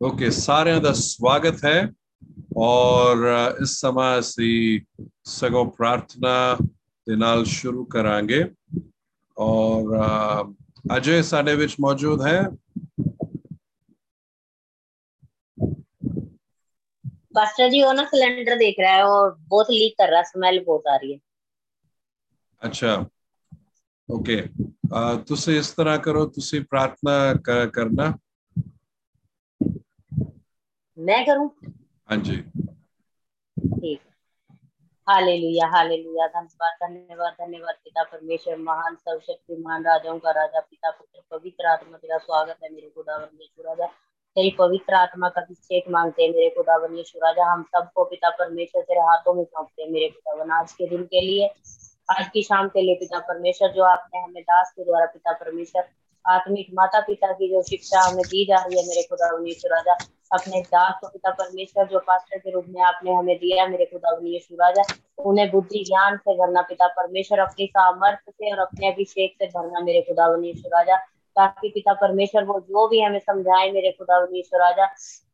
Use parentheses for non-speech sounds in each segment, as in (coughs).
Okay ਸਾਰਿਆਂ ਦਾ ਸਵਾਗਤ ਹੈ ਔਰ ਅ, ਇਸ ਸਮਾਂ ਅਸੀਂ ਸਗੋਂ ਪ੍ਰਾਰਥਨਾ ਦੇ ਨਾਲ ਸ਼ੁਰੂ ਕਰਾਂਗੇ ਔਰ ਅ, ਅਜੇ ਸਾਡੇ ਵਿੱਚ ਮੌਜੂਦ ਹੈ पास्टर जी वो ना सिलेंडर देख रहा है और बहुत लीक कर रहा है स्मेल बहुत आ रही है ਅੱਛਾ ਓਕੇ ਅ, ਤੁਸੀਂ ਇਸ ਤਰ੍ਹਾਂ ਕਰੋ ਤੁਸੀਂ ਪ੍ਰਾਰਥਨਾ ਕ- ਕਰਨਾ मैं करूँ? ਹਾਂਜੀ ठीक। Hallelujah hallelujah. धन्यवाद धन्यवाद धन्यवाद पिता परमेश्वर महान सर्वशक्तिमान राजाओं का राजा पिता पुत्र पवित्र आत्मा तेरा स्वागत है मेरे खुदावन यीशु राजा। तेरी पवित्र आत्मा का अभिषेक मांगते हैं मेरे खुदावन यीशु राजा। हम सबको पिता परमेश्वर तेरे हाथों में सौंपते हैं मेरे खुदावन आज के दिन के लिए। आज की शाम के लिए पिता परमेश्वर जो आपने हमें दास के द्वारा पिता परमेश्वर आत्मिक माता पिता की जो शिक्षा हमें दी जा रही है मेरे खुदावन यीशु राजा अपने दास को पिता परमेश्वर, जो पास्टर के रूप में आपने हमें दिया, मेरे खुदावन यीशु राजा उन्हें बुद्धि, ज्ञान से भरना पिता परमेश्वर, अपनी सामर्थ्य से और अपने अभिषेक से भरना मेरे खुदावन यीशु राजा ताकि पिता परमेश्वर, वो जो भी हमें समझाए, मेरे खुदावन यीशु राजा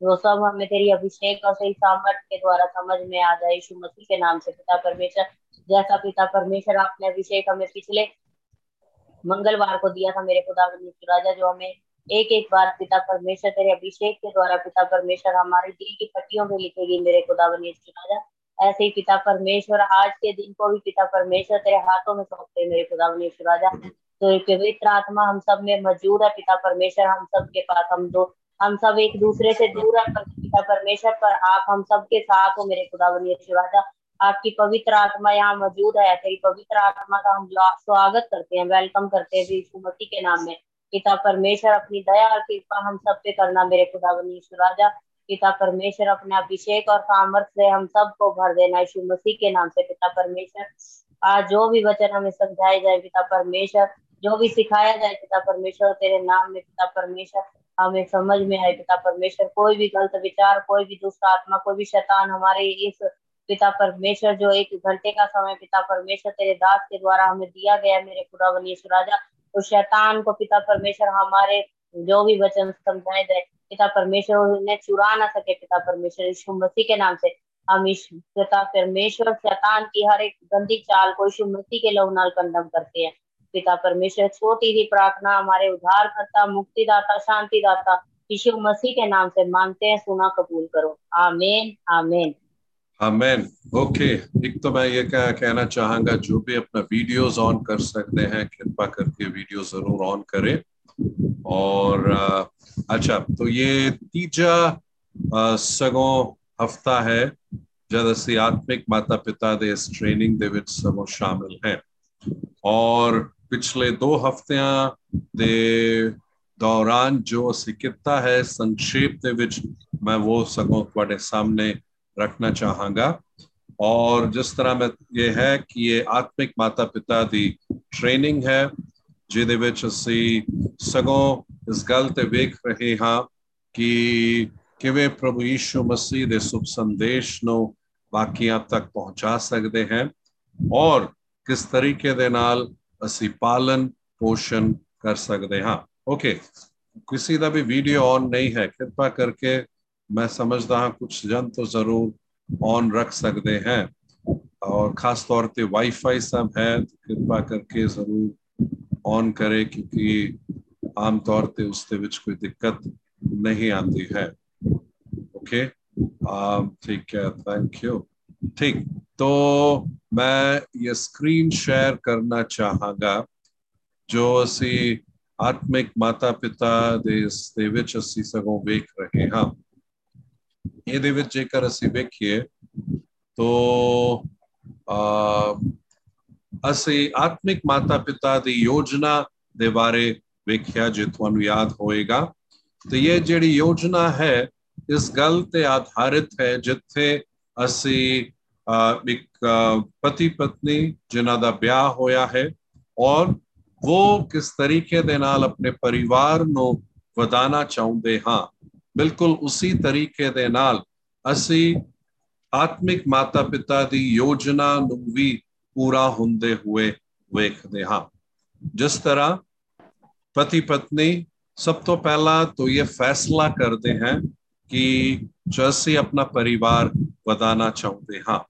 वो सब हमें तेरी अभिषेक और सही सामर्थ्य के द्वारा समझ में आ जाए, यीशु मसीह के नाम से पिता परमेश्वर। जैसा पिता परमेश्वर आपने अभिषेक हमें पिछले मंगलवार को दिया था, मेरे यीशु राजा जो हमें एक एक बार पिता परमेश्वर, तेरे अभिषेक के द्वारा पिता परमेश्वर हमारे दिल की पट्टियों में लिखेगी, मेरे खुदावन यीशु राजा। ऐसे ही पिता परमेश्वर आज के दिन को भी पिता परमेश्वर तेरे हाथों में सौंपते मेरे खुदावन यीशु राजा। तो पवित्र आत्मा हम सब में मौजूद है, पिता परमेश्वर, हम सब के पास हम दो, हम सब एक दूसरे से दूर है, पर पिता परमेश्वर, पर आप हम सब के साथ हो, मेरे खुदावन यीशु राजा। आपकी पवित्र आत्मा यहाँ मौजूद है, तेरी पवित्र आत्मा का हम स्वागत करते हैं वेलकम करते हैं मसीह के नाम में। पिता परमेश्वर, अपनी दया और कृपा हम सब पे करना मेरे खुदावन यीशु राजा। पिता परमेश्वर, अपने अभिषेक और सामर्थ्य से हम सबको भर देना यीशु मसीह के नाम से। पिता परमेश्वर, आज जो भी वचन हमें समझाए जाए, पिता परमेश्वर, जो भी सिखाया जाए, पिता परमेश्वर तेरे नाम में, पिता परमेश्वर, हमें समझ में आए। पिता परमेश्वर, कोई भी गलत विचार, कोई भी दुष्ट आत्मा, कोई भी शैतान हमारे इस पिता परमेश्वर, जो एक घंटे का समय पिता परमेश्वर तेरे दास के द्वारा हमें दिया गया मेरे खुदावन यीशु राजा तो शैतान को पिता परमेश्वर हमारे जो भी वचन समझाए जाए पिता परमेश्वर उन्हें चुरा ना सके, पिता परमेश्वर यीशु मसीह के नाम से। हम पिता परमेश्वर शैतान की हर एक गंदी चाल को यीशु मसीह के लहू नाल कंडम करते हैं। पिता परमेश्वर छोटी सी प्रार्थना हमारे उद्धार करता मुक्तिदाता, शांतिदाता यीशु मसीह के नाम से मांगते हैं, सुना, कबूल करो। आमेन, आमीन। आमेन ओके एक तो मैं ये कह, कहना चाहूंगा जो भी अपना वीडियोस ऑन कर सकते हैं कृपा करके वीडियो जरूर ऑन करें और अ, अच्छा तो ये तीजा अ, ਸਗੋਂ ਹਫਤਾ ਹੈ ਜਦ ਅਸੀਂ ਆਤਮਿਕ ਮਾਤਾ ਪਿਤਾ ਦੇ ਇਸ ਟ੍ਰੇਨਿੰਗ ਦੇ ਵਿੱਚ ਸਗੋਂ ਸ਼ਾਮਿਲ ਹੈ ਔਰ ਪਿਛਲੇ ਦੋ ਹਫਤਿਆਂ ਦੇ ਦੌਰਾਨ ਜੋ ਅਸੀਂ ਕੀਤਾ ਹੈ ਸੰਖੇਪ ਦੇ ਵਿੱਚ ਮੈਂ ਉਹ ਸਗੋਂ ਤੁਹਾਡੇ ਸਾਹਮਣੇ ਰੱਖਣਾ ਚਾਹਾਂਗਾ ਔਰ ਜਿਸ ਤਰ੍ਹਾਂ ਮੈਂ ਇਹ ਹੈ ਕਿ ਇਹ ਆਤਮਿਕ ਮਾਤਾ ਪਿਤਾ ਦੀ ਟ੍ਰੇਨਿੰਗ ਹੈ ਜਿਹਦੇ ਵਿੱਚ ਅਸੀਂ ਸਗੋਂ ਇਸ ਗੱਲ ਤੇ ਵੇਖ ਰਹੇ ਹਾਂ ਕਿ ਕਿਵੇਂ ਪ੍ਰਭੂ ਯੀਸ਼ੂ ਮਸੀਹ ਦੇ ਸੁਭ ਸੰਦੇਸ਼ ਨੂੰ ਬਾਕੀਆਂ ਤੱਕ ਪਹੁੰਚਾ ਸਕਦੇ ਹਾਂ ਔਰ ਕਿਸ ਤਰੀਕੇ ਦੇ ਨਾਲ ਅਸੀਂ ਪਾਲਨ ਪੋਸ਼ਣ ਕਰ ਸਕਦੇ ਹਾਂ ਓਕੇ किसी का भी वीडियो ऑन नहीं है कृपा करके मैं समझता हूँ कुछ जन तो जरूर ऑन रख सकते हैं और खास तौर पे वाईफाई सब है तो कृपा करके जरूर ऑन करें क्योंकि आम तौर पे उसके विच कोई दिक्कत नहीं आती है ओके um, ठीक है थैंक यू ठीक तो मैं ये स्क्रीन शेयर करना चाहांगा ਜੋ ਅਸੀਂ ਆਤਮਿਕ ਮਾਤਾ ਪਿਤਾ ਦੇ ਇਸ ਦੇ ਵਿੱਚ ਅਸੀਂ ਸਗੋਂ ਵੇਖ ਰਹੇ ਹਾਂ ਇਹਦੇ ਵਿੱਚ ਜੇਕਰ ਅਸੀਂ ਵੇਖੀਏ ਤੋਂ ਆ ਅਸੀਂ ਆਤਮਿਕ ਮਾਤਾ ਪਿਤਾ ਦੀ ਯੋਜਨਾ ਦੇ ਬਾਰੇ ਵੇਖਿਆ ਜੇ ਤੁਹਾਨੂੰ ਯਾਦ ਹੋਏਗਾ ਤੇ ਇਹ ਜਿਹੜੀ ਯੋਜਨਾ ਹੈ ਇਸ ਗੱਲ ਤੇ ਆਧਾਰਿਤ ਹੈ ਜਿੱਥੇ ਅਸੀਂ ਅ, ਇੱਕ ਪਤੀ ਪਤਨੀ ਜਿਨ੍ਹਾਂ ਦਾ ਵਿਆਹ ਹੋਇਆ ਹੈ ਔਰ ਉਹ ਕਿਸ ਤਰੀਕੇ ਦੇ ਨਾਲ ਆਪਣੇ ਪਰਿਵਾਰ ਨੂੰ ਵਧਾਣਾ ਚਾਹੁੰਦੇ ਹਾਂ। ਬਿਲਕੁਲ ਉਸੇ ਤਰੀਕੇ ਦੇ ਨਾਲ ਅਸੀਂ ਆਤਮਿਕ ਮਾਤਾ ਪਿਤਾ ਦੀ ਯੋਜਨਾ ਨੂੰ ਵੀ ਪੂਰਾ ਹੁੰਦੇ ਹੋਏ ਵੇਖਦੇ ਹਾਂ ਜਿਸ ਤਰ੍ਹਾਂ ਪਤੀ ਪਤਨੀ ਸਭ ਤੋਂ ਪਹਿਲਾਂ तो ये फैसला करते हैं ਕਿ ਜੋ ਅਸੀਂ ਆਪਣਾ ਪਰਿਵਾਰ ਵਧਾਣਾ ਚਾਹੁੰਦੇ ਹਾਂ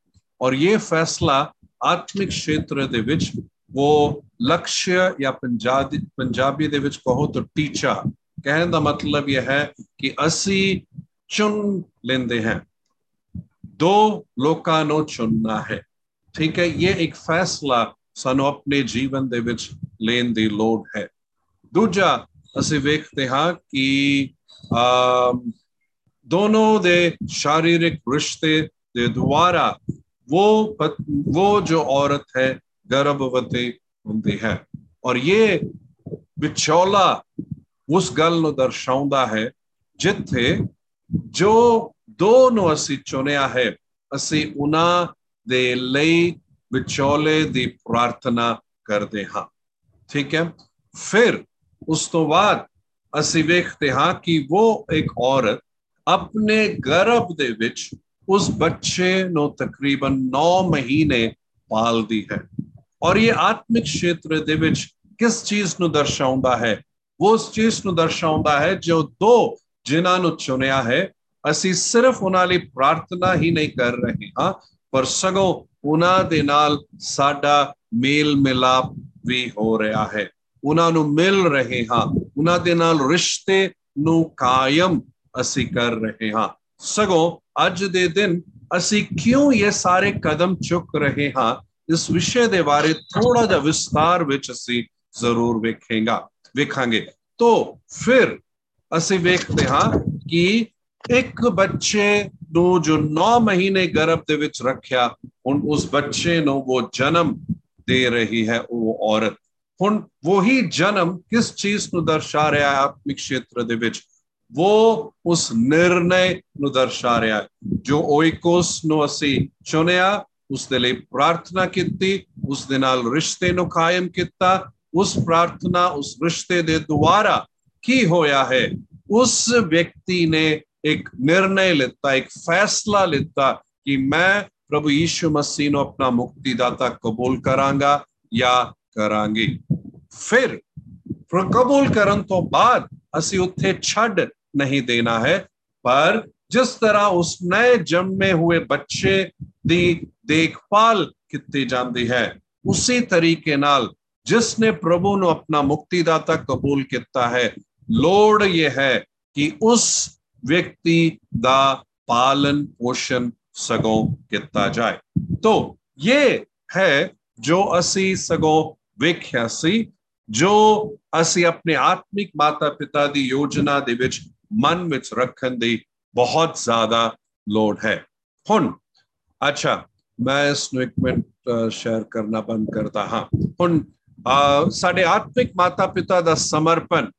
ਔਰ ਇਹ ਫੈਸਲਾ ਆਤਮਿਕ ਖੇਤਰ ਦੇ ਵਿੱਚ ਉਹ ਲਕਸ਼ ਜਾਂ ਪੰਜਾਬੀ ਪੰਜਾਬੀ ਦੇ ਵਿੱਚ ਕਹੋ ਤਾਂ ਟੀਚਾ ਕਹਿਣ ਦਾ ਮਤਲਬ ਇਹ ਹੈ ਕਿ ਅਸੀਂ ਚੁਣ ਲੈਂਦੇ ਹਾਂ ਦੋ ਲੋਕਾਂ ਨੂੰ ਚੁਣਨਾ ਹੈ ਠੀਕ ਹੈ ਇਹ ਇੱਕ ਫੈਸਲਾ ਸਾਨੂੰ ਆਪਣੇ ਜੀਵਨ ਦੇ ਵਿੱਚ ਲੈਣ ਦੀ ਲੋੜ ਹੈ ਦੂਜਾ ਅਸੀਂ ਵੇਖਦੇ ਹਾਂ ਕਿ ਦੋਨੋਂ ਦੇ शारीरिक रिश्ते ਦੇ ਦੁਆਰਾ ਉਹ ਉਹ ਜੋ ਔਰਤ ਹੈ ਗਰਭਵਤੀ ਹੁੰਦੀ ਹੈ ਔਰ ਇਹ ਵਿਚੋਲਾ ਉਸ ਗੱਲ ਨੂੰ ਦਰਸਾਉਂਦਾ ਹੈ ਜਿੱਥੇ ਜੋ ਦੋ ਨੂੰ ਅਸੀਂ ਚੁਣਿਆ ਹੈ ਅਸੀਂ ਉਹਨਾਂ ਦੇ ਲਈ ਵਿਚੋਲੇ ਦੀ ਪ੍ਰਾਰਥਨਾ ਕਰਦੇ ਹਾਂ ਠੀਕ ਹੈ ਫਿਰ ਉਸ ਤੋਂ ਬਾਅਦ ਅਸੀਂ ਵੇਖਦੇ ਹਾਂ ਕਿ ਉਹ ਇੱਕ ਔਰਤ ਆਪਣੇ ਗਰਭ ਦੇ ਵਿੱਚ ਉਸ ਬੱਚੇ ਨੂੰ ਤਕਰੀਬਨ 9 ਮਹੀਨੇ ਪਾਲਦੀ ਹੈ ਔਰ ਇਹ ਆਤਮਿਕ ਖੇਤਰ ਦੇ ਵਿੱਚ ਕਿਸ ਚੀਜ਼ ਨੂੰ ਦਰਸਾਉਂਦਾ ਹੈ ਉਸ ਚੀਜ਼ ਨੂੰ ਦਰਸਾਉਂਦਾ ਹੈ ਜੋ ਦੋ ਜਿਨ੍ਹਾਂ ਨੂੰ ਚੁਣਿਆ ਹੈ ਅਸੀਂ ਸਿਰਫ ਉਹਨਾਂ ਲਈ ਪ੍ਰਾਰਥਨਾ ਹੀ ਨਹੀਂ ਕਰ ਰਹੇ ਹਾਂ ਪਰ ਸਗੋਂ ਉਹਨਾਂ ਦੇ ਨਾਲ ਸਾਡਾ ਮੇਲ ਮਿਲਾਪ ਵੀ ਹੋ ਰਿਹਾ ਹੈ ਉਹਨਾਂ ਨੂੰ ਮਿਲ ਰਹੇ ਹਾਂ ਉਹਨਾਂ ਦੇ ਨਾਲ ਰਿਸ਼ਤੇ ਨੂੰ ਕਾਇਮ ਅਸੀਂ ਕਰ ਰਹੇ ਹਾਂ ਸਗੋਂ ਅੱਜ ਦੇ ਦਿਨ ਅਸੀਂ ਕਿਉਂ ਇਹ ਸਾਰੇ ਕਦਮ ਚੁੱਕ ਰਹੇ ਹਾਂ ਇਸ ਵਿਸ਼ੇ ਦੇ ਬਾਰੇ ਥੋੜਾ ਜਿਹਾ ਵਿਸਤਾਰ ਵਿੱਚ ਅਸੀਂ ਜ਼ਰੂਰ ਵੇਖੇਗਾ ਵੇਖਾਂਗੇ ਤੋ ਫਿਰ ਅਸੀਂ ਵੇਖਦੇ ਹਾਂ ਕਿ ਇੱਕ ਬੱਚੇ ਨੂੰ ਜੋ 9 ਮਹੀਨੇ ਗਰਭ ਦੇ ਵਿੱਚ ਰੱਖਿਆ ਹੁਣ ਉਸ ਬੱਚੇ ਨੂੰ ਉਹ ਜਨਮ ਦੇ ਰਹੀ ਹੈ ਉਹ ਔਰਤ ਹੁਣ ਉਹੀ ਜਨਮ ਕਿਸ ਚੀਜ਼ ਨੂੰ ਦਰਸਾ ਰਿਹਾ ਹੈ ਆਤਮਿਕ ਖੇਤਰ ਦੇ ਵਿੱਚ ਉਹ ਉਸ ਨਿਰਣੇ ਨੂੰ ਦਰਸਾ ਰਿਹਾ ਹੈ ਜੋ ਓਇਕੋਸ ਨੂੰ ਅਸੀਂ ਚੁਣਿਆ ਉਸ ਦੇ ਲਈ ਪ੍ਰਾਰਥਨਾ ਕੀਤੀ ਉਸ ਦੇ ਨਾਲ ਰਿਸ਼ਤੇ ਨੂੰ ਕਾਇਮ ਕੀਤਾ उस प्रार्थना, उस रिश्ते दे द्वारा की होया है। उस व्यक्ति ने एक निर्णय लेता, एक फैसला लेता कि मैं प्रभु यीशु मसीह नो अपना मुक्तिदाता कबूल करांगा या करांगी। फिर कबूल करन तो बाद ਅਸੀਂ उत्थे छड नहीं देना है, पर जिस तरह उस नए जन्मे हुए बच्चे दी देखभाल ਕੀਤੀ जाती है, उसी तरीके नाल ਜਿਸ ਨੇ ਪ੍ਰਭੂ ਨੂੰ ਆਪਣਾ ਮੁਕਤੀਦਾਤਾ ਕਬੂਲ ਕੀਤਾ ਹੈ ਲੋੜ ਇਹ ਹੈ ਕਿ ਉਸ ਵਿਅਕਤੀ ਦਾ ਪਾਲਨ ਪੋਸ਼ਣ ਸਗੋਂ ਕੀਤਾ ਜਾਏ ਤੋ ਇਹ ਹੈ ਜੋ ਅਸੀਂ ਸਗੋਂ ਵੇਖਿਆ ਸੀ ਜੋ ਅਸੀਂ ਆਪਣੇ ਆਤਮਿਕ ਮਾਤਾ ਪਿਤਾ ਦੀ ਯੋਜਨਾ ਦੇ ਵਿੱਚ ਮਨ ਵਿੱਚ ਰੱਖਣ ਦੀ ਬਹੁਤ ਜ਼ਿਆਦਾ ਲੋੜ ਹੈ ਹੁਣ ਅੱਛਾ ਮੈਂ ਇਸ ਨੂੰ ਇੱਕ ਮਿੰਟ ਸ਼ੇਅਰ ਕਰਨਾ ਬੰਦ ਕਰਦਾ ਹਾਂ ਹੁਣ ਸਾਡੇ ਆਤਮਿਕ ਮਾਤਾ ਪਿਤਾ ਦਾ ਸਮਰਪਣ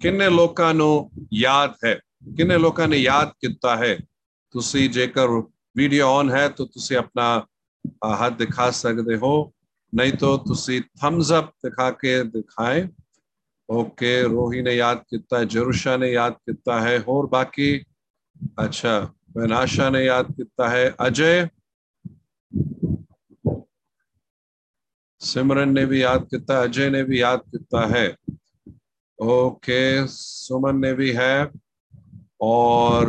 ਕਿੰਨੇ ਲੋਕਾਂ ਨੂੰ ਯਾਦ ਹੈ ਕਿੰਨੇ ਲੋਕਾਂ ਨੇ ਯਾਦ ਕੀਤਾ ਹੈ ਤੁਸੀਂ ਜੇਕਰ ਵੀਡੀਓ ਔਨ ਹੈ ਤਾਂ ਤੁਸੀਂ ਆਪਣਾ ਹੱਥ ਦਿਖਾ ਸਕਦੇ ਹੋ नहीं तो तुसी थम्स अप दिखा के दिखाएं ओके रोही ने याद किया है जरुषा ने याद किया है और बाकी अच्छा वनाशा ने याद किया है अजय सिमरन ने भी याद किया अजय ने भी याद किया है। ओके, सुमन ने भी है और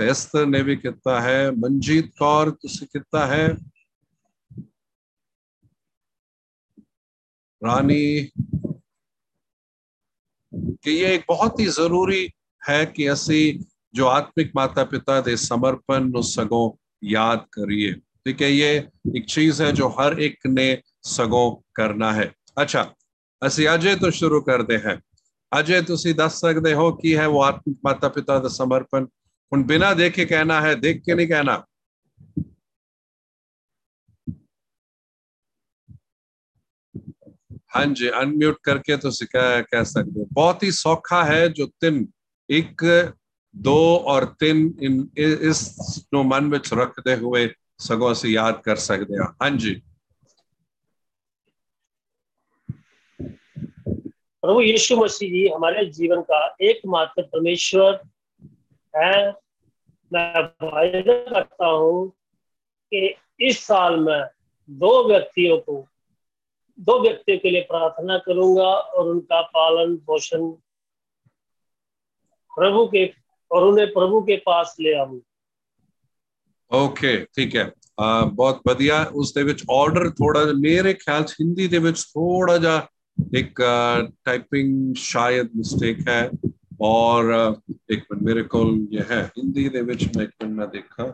एस्तर ने भी किया है। मंजीत कौर किया है? रानी, कि ये एक बहुत ही ज़रूरी है कि ऐसी जो आत्मिक माता पिता दे समर्पण सगों याद करिए। ठीक है ये एक चीज है जो हर एक ने सगों करना है अच्छा ਅਸੀਂ ਅਜੇ ਤੋਂ ਸ਼ੁਰੂ ਕਰਦੇ ਹਾਂ ਅਜੇ ਤੁਸੀਂ ਦੱਸ ਸਕਦੇ ਹੋ ਕੀ ਹੈ ਉਹ ਆਤਮਿਕ ਮਾਤਾ ਪਿਤਾ ਦਾ ਸਮਰਪਣ ਹੁਣ ਬਿਨਾ ਦੇਖੇ ਕਹਿਣਾ ਹੈ ਦੇਖ ਕੇ ਨਹੀਂ ਕਹਿਣਾ हाँ जी अनम्यूट करके तो सिखा कह सकते हो बहुत ही सौखा है जो तीन एक दो और तीन इन इस नो मन में से याद कर सकते हैं। हाँ जी। प्रभु यीशु मसीह जी, हमारे जीवन का एकमात्र परमेश्वर है। मैं वायदा करता हूँ कि इस साल में दो व्यक्तियों को, दो व्यक्तियों के लिए प्रार्थना करूँगा और उनका पालन पोषण प्रभु के, और उन्हें प्रभु के पास ले आऊँ। ਓਕੇ ਠੀਕ ਹੈ ਆ ਬਹੁਤ ਵਧੀਆ ਉਸ ਦੇ ਵਿੱਚ ਆਰਡਰ ਥੋੜਾ ਮੇਰੇ ਖਿਆਲ ਚ ਹਿੰਦੀ ਦੇ ਵਿੱਚ ਥੋੜਾ ਜਿਹਾ ਇੱਕ ਟਾਈਪਿੰਗ ਸ਼ਾਇਦ ਮਿਸਟੇਕ ਹੈ ਔਰ ਇੱਕ ਮਿੰਟ ਮੇਰੇ ਕੋਲ ਇਹ ਹੈ ਹਿੰਦੀ ਦੇ ਵਿੱਚ ਮੈਂ ਇੱਕ ਮਿੰਟ ਮੈਂ ਦੇਖਾਂ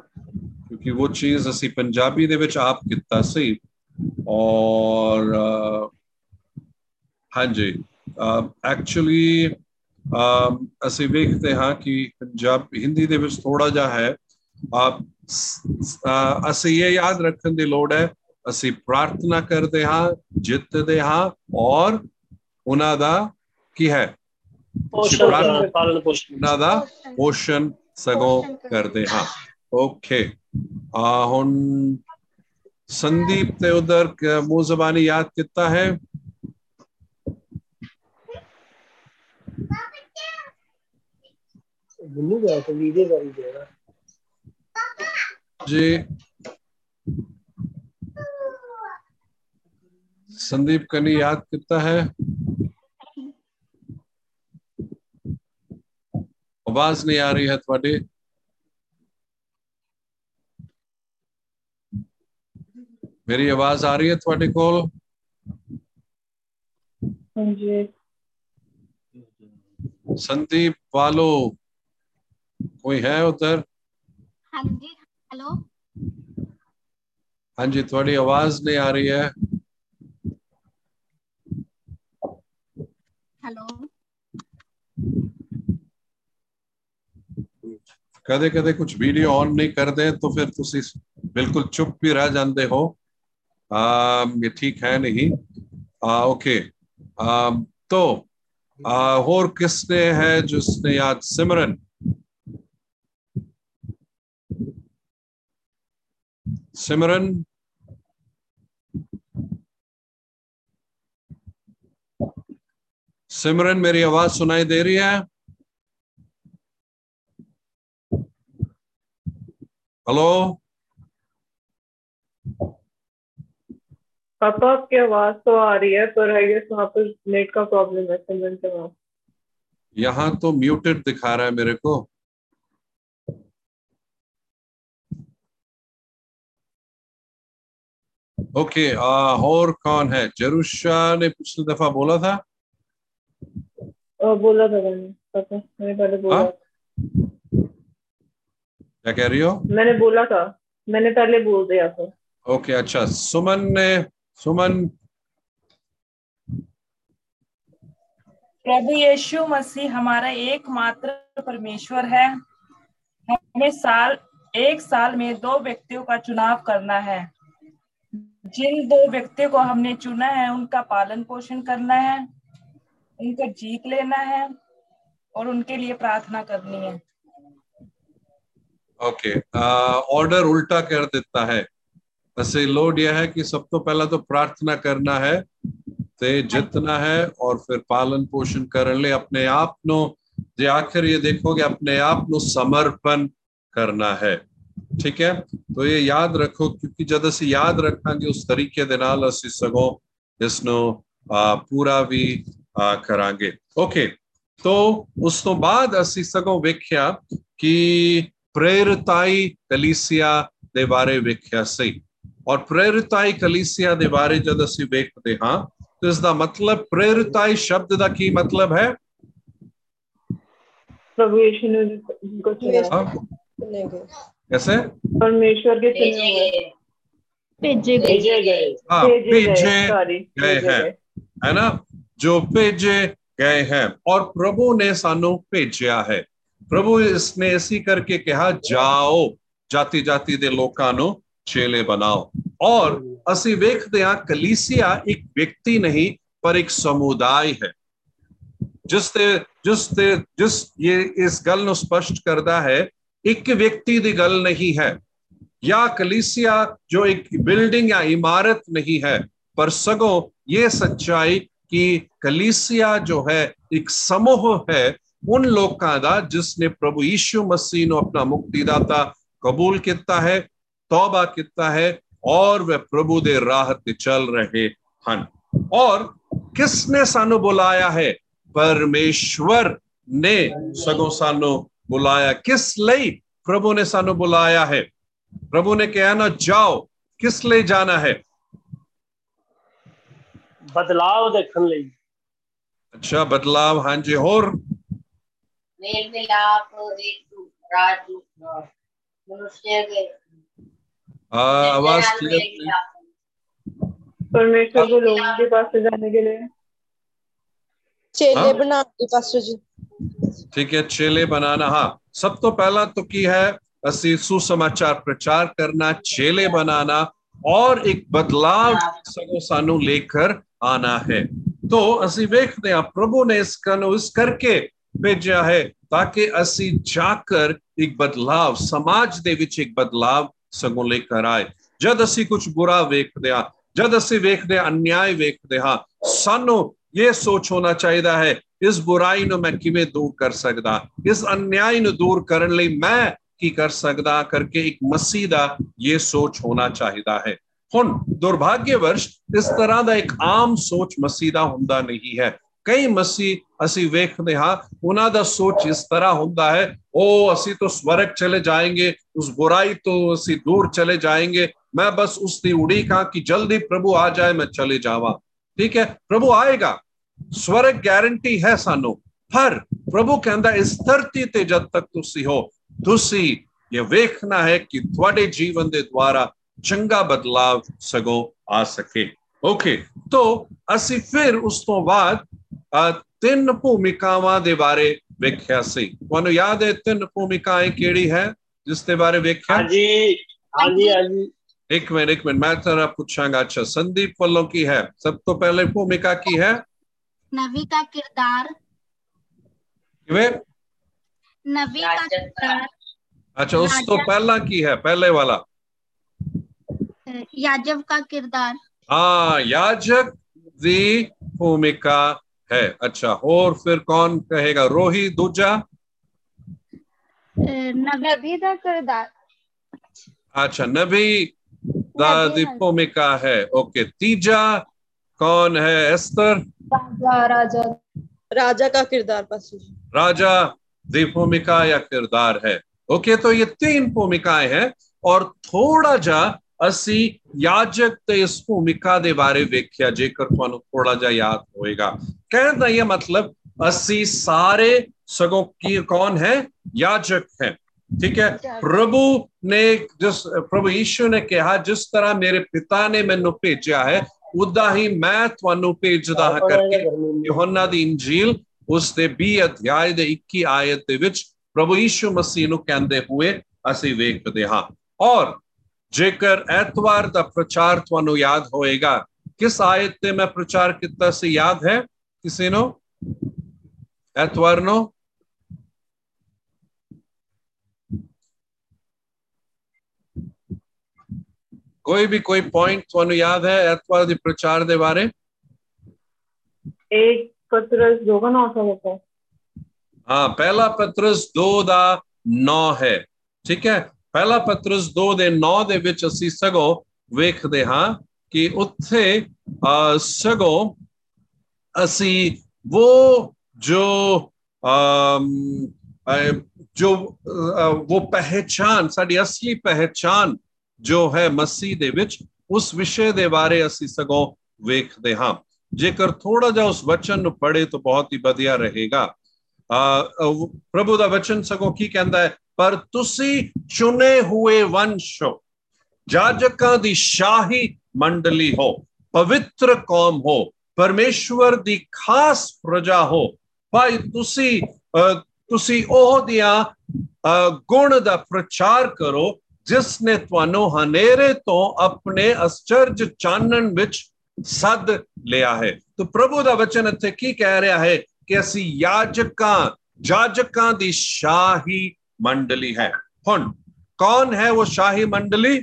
ਕਿਉਂਕਿ ਉਹ ਚੀਜ਼ ਅਸੀਂ ਪੰਜਾਬੀ ਦੇ ਵਿੱਚ ਆਪ ਕੀਤਾ ਸੀ ਔਰ ਹਾਂਜੀ ਐਕਚੁਅਲੀ ਅਸੀਂ ਵੇਖਦੇ ਹਾਂ ਕਿ ਪੰਜਾਬ ਹਿੰਦੀ ਦੇ ਵਿੱਚ ਥੋੜਾ ਜਿਹਾ ਹੈ ਆਪ ਅਸੀਂ ਇਹ ਯਾਦ ਰੱਖਣ ਦੀ ਲੋੜ ਹੈ ਅਸੀਂ ਪ੍ਰਾਰਥਨਾ ਕਰਦੇ ਹਾਂ ਜਿੱਤਦੇ ਹਾਂ ਔਰ ਉਹਨਾਂ ਦਾ ਕੀ ਹੈ ਉਹਨਾਂ ਦਾ ਪੋਸ਼ਣ ਸਗੋਂ ਕਰਦੇ ਹਾਂ ਓਕੇ ਆ ਹੁਣ ਸੰਦੀਪ ਤੇ ਉਧਰ ਮੂੰਹ ਜ਼ਬਾਨੀ ਯਾਦ ਕੀਤਾ ਹੈ ਗੁੰਨੂ ਗਿਆ ਤੇ ਵੀਡੀਓ ਕਰੀ ਦੇਣਾ जी। संदीप कनी याद कितना है? आवाज़ नहीं आ रही है थोड़ी। मेरी आवाज़ आ रही है थोड़े को संदीप वालो कोई है उधर? हाँ जी हेलो हाँ जी थोड़ी आवाज नहीं आ रही है हेलो ਕਦੇ ਕਦੇ ਕੁਝ ਵੀਡੀਓ ਔਨ ਨਹੀਂ ਕਰਦੇ तो फिर ਤੁਸੀਂ ਬਿਲਕੁਲ ਚੁੱਪ ਵੀ ਰਹਿ ਜਾਂਦੇ ਹੋ ਆ ये ठीक है नहीं आ, ओके आ, तो आ, और किसने है जिसने याद सिमरन सिमरन सिमरन मेरी आवाज़ सुनाई दे रही है? हेलो पापा आपकी आवाज़ तो आ रही है पर आई गेस वहाँ पर नेट का प्रॉब्लम है सिमरन के वहाँ यहाँ तो म्यूटेड दिखा रहा है मेरे को। ओके आ, और कौन है? जरूशा ने पिछली दफ़ा बोला था? और बोला था मैंने मैंने पहले बोला हाँ? क्या कह रही हो? मैंने बोला था मैंने पहले बोल दिया था। ओके अच्छा सुमन ने सुमन? प्रभु यीशु मसीह हमारा एकमात्र परमेश्वर है। हमें साल एक साल में दो व्यक्तियों का चुनाव करना है। जिन दो व्यक्तियों को हमने चुना है उनका पालन पोषण करना है उनको जीत लेना है और उनके लिए प्रार्थना करनी है ओके ऑर्डर उल्टा कर देता है ਅਸੀਂ ਲੋਡ ਇਹ ਹੈ ਕਿ ਸਭ ਤੋਂ ਪਹਿਲਾਂ ਤਾਂ ਪ੍ਰਾਰਥਨਾ ਕਰਨਾ ਹੈ ਤੇ ਜਿੱਤਣਾ ਹੈ ਔਰ ਫਿਰ ਪਾਲਨ ਪੋਸ਼ਣ ਕਰਨ ਲਈ ਆਪਣੇ ਆਪ ਨੂੰ ਜੇ ਆਖਰ ਇਹ ਦੇਖੋਗੇ ਆਪਣੇ ਆਪ ਨੂੰ ਸਮਰਪਣ ਕਰਨਾ ਹੈ ठीक है? तो ये याद रखो क्योंकि जब असि याद रखा उस तरीके के सगो इस पूरा भी करा ओके तो उस तो बाद असि सगो वेख्या कि प्रेरताई कलीसिया दे बारे वेख्या सही। और प्रेरताई कलीसिया दे बारे जब असि वेखते हाँ तो इसका मतलब प्रेरताई शब्द का की मतलब है? प्रभु कैसे परमेश्वर के चुने हुए भेजे गए भेजे गए हाँ भेजे भेजे सॉरी गए हैं है ना जो भेजे गए हैं और प्रभु ने सानू भेजा है प्रभु इसने ऐसी करके कहा जाओ जाति जाति दे लोकां ਨੂੰ ਚੇਲੇ ਬਣਾਓ ਔਰ ਅਸੀਂ ਵੇਖਦੇ ਹਾਂ ਕਲੀਸਿਆ ਇੱਕ ਵਿਅਕਤੀ ਨਹੀਂ ਪਰ ਇੱਕ ਸਮੁਦਾਇ ਹੈ ਜਿਸ ਤੇ ਜਿਸ ਤੇ ਜਿਸ ਇਹ ਇਸ ਗੱਲ ਨੂੰ ਸਪਸ਼ਟ ਕਰਦਾ ਹੈ ਇੱਕ ਵਿਅਕਤੀ ਦੀ ਗੱਲ ਨਹੀਂ ਹੈ या कलीसिया जो एक बिल्डिंग या इमारत नहीं है पर सगो ये सच्चाई कि कलीसिया जो है एक समूह है उन लोगों का जिसने प्रभु यीशु मसीह ने अपना मुक्तिदाता कबूल किया है तौबा किया है और वह प्रभु दे राह ते चल रहे हैं और किसने सानू बुलाया है परमेश्वर ने सगो सानू ਬੁਲਾਇਆ ਕਿਸ ਲਈ ਪ੍ਰਭੂ ਨੇ ਸਾਨੂੰ ਬੁਲਾਇਆ ਹੈ ਪ੍ਰਭੂ ਨੇ ਕਿਹਾ ਨਾ ਜਾਓ ਕਿਸ ਲਈ ਜਾਣਾ ਹੈ ਬਦਲਾਵ ਦੇਖਣ ਲਈ अच्छा बदलाव हाँ जी और मेल मिलाप एक राज मनुष्य के आ, आवाज मेल क्लियर मिलाप। परमेश्वर को लोगों के पास से जाने के लिए ਚੇਲੇ ਹਾਂ। ਬਣਾਉਣ ਦੀ ठीक है चेले बनाना हाँ। सब तो पहला तो की है असी सुसमाचार प्रचार करना चेले बनाना और एक बदलाव हाँ। सानू लेकर आना है। तो असी देखते हैं प्रभु ने इस इस करके भेजा है ताकि असी जाकर एक बदलाव समाज के एक बदलाव सगो लेकर आए। जब असी कुछ बुरा वेखते हाँ, हैं जब असी वेखते अन्याय वेखते हाँ सानू ये सोच होना चाहिए है इस बुराई नो मैं किवें दूर कर सकदा? इस अन्याय नो दूर करने ले मैं की कर सकता करके एक मसीह का ये सोच होना चाहिए है। हुन दुर्भाग्यवश इस तरह का एक आम सोच मसीह का होंगे नहीं है। कई मसी असी वेखते हाँ उन्होंने सोच इस तरह होंगे है, ओ असी तो स्वर्ग चले जाएँगे, उस बुराई तो ਤੋਂ दूर चले जाएँगे, मैं बस उसकी उड़ीक हाँ कि ਕਿ ਜਲਦੀ ਪ੍ਰਭੂ ਆ ਜਾਏ ਮੈਂ ਚਲੇ ਜਾਵਾਂ ਠੀਕ ਹੈ ਪ੍ਰਭੂ ਆਏਗਾ ਸਵਰਗ ਗਾਰੰਟੀ ਹੈ ਸਾਨੂੰ ਪਰ ਪ੍ਰਭੂ ਕਹਿੰਦਾ ਇਸ ਧਰਤੀ ਤੇ ਜਦ ਤੱਕ ਤੁਸੀਂ ਹੋ ਤੁਸੀਂ ਇਹ ਵੇਖਣਾ ਹੈ ਕਿ ਤੁਹਾਡੇ ਜੀਵਨ ਦੇ ਦੁਆਰਾ ਚੰਗਾ ਬਦਲਾਵ ਸਗੋ ਆ ਸਕੇ ਓਕੇ ਤੋਂ ਅਸੀਂ ਫਿਰ ਉਸ ਤੋਂ ਬਾਅਦ ਤਿੰਨ ਭੂਮਿਕਾਵਾਂ ਦੇ ਬਾਰੇ ਵੇਖਿਆ ਸੀ ਤੁਹਾਨੂੰ ਯਾਦ ਹੈ ਤਿੰਨ ਭੂਮਿਕਾਵਾਂ ਕਿਹੜੀ ਹੈ ਜਿਸ ਦੇ ਬਾਰੇ ਵੇਖਿਆ ਹਾਂਜੀ ਹਾਂਜੀ ਹਾਂਜੀ एक मिनट एक मिनट मैं जरा पूछांगा अच्छा संदीप पल्लो की है सब तो पहले भूमिका की है नवी का किरदार। नवी का किरदार। अच्छा उस तो पहला की है पहले वाला। याजव का किरदार। हाँ याजक जी भूमिका है। अच्छा और फिर कौन कहेगा? रोही दूजा? नबी का किरदार। अच्छा नबी दादी भूमिका है। ओके तीजा कौन है? एस्तर राजा राजा ਰਾਜਾ ਦਾ ਕਿਰਦਾਰ ਪਾਸਟਰ ਜੀ राजा दी भूमिका या किरदार है ओके तो ये तीन भूमिकाएं हैं और ਥੋੜਾ ਜਿਹਾ ਅਸੀਂ ਯਾਜਕ ਤੇ ਇਸ ਭੂਮਿਕਾ ਦੇ ਬਾਰੇ ਵੇਖਿਆ ਜੇਕਰ ਤੁਹਾਨੂੰ ਥੋੜਾ ਜਿਹਾ ਯਾਦ ਹੋਏਗਾ ਕਹਿਣ ਦਾ ਇਹ ਮਤਲਬ ਅਸੀਂ ਸਾਰੇ ਸਗੋਂ ਕੀ ਕੌਣ ਹੈ ਯਾਜਕ ਹੈ ਠੀਕ ਹੈ ਪ੍ਰਭੂ ਨੇ ਜਿਸ ਪ੍ਰਭੂ ਯੀਸ਼ੂ ਨੇ ਕਿਹਾ ਜਿਸ ਤਰ੍ਹਾਂ ਮੇਰੇ ਪਿਤਾ ਨੇ ਮੈਨੂੰ ਭੇਜਿਆ ਹੈ ਉਦਾਂ ਹੀ ਮੈਂ ਤੁਹਾਨੂੰ ਭੇਜਦਾ ਹਾਂ ਕਰਕੇ ਯੋਹੰਨਾ ਦੀ ਇੰਜੀਲ ਉਸ ਦੇ 20 ਅਧਿਆਇ ਦੇ 21 ਆਇਤ ਦੇ ਵਿੱਚ ਪ੍ਰਭੂ ਯੀਸ਼ੂ ਮਸੀਹ ਨੂੰ ਕਹਿੰਦੇ ਹੋਏ ਅਸੀਂ ਵੇਖਦੇ ਹਾਂ। ਔਰ ਜੇਕਰ ਐਤਵਾਰ ਦਾ ਪ੍ਰਚਾਰ ਤੁਹਾਨੂੰ ਯਾਦ ਹੋਏਗਾ ਕਿਸ ਆਇਤ ਤੇ ਮੈਂ ਪ੍ਰਚਾਰ ਕੀਤਾ ਸੀ? ਯਾਦ ਹੈ ਕਿਸੇ ਨੂੰ? ਐਤਵਾਰ ਨੂੰ? ਕੋਈ ਵੀ ਕੋਈ ਪੁਆਇੰਟ ਤੁਹਾਨੂੰ ਯਾਦ ਹੈ ਐਤਵਾਰ ਦੇ ਪ੍ਰਚਾਰ ਦੇ ਬਾਰੇ एक पत्रस दो का नौ सा होता है ਹਾਂ ਪਹਿਲਾ ਪਤਰਸ 2 ਦਾ 9 ਹੈ ਠੀਕ ਹੈ ਪਹਿਲਾ ਪਤਰਸ 2 ਦੇ 9 ਦੇ ਵਿੱਚ ਅਸੀਂ ਸਗੋਂ ਵੇਖਦੇ ਹਾਂ ਕਿ ਉੱਥੇ ਅਹ, ਸਗੋਂ ਅਸੀਂ ਉਹ ਜੋ ਅਮ, ਅਹ, ਜੋ ਅਹ, ਉਹ ਪਹਿਚਾਨ ਸਾਡੀ ਅਸਲੀ ਪਹਿਚਾਨ ਜੋ ਹੈ ਮਸੀਹ ਦੇ ਵਿੱਚ ਉਸ ਵਿਸ਼ੇ ਦੇ ਬਾਰੇ ਅਸੀਂ ਸਗੋਂ ਵੇਖਦੇ ਹਾਂ। ਜੇਕਰ ਥੋੜਾ ਜਿਹਾ ਉਸ ਵਚਨ ਨੂੰ ਪੜ੍ਹੇ ਤਾਂ ਬਹੁਤ ਹੀ ਵਧੀਆ ਰਹੇਗਾ। ਅਹ ਪ੍ਰਭੂ ਦਾ ਵਚਨ ਸਗੋਂ ਕੀ ਕਹਿੰਦਾ ਹੈ? ਪਰ ਤੁਸੀਂ ਚੁਣੇ ਹੋਏ ਵੰਸ਼ ਹੋ ਜਾਜਕਾਂ ਦੀ ਸ਼ਾਹੀ ਮੰਡਲੀ ਹੋ ਪਵਿੱਤਰ ਕੌਮ ਹੋ ਪਰਮੇਸ਼ਵਰ ਦੀ ਖਾਸ ਪ੍ਰਜਾ ਹੋ। ਭਾਈ ਤੁਸੀਂ ਅਹ, ਤੁਸੀਂ ਉਹ ਦੀਆਂ ਅਹ, ਗੁਣ ਦਾ ਪ੍ਰਚਾਰ ਕਰੋ ਜਿਸ ਨੇ ਤੁਹਾਨੂੰ ਹਨੇਰੇ ਤੋਂ ਆਪਣੇ ਅਚਰਜ ਚਾਨਣ ਵਿੱਚ ਸੱਦ ਲਿਆ ਹੈ ਤਾਂ ਪ੍ਰਭੂ ਦਾ ਵਚਨ ਇੱਥੇ ਕੀ ਕਹਿ ਰਿਹਾ ਹੈ ਕਿ ਅਸੀਂ ਯਾਜਕਾਂ ਜਾਜਕਾਂ ਦੀ ਸ਼ਾਹੀ ਮੰਡਲੀ ਹੈ ਹੁਣ ਕੌਣ ਹੈ ਉਹ ਸ਼ਾਹੀ ਮੰਡਲੀ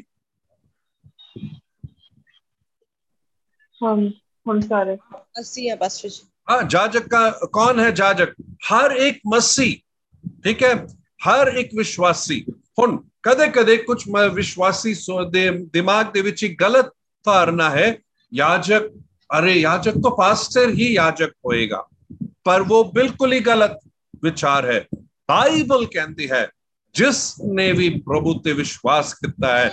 हम हम सारे ਅਸੀਂ ਆ ਪਾਸਟਰ ਜੀ हाँ जाजक का कौन है जाजक हर एक मसीह ठीक है ਹਰ ਇੱਕ ਵਿਸ਼ਵਾਸੀ ਹੁਣ ਕਦੇ ਕਦੇ ਕੁਝ ਵਿਸ਼ਵਾਸੀ ਸੋ ਦੇ ਦਿਮਾਗ ਦੇ ਵਿੱਚ ਇੱਕ ਗਲਤ ਧਾਰਨਾ ਹੈ याजक अरे याजक तो पास्टर ही याजक होएगा पर वो बिल्कुल ही गलत विचार है ਬਾਈਬਲ ਕਹਿੰਦੀ ਹੈ ਜਿਸ ਨੇ ਵੀ ਪ੍ਰਭੂ ਤੇ ਵਿਸ਼ਵਾਸ ਕੀਤਾ ਹੈ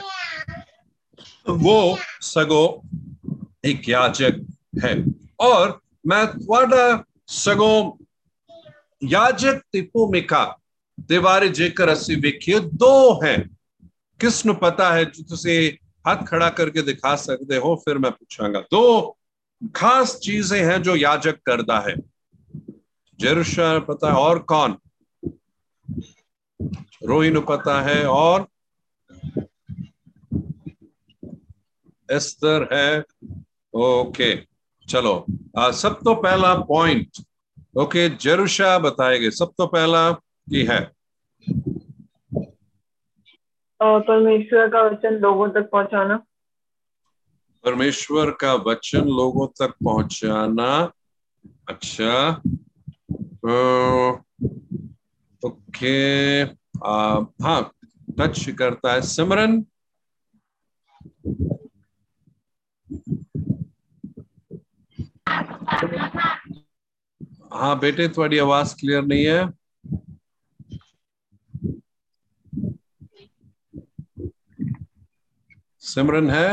ਉਹ ਸਗੋ ਇੱਕ ਯਾਜਕ ਹੈ ਔਰ ਮੈਂ ਤੁਹਾਡਾ ਸਗੋ ਯਾਜਕ ਦੀ ਭੂਮਿਕਾ ਦੇ ਬਾਰੇ ਜੇਕਰ ਅਸੀਂ ਵੇਖੀਏ ਦੋ ਹੈ ਕਿਸ ਨੂੰ ਪਤਾ ਹੈ ਜੋ ਤੁਸੀਂ ਹੱਥ ਖੜਾ ਕਰਕੇ ਦਿਖਾ ਸਕਦੇ ਹੋ ਫਿਰ ਮੈਂ ਪੁੱਛਾਂਗਾ ਦੋ खास चीजें हैं जो याजक करता है जरूशा पता है और कौन रोही नु पता है और एस्तर है ओके चलो आ, सब तो पहला पॉइंट ओके जरूशा बताएंगे सब तो पहला की है। परमेश्वर का वचन लोगों तक पहुंचाना। परमेश्वर का वचन लोगों तक पहुंचाना। अच्छा। ओके। हाँ टच करता है सिमरन। हाँ बेटे थोड़ी आवाज़ क्लियर नहीं है। सिमरन है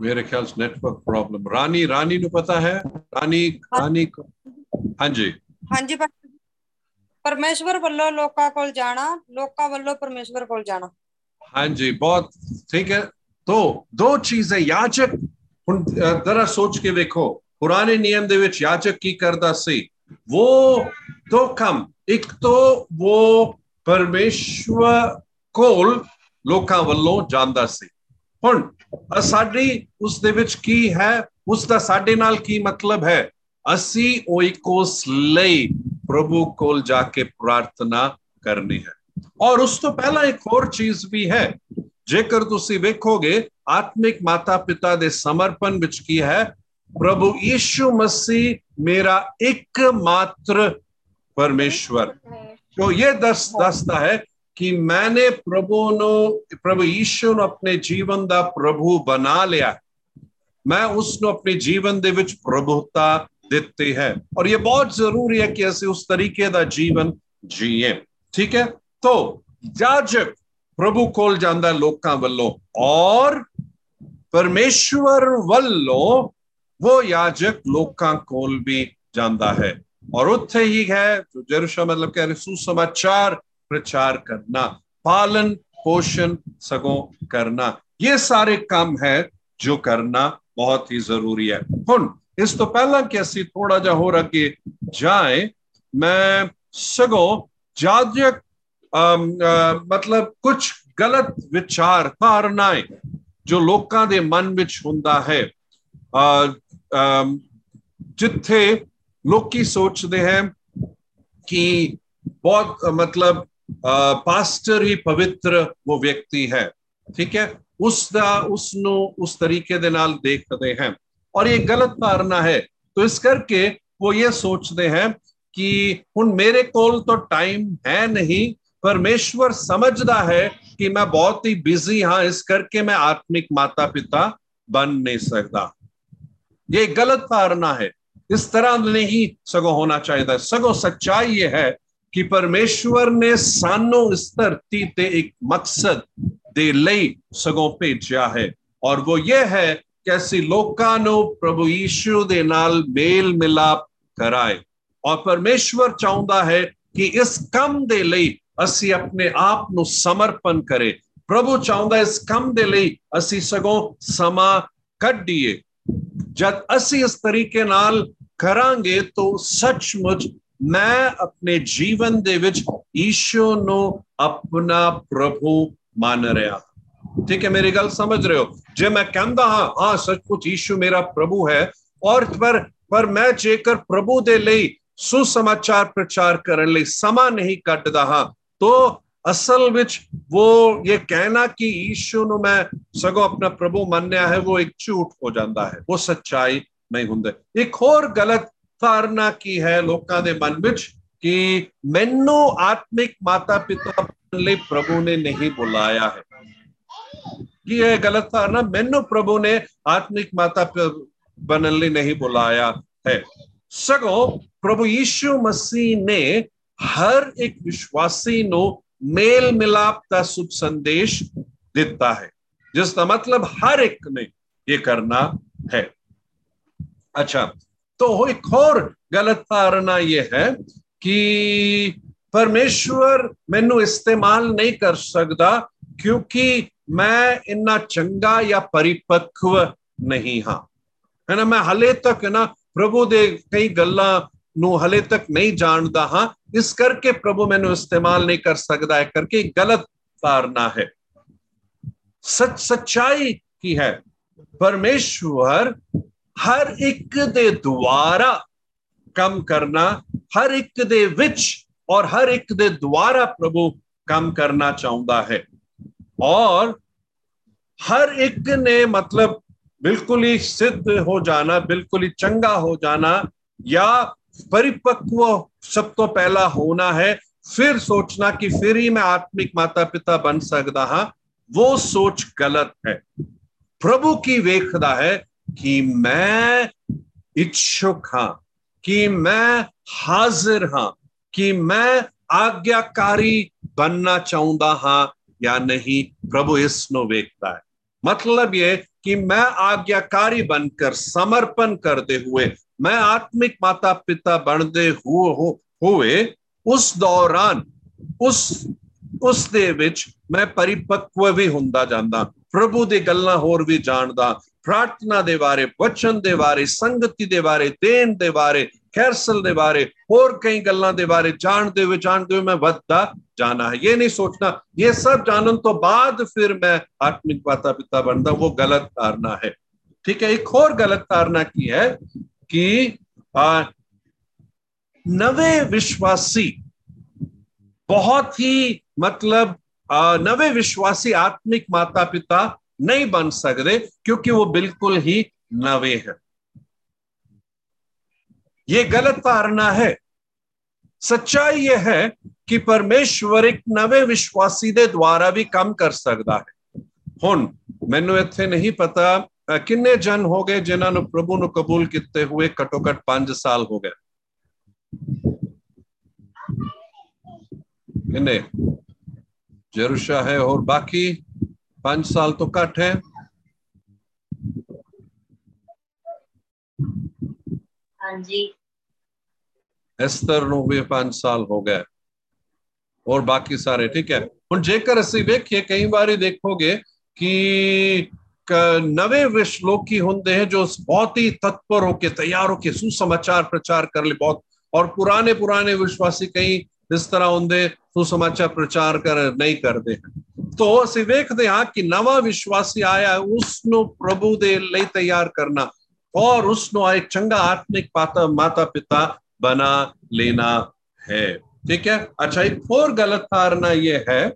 मेरे ख्याल से नेटवर्क प्रॉब्लम रानी रानी ਨੂੰ ਪਤਾ ਹੈ ਰਾਨੀ ਰਾਨੀ ਹਾਂਜੀ ਹਾਂਜੀ ਪਾਸਟਰ ਜੀ। ਪਰਮੇਸ਼ਵਰ ਵੱਲੋਂ ਲੋਕਾਂ ਕੋਲ ਜਾਣਾ ਲੋਕਾਂ ਵੱਲੋਂ ਪਰਮੇਸ਼ਵਰ ਕੋਲ ਜਾਣਾ हाँ जी बहुत ठीक है तो दो चीजें याचक ਹੁਣ ਜਰਾ ਸੋਚ ਕੇ ਵੇਖੋ ਪੁਰਾਣੇ ਨਿਯਮ ਦੇ ਵਿੱਚ ਯਾਚਕ ਕੀ ਕਰਦਾ ਸੀ ਉਹ ਦੋ ਕੰਮ ਇੱਕ ਤੋਂ ਉਹ ਪਰਮੇਸ਼ਵਰ ਕੋਲ ਲੋਕਾਂ ਵੱਲੋਂ ਜਾਂਦਾ ਸੀ ਹੁਣ ਅਹ ਸਾਡੀ ਉਸ ਦੇ ਵਿੱਚ ਕੀ ਹੈ ਉਸ ਦਾ ਸਾਡੇ ਨਾਲ ਕੀ ਮਤਲਬ ਹੈ ਅਸੀਂ ਓਇਕੋਸ ਲਈ ਪ੍ਰਭੂ ਕੋਲ ਜਾ ਕੇ ਪ੍ਰਾਰਥਨਾ ਕਰਨੀ ਹੈ ਔਰ ਉਸ ਤੋਂ ਪਹਿਲਾਂ ਇੱਕ ਹੋਰ ਚੀਜ਼ ਵੀ ਹੈ ਜੇਕਰ ਤੁਸੀਂ ਵੇਖੋਗੇ ਆਤਮਿਕ ਮਾਤਾ ਪਿਤਾ ਦੇ ਸਮਰਪਣ ਵਿੱਚ ਕੀ ਹੈ ਪ੍ਰਭੂ ਯੀਸ਼ੂ ਮਸੀਹ ਮੇਰਾ ਇੱਕ ਮਾਤਰ परमेश्वर तो ये दस दसता है कि मैंने प्रभु नो प्रभु यीशु ਨੂੰ ਆਪਣੇ ਜੀਵਨ ਦਾ ਪ੍ਰਭੂ ਬਣਾ ਲਿਆ ਮੈਂ ਉਸ ਨੂੰ ਆਪਣੇ ਜੀਵਨ ਦੇ ਵਿੱਚ ਪ੍ਰਭੂਤਾ ਦਿੱਤੀ ਹੈ ਔਰ ਇਹ ਬਹੁਤ ਜ਼ਰੂਰੀ ਹੈ ਕਿ ਅਸੀਂ ਉਸ ਤਰੀਕੇ ਦਾ ਜੀਵਨ ਜੀਏ ਠੀਕ ਹੈ ਤੋ ਜਾਜਕ ਪ੍ਰਭੂ ਕੋਲ ਜਾਂਦਾ ਲੋਕਾਂ ਵੱਲੋਂ ਔਰ ਪਰਮੇਸ਼ਵਰ ਵੱਲੋਂ ਉਹ ਯਾਜਕ ਲੋਕਾਂ ਕੋਲ ਵੀ ਜਾਂਦਾ ਹੈ और उत्थे ही है, जो जरूशा मतलब कह रहे सुसमाचार प्रचार करना, पालन पोषण सगो करना। ये सारे काम है जो करना बहुत ही ज़रूरी है। हुन, इस तो पहला कि असि थोड़ा जा होर अगे जाए, मैं सगो जाजक मतलब कुछ गलत विचार धारनाएँ जो लोगों मन विच हुंदा है जिथे ਲੋਕੀ ਸੋਚਦੇ ਹੈ ਕਿ ਬਹੁਤ ਮਤਲਬ ਪਾਸਟਰ ਹੀ ਪਵਿੱਤਰ ਉਹ ਵਿਅਕਤੀ ਹੈ ਠੀਕ ਹੈ ਉਸ ਦਾ ਉਸ ਨੂੰ ਉਸ ਤਰੀਕੇ ਦੇ ਨਾਲ ਦੇਖਦੇ हैं और ये गलत धारणा है तो इस करके वो ये सोचते हैं कि ਹੁਣ ਮੇਰੇ ਕੋਲ तो टाइम है नहीं परमेश्वर समझदा है कि मैं बहुत ही बिजी हाँ इस करके मैं आत्मिक माता पिता बन नहीं सकता ये गलत धारणा है इस तरह नहीं सगो होना चाहिए सगो सच्चाई ये है कि परमेश्वर ने सानू इस धरती ते एक मकसद दे लई सगो भेजा है और वो ये है कि ਅਸੀਂ ਲੋਕਾਂ ਨੂੰ ਪ੍ਰਭੂ ਯੀਸ਼ੂ ਦੇ ਨਾਲ ਮੇਲ ਮਿਲਾਪ ਕਰਾਏ ਔਰ ਪਰਮੇਸ਼ਵਰ ਚਾਹੁੰਦਾ ਹੈ ਕਿ ਇਸ ਕੰਮ ਦੇ ਲਈ ਅਸੀਂ ਆਪਣੇ ਆਪ ਨੂੰ ਸਮਰਪਣ ਕਰੇ ਪ੍ਰਭੂ ਚਾਹੁੰਦਾ ਇਸ ਕੰਮ ਦੇ ਲਈ ਅਸੀਂ ਸਗੋਂ ਸਮਾਂ ਕੱਢੀਏ ਜਦ ਅਸੀਂ ਇਸ ਤਰੀਕੇ ਨਾਲ ਕਰਾਂਗੇ ਤਾਂ ਸੱਚਮੁੱਚ ਮੈਂ ਆਪਣੇ ਜੀਵਨ ਦੇ ਵਿੱਚ ਈਸ਼ਵਰ ਨੂੰ ਆਪਣਾ ਪ੍ਰਭੂ ਮੰਨ ਰਿਹਾ ਠੀਕ ਹੈ ਮੇਰੀ ਗੱਲ ਸਮਝ ਰਹੇ ਹੋ ਜੇ ਮੈਂ ਕਹਿੰਦਾ ਹਾਂ ਹਾਂ ਸੱਚਮੁੱਚ ਈਸ਼ੂ ਮੇਰਾ ਪ੍ਰਭੂ ਹੈ ਔਰ ਪਰ ਪਰ ਮੈਂ ਜੇਕਰ ਪ੍ਰਭੂ ਦੇ ਲਈ ਸੁਸਮਾਚਾਰ ਪ੍ਰਚਾਰ ਕਰਨ ਲਈ ਸਮਾਂ ਨਹੀਂ ਕੱਢਦਾ ਹਾਂ ਤਾਂ ਅਸਲ ਵਿੱਚ ਉਹ ਇਹ ਕਹਿਣਾ ਕਿ ਈਸ਼ੂ ਨੂੰ ਮੈਂ ਸਗੋਂ ਆਪਣਾ ਪ੍ਰਭੂ ਮੰਨਿਆ ਹੈ ਉਹ ਇੱਕ ਝੂਠ ਹੋ ਜਾਂਦਾ ਹੈ ਉਹ ਸੱਚਾਈ नहीं ਹੁੰਦੇ ਇੱਕ ਹੋਰ ਗਲਤ ਧਾਰਨਾ ਕੀ ਹੈ ਲੋਕਾਂ ਦੇ ਮਨ ਵਿੱਚ ਕਿ ਮੈਨੂੰ ਆਤਮਿਕ ਮਾਤਾ ਪਿਤਾ ਬਣਨ ਲਈ ਪ੍ਰਭੂ ਨੇ ਨਹੀਂ ਬੁਲਾਇਆ ਹੈ ये गलत धारणा मैनू प्रभु ने आत्मिक माता बनने ਲਈ ਨਹੀਂ ਬੁਲਾਇਆ ਹੈ ਸਗੋਂ ਪ੍ਰਭੂ ਯੀਸ਼ੂ ਮਸੀਹ ਨੇ ਹਰ ਇੱਕ ਵਿਸ਼ਵਾਸੀ ਨੂੰ ਮੇਲ ਮਿਲਾਪ ਦਾ ਸੁਭ ਸੰਦੇਸ਼ ਦਿੱਤਾ ਹੈ ਜਿਸ ਦਾ ਮਤਲਬ ਹਰ ਇੱਕ ਨੇ ਇਹ ਕਰਨਾ है अच्छा तो एक और गलत धारणा यह है कि परमेश्वर मैनू इस्तेमाल नहीं कर सकता क्योंकि मैं इन्ना चंगा या परिपक्व नहीं हाँ है ना मैं हले तक ना प्रभु दे कई गल्ला ਨੂੰ ਹਲੇ ਤੱਕ ਨਹੀਂ ਜਾਣਦਾ ਹਾਂ ਇਸ ਕਰਕੇ ਪ੍ਰਭੂ ਮੈਨੂੰ ਇਸਤੇਮਾਲ ਨਹੀਂ ਕਰ ਸਕਦਾ ਹੈ ਕਰਕੇ ਗਲਤ ਧਾਰਨਾ ਹੈ ਸੱਚ ਸੱਚਾਈ ਕੀ ਹੈ ਪਰਮੇਸ਼ਵਰ ਹਰ ਇੱਕ ਦੇ ਦੁਆਰਾ ਕੰਮ ਕਰਨਾ ਹਰ ਇੱਕ ਦੇ ਵਿੱਚ ਔਰ ਹਰ ਇੱਕ ਦੇ ਦੁਆਰਾ ਪ੍ਰਭੂ ਕੰਮ ਕਰਨਾ ਚਾਹੁੰਦਾ ਹੈ ਔਰ हर एक ने मतलब बिल्कुल ही सिद्ध हो जाना बिल्कुल ही चंगा हो जाना या परिपक्व सब तो पहला होना है फिर सोचना कि फिर ही मैं आत्मिक माता पिता बन सकता हाँ वो सोच गलत है प्रभु की वेखदा है कि मैं इच्छुक हाँ कि मैं हाजिर हाँ कि मैं आज्ञाकारी बनना चाहता हाँ या नहीं प्रभु इसनो वेखता है मतलब ये कि मैं आज्ञाकारी बनकर समर्पण करते हुए मैं आत्मिक माता पिता बनते हुए हो, हुए उस दौरान उस ਉਸ ਦੇ ਵਿੱਚ ਮੈਂ ਪਰਿਪੱਕਵ ਵੀ ਹੁੰਦਾ ਜਾਂਦਾ ਪ੍ਰਭੂ ਦੀ ਗੱਲਾਂ ਹੋਰ ਵੀ ਜਾਣਦਾ प्रार्थना दे बारे ವಚನ दे बारे ದೇವಾರೆ दे बारे खैरसल दे बारे और कई गल्लां दे बारे जानते हुए जानते हुए मैं वधता जाना है। ये नहीं सोचना ये सब जानन तो बाद फिर मैं आत्मिक माता पिता बनता वो गलत धारणा है। ठीक है एक और गलत धारणा की है कि आ, नवे विश्वासी बहुत ही मतलब आ, नवे विश्वासी आत्मिक माता पिता नहीं बन सकते क्योंकि वो बिल्कुल ही नवे हैं ये गलत धारणा है सच्चाई यह है ਕਿ ਪਰਮੇਸ਼ਵਰ ਇੱਕ ਨਵੇਂ ਵਿਸ਼ਵਾਸੀ ਦੇ ਦੁਆਰਾ ਵੀ ਕੰਮ ਕਰ ਸਕਦਾ ਹੈ ਹੁਣ ਮੈਨੂੰ ਇੱਥੇ ਨਹੀਂ ਪਤਾ ਕਿੰਨੇ ਜਨ ਹੋ ਗਏ ਜਿਨ੍ਹਾਂ ਨੂੰ ਪ੍ਰਭੂ ਨੂੰ ਕਬੂਲ ਕੀਤੇ ਹੋਏ ਘਟੋ ਘਟ 5 ਸਾਲ ਹੋ ਗਏ ਕਿੰਨੇ ਜਰੂਸ਼ਾ ਹੈ और बाकी पाँच साल तो कट है। हाँ एस्तर भी पाँच साल हो गए। और बाकी सारे ठीक है। हूँ जेकर असि वेखिए कई बार देखोगे कि नवे श्लोकी होंगे हैं जो बहुत ही तत्पर होके तैयार होके सुसमाचार प्रचार कर ले बहुत। और पुराने पुराने विश्वासी कई इस तरह होंगे सुसमाचार प्रचार कर नहीं करते। हैं तो असि તો हाँ कि नवा विश्वासी आया है પ્રભુ प्रभु दे तैयार करना और उसनो एक चंगा आत्मिक पाता माता पिता बना लेना है। ठीक है? अच्छा एक और गलत धारणा यह है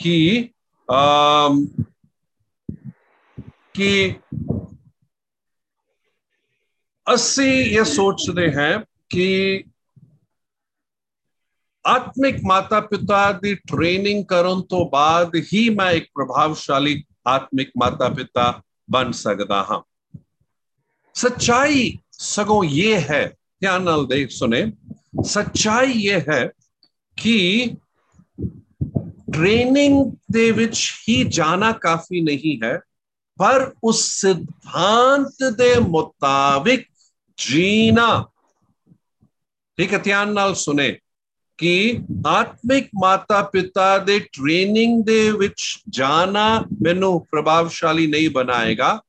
कि आ, कि अस्सी ये सोचते हैं कि ਆਤਮਿਕ ਮਾਤਾ ਪਿਤਾ ਦੀ ਟ੍ਰੇਨਿੰਗ ਕਰਨ ਤੋਂ ਬਾਅਦ ਹੀ ਮੈਂ ਇੱਕ ਪ੍ਰਭਾਵਸ਼ਾਲੀ ਆਤਮਿਕ ਮਾਤਾ ਪਿਤਾ ਬਣ ਸਕਦਾ ਹਾਂ सच्चाई सगों ये है ध्यान नाल देख सुने सच्चाई ये है कि ट्रेनिंग ਦੇ ਵਿੱਚ ਹੀ ਜਾਣਾ ਕਾਫੀ ਨਹੀਂ ਹੈ ਪਰ ਉਸ ਸਿਧਾਂਤ ਦੇ ਮੁਤਾਬਿਕ ਜੀਣਾ ਠੀਕ ਹੈ ਧਿਆਨ ਨਾਲ ਸੁਨੇ ਕਿ ਆਤਮਿਕ ਮਾਤਾ ਪਿਤਾ ਦੇ ਟ੍ਰੇਨਿੰਗ ਦੇ ਵਿੱਚ ਜਾਣਾ ਮੈਨੂੰ ਪ੍ਰਭਾਵਸ਼ਾਲੀ ਨਹੀਂ ਬਣਾਏਗਾ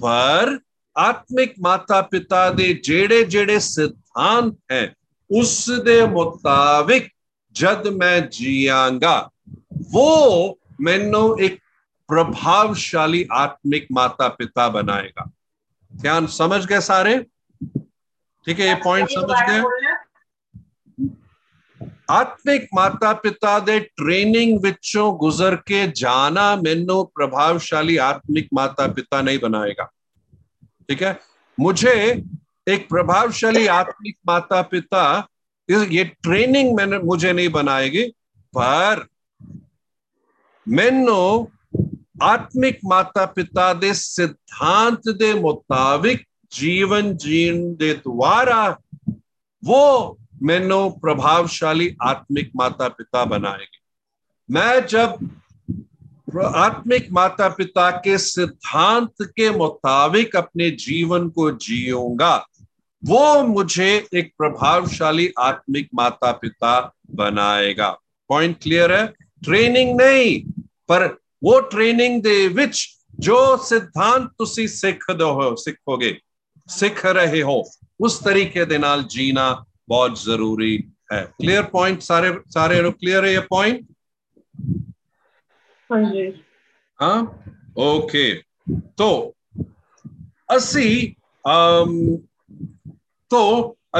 ਪਰ ਆਤਮਿਕ ਮਾਤਾ ਪਿਤਾ ਦੇ ਜਿਹੜੇ ਜਿਹੜੇ ਸਿਧਾਂਤ ਹੈ ਉਸ ਦੇ ਮੁਤਾਬਿਕ ਜਦ ਮੈਂ ਜੀਵਾਂਗਾ वो ਮੈਨੂੰ ਇੱਕ प्रभावशाली आत्मिक माता पिता बनाएगा ध्यान समझ गए सारे ठीक है ये पॉइंट समझ गए आत्मिक माता पिता दे ट्रेनिंग विचों गुजर के जाना मेनो प्रभावशाली आत्मिक माता पिता नहीं बनाएगा। ठीक है? मुझे एक प्रभावशाली आत्मिक माता पिता ये ट्रेनिंग मैंने मुझे नहीं बनाएगी, पर मेनो आत्मिक माता पिता दे सिद्धांत दे मुताबिक जीवन जीन दे द्वारा वो मैनो प्रभावशाली आत्मिक माता पिता बनाएगी मैं जब आत्मिक माता पिता के सिद्धांत के मुताबिक अपने जीवन को जीऊंगा वो मुझे एक प्रभावशाली आत्मिक माता पिता बनाएगा पॉइंट क्लियर है ट्रेनिंग नहीं पर वो ट्रेनिंग दे विच जो सिद्धांत ਤੁਸੀਂ ਸਿੱਖਦੇ ਹੋ ਸਿੱਖੋਗੇ ਸਿੱਖ ਰਹੇ ਹੋ ਉਸ ਤਰੀਕੇ ਦੇ ਨਾਲ ਜੀਣਾ ਬਹੁਤ ਜ਼ਰੂਰੀ ਹੈ ਕਲੀਅਰ ਪੁਆਇੰਟ ਸਾਰੇ ਸਾਰੇ ਨੂੰ ਕਲੀਅਰ ਹੈ ਇਹ ਪੁਆਇੰਟ हाँ जी हाँ ओके तो ਅਸੀਂ um, तो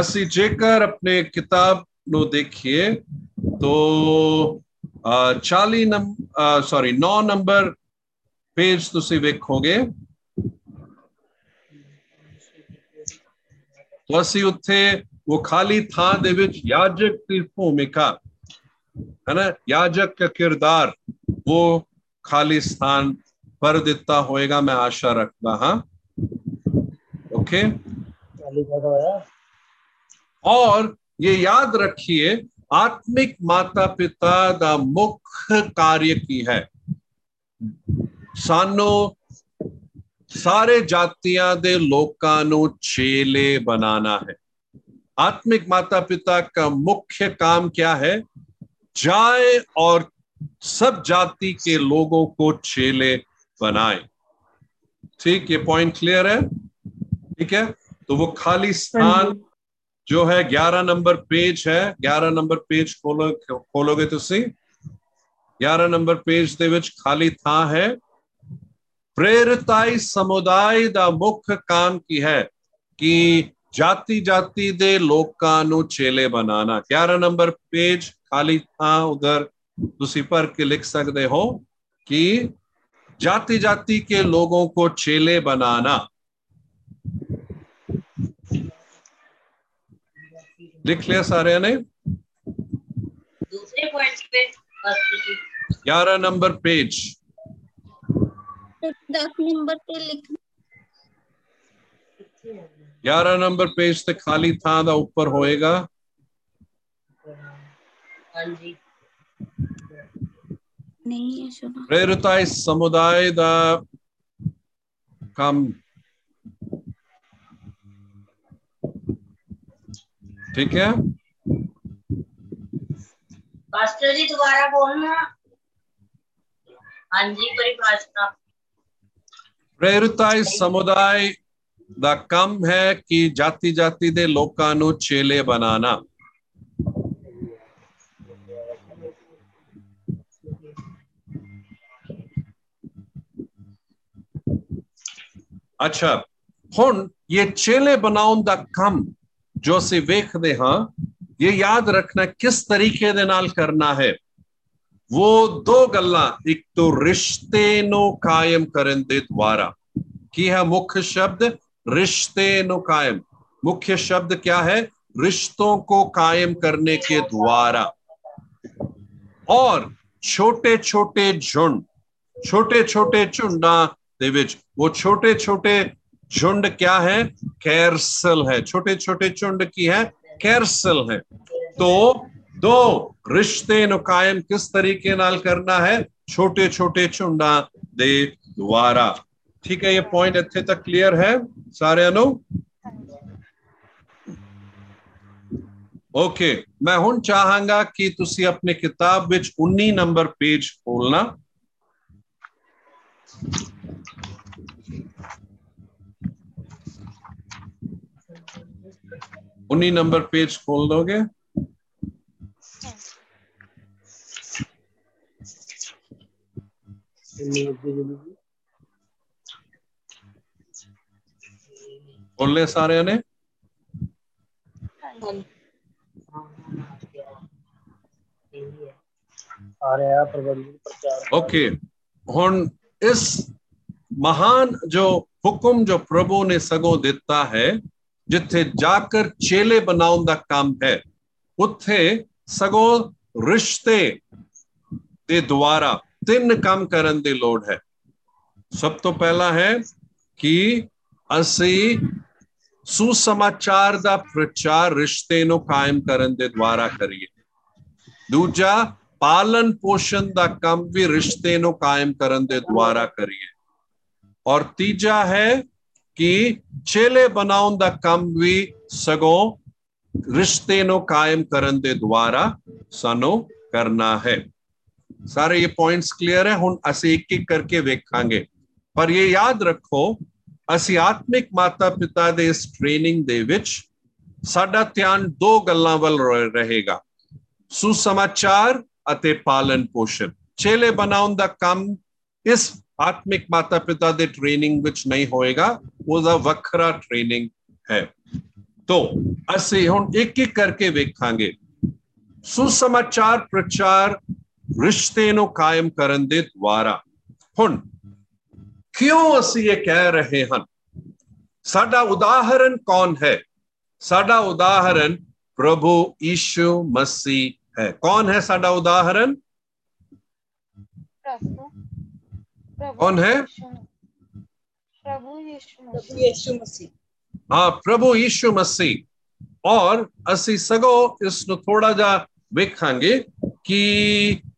ਅਸੀਂ ਜੇਕਰ ਆਪਣੇ ਕਿਤਾਬ ਨੂੰ ਦੇਖੀਏ तो ਚਾਲੀ ਨੰਬਰ ਸੌਰੀ 9 ਨੰਬਰ ਪੇਜ ਤੁਸੀਂ ਵੇਖੋਗੇ तो ਅਸੀਂ ਉੱਥੇ ਉਹ ਖਾਲੀ ਥਾਂ ਦੇ ਵਿੱਚ ਯਾਜਕ ਦੀ ਭੂਮਿਕਾ ਹੈ ਨਾ ਯਾਜਕ ਦਾ ਕਿਰਦਾਰ ਉਹ ਖਾਲੀ ਸਥਾਨ ਪਰ ਦਿੱਤਾ ਹੋਏਗਾ ਮੈਂ ਆਸ਼ਾ ਰੱਖਦਾ ਹਾਂ ओके और ये याद रखिए आत्मिक माता पिता ਦਾ ਮੁੱਖ ਕਾਰਜ ਕੀ ਹੈ ਸਾਨੂੰ ਸਾਰੇ ਜਾਤੀਆਂ ਦੇ ਲੋਕਾਂ ਨੂੰ ਚੇਲੇ बनाना है आत्मिक माता पिता का मुख्य काम क्या है जाए और सब जाति के लोगों को चेले बनाए ठीक ये पॉइंट क्लियर है ठीक है तो वो खाली स्थान जो है ग्यारह नंबर पेज है ग्यारह नंबर पेज खोलो खोलोगे ਤੁਸੀਂ 11 ਨੰਬਰ ਪੇਜ ਦੇ ਵਿੱਚ ਖਾਲੀ ਥਾਂ ਹੈ ਪ੍ਰੇਰਿਤਾਈ ਸਮੁਦਾਇ ਦਾ ਮੁੱਖ ਕੰਮ ਕੀ ਹੈ ਕਿ ਜਾਤੀ ਜਾਤੀ ਦੇ ਲੋਕਾਂ ਨੂੰ ਚੇਲੇ ਬਣਾਉਣਾ 11 ਨੰਬਰ ਪੇਜ ਖਾਲੀ ਥਾਂ ਉਧਰ ਤੁਸੀਂ ਭਰ ਕੇ ਲਿਖ ਸਕਦੇ ਹੋ कि जाति जाति के लोगों को चेले बनाना लिख लिया सारे ने दूसरे पॉइंट पे पास्टर जी ग्यारह नंबर पेज दस नंबर पे लिखना ग्यारह नंबर पेज ਤੇ ਖਾਲੀ ਥਾਂ ਦਾ ਉੱਪਰ ਹੋਏਗਾ हाँ जी नहीं है सुना ਪ੍ਰੇਰਿਤਾਈ ਸਮੁਦਾਇ ਦਾ ਕੰਮ ठीक है पास्टर जी दोबारा बोलना हाँ जी परिभाषा ਪ੍ਰੇਰਿਤਾਈ ਸਮੁਦਾਇ ਦਾ ਕੰਮ ਹੈ ਕਿ ਜਾਤੀ ਜਾਤੀ ਦੇ ਲੋਕਾਂ ਨੂੰ ਚੇਲੇ ਬਣਾਉਣਾ ਅੱਛਾ ਹੁਣ ਇਹ ਚੇਲੇ ਬਣਾਉਣ ਦਾ ਕੰਮ ਜੋ ਅਸੀਂ ਵੇਖਦੇ ਹਾਂ ਇਹ ਯਾਦ ਰੱਖਣਾ ਕਿਸ ਤਰੀਕੇ ਦੇ ਨਾਲ ਕਰਨਾ ਹੈ ਉਹ ਦੋ ਗੱਲਾਂ ਇੱਕ ਤੋਂ ਰਿਸ਼ਤੇ ਨੂੰ ਕਾਇਮ ਕਰਨ ਦੇ ਦੁਆਰਾ ਕੀ ਹੈ ਮੁੱਖ ਸ਼ਬਦ रिश्ते नु कायम। मुख्य शब्द क्या है? रिश्तों को कायम करने के द्वारा। और छोटे छोटे झुंड छोटे छोटे झुंडा दिविज वो छोटे छोटे झुंड क्या है? कैरसल है। छोटे छोटे झुंड की है? कैरसल है। तो दो, रिश्ते नु कायम किस तरीके नाल करना है? छोटे छोटे झुंडा दे द्वारा। ਠੀਕ ਹੈ ਇਹ ਪੁਆਇੰਟ ਇੱਥੇ ਤੱਕ ਕਲੀਅਰ ਹੈ ਸਾਰਿਆਂ ਨੂੰ ਓਕੇ ਮੈਂ ਹੁਣ ਚਾਹਾਂਗਾ ਕਿ ਤੁਸੀਂ ਆਪਣੇ ਕਿਤਾਬ ਵਿੱਚ 19 ਨੰਬਰ ਪੇਜ ਖੋਲਣਾ उन्नी नंबर पेज खोल दोगे खोल ले सारे ने ਆ ਰਿਹਾ ਪ੍ਰਬੰਧਨ ਪ੍ਰਚਾਰ ओके ਹੁਣ ਇਸ ਮਹਾਨ ਜੋ ਹੁਕਮ ਜੋ ਪ੍ਰਭੂ ਨੇ ਸਗੋਂ ਦਿੱਤਾ ਹੈ ਜਿੱਥੇ ਜਾ ਕੇ ਚੇਲੇ ਬਣਾਉਣ ਦਾ ਕੰਮ ਹੈ ਉੱਥੇ ਸਗੋਂ ਰਿਸ਼ਤੇ ਦੇ ਦੁਆਰਾ ਤਿੰਨ ਕੰਮ ਕਰਨ ਦੀ ਲੋੜ ਹੈ ਸਭ ਤੋਂ ਪਹਿਲਾ ਹੈ ਕਿ ਅਸੀਂ ਸੁਸਮਾਚਾਰ ਦਾ ਪ੍ਰਚਾਰ ਰਿਸ਼ਤੇ ਨੂੰ ਕਾਇਮ ਕਰਨ ਦੇ ਦੁਆਰਾ ਕਰੀਏ ਦੂਜਾ ਪਾਲਨ ਪੋਸ਼ਣ ਦਾ ਕੰਮ ਵੀ ਰਿਸ਼ਤੇ ਨੂੰ ਕਾਇਮ ਕਰਨ ਦੇ ਦੁਆਰਾ ਕਰੀਏ ਔਰ ਤੀਜਾ ਹੈ ਕਿ ਚੇਲੇ ਬਣਾਉਣ ਦਾ ਕੰਮ ਵੀ ਸਗੋਂ ਰਿਸ਼ਤੇ ਨੂੰ ਕਾਇਮ ਕਰਨ ਦੇ ਦੁਆਰਾ ਸਾਨੂੰ ਕਰਨਾ ਹੈ ਸਾਰੇ ਇਹ ਪੁਆਇੰਟਸ ਕਲੀਅਰ ਹੈ ਹੁਣ ਅਸੀਂ ਇੱਕ ਇੱਕ ਕਰਕੇ ਵੇਖਾਂਗੇ ਪਰ ਇਹ ਯਾਦ ਰੱਖੋ ਅਸੀਂ ਆਤਮਿਕ ਮਾਤਾ ਪਿਤਾ ਦੇ ਇਸ ਟ੍ਰੇਨਿੰਗ ਦੇ ਵਿੱਚ ਸਾਡਾ ਧਿਆਨ ਦੋ ਗੱਲਾਂ ਵੱਲ ਰਹੇਗਾ। ਸੁਸਮਾਚਾਰ ਅਤੇ ਪਾਲਨ ਪੋਸ਼ਣ। ਚੇਲੇ ਬਣਾਉਣ ਦਾ ਕੰਮ ਇਸ ਆਤਮਿਕ ਮਾਤਾ ਪਿਤਾ ਦੇ ਟ੍ਰੇਨਿੰਗ ਵਿੱਚ ਨਹੀਂ ਹੋਏਗਾ, ਉਹਦਾ ਵੱਖਰਾ ਟ੍ਰੇਨਿੰਗ ਹੈ। ਤੋ, ਅਸੀਂ ਹੁਣ ਇੱਕ ਇੱਕ ਕਰਕੇ ਵੇਖਾਂਗੇ। ਸੁਸਮਾਚਾਰ ਪ੍ਰਚਾਰ ਰਿਸ਼ਤੇ ਨੂੰ ਕਾਇਮ ਕਰਨ ਦੇ ਦੁਆਰਾ। ਹੁਣ ਕਿਉਂ ਅਸੀਂ ਇਹ ਕਹਿ ਰਹੇ ਹਾਂ ਸਾਡਾ ਉਦਾਹਰਣ ਕੌਣ ਹੈ ਸਾਡਾ ਉਦਾਹਰਣ ਪ੍ਰਭੂ ਯੀਸ਼ੂ ਮਸੀਹ ਹੈ ਕੌਣ ਹੈ ਸਾਡਾ ਉਦਾਹਰਣ कौन है प्रभु यीशु प्रभु यीशु मसीह हाँ प्रभु यीशु मसीह और ਅਸੀਂ ਸਗੋਂ ਇਸ ਨੂੰ ਥੋੜਾ ਜਿਹਾ ਵੇਖਾਂਗੇ ਕਿ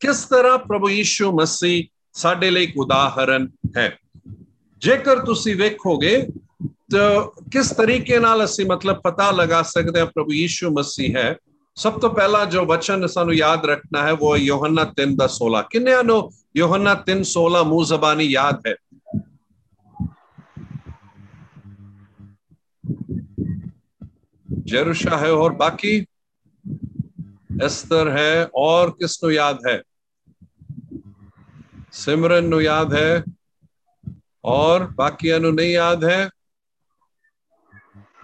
ਕਿਸ ਤਰ੍ਹਾਂ ਪ੍ਰਭੂ ਯੀਸ਼ੂ ਮਸੀਹ ਸਾਡੇ ਲਈ ਇੱਕ ਉਦਾਹਰਣ ਹੈ ਜੇਕਰ ਤੁਸੀਂ ਵੇਖੋਗੇ ਤਾਂ ਕਿਸ ਤਰੀਕੇ ਨਾਲ ਅਸੀਂ ਮਤਲਬ ਪਤਾ ਲਗਾ ਸਕਦੇ ਹਾਂ ਪ੍ਰਭੂ ਯੀਸ਼ੂ ਮਸੀਹ ਹੈ ਸਭ ਤੋਂ ਪਹਿਲਾ ਜੋ ਵਚਨ ਸਾਨੂੰ ਯਾਦ ਰੱਖਣਾ ਹੈ ਉਹ ਯੋਹੰਨਾ 3 ਦਾ 16 ਕਿੰਨਿਆਂ ਨੂੰ ਯੋਹੰਨਾ 3 16 ਮੂੰਹ ਜ਼ਬਾਨੀ ਯਾਦ ਹੈ जरुशा है और बाकी एस्तर है और किसनो याद है सिमरन नु याद है और बाकी नु नहीं याद है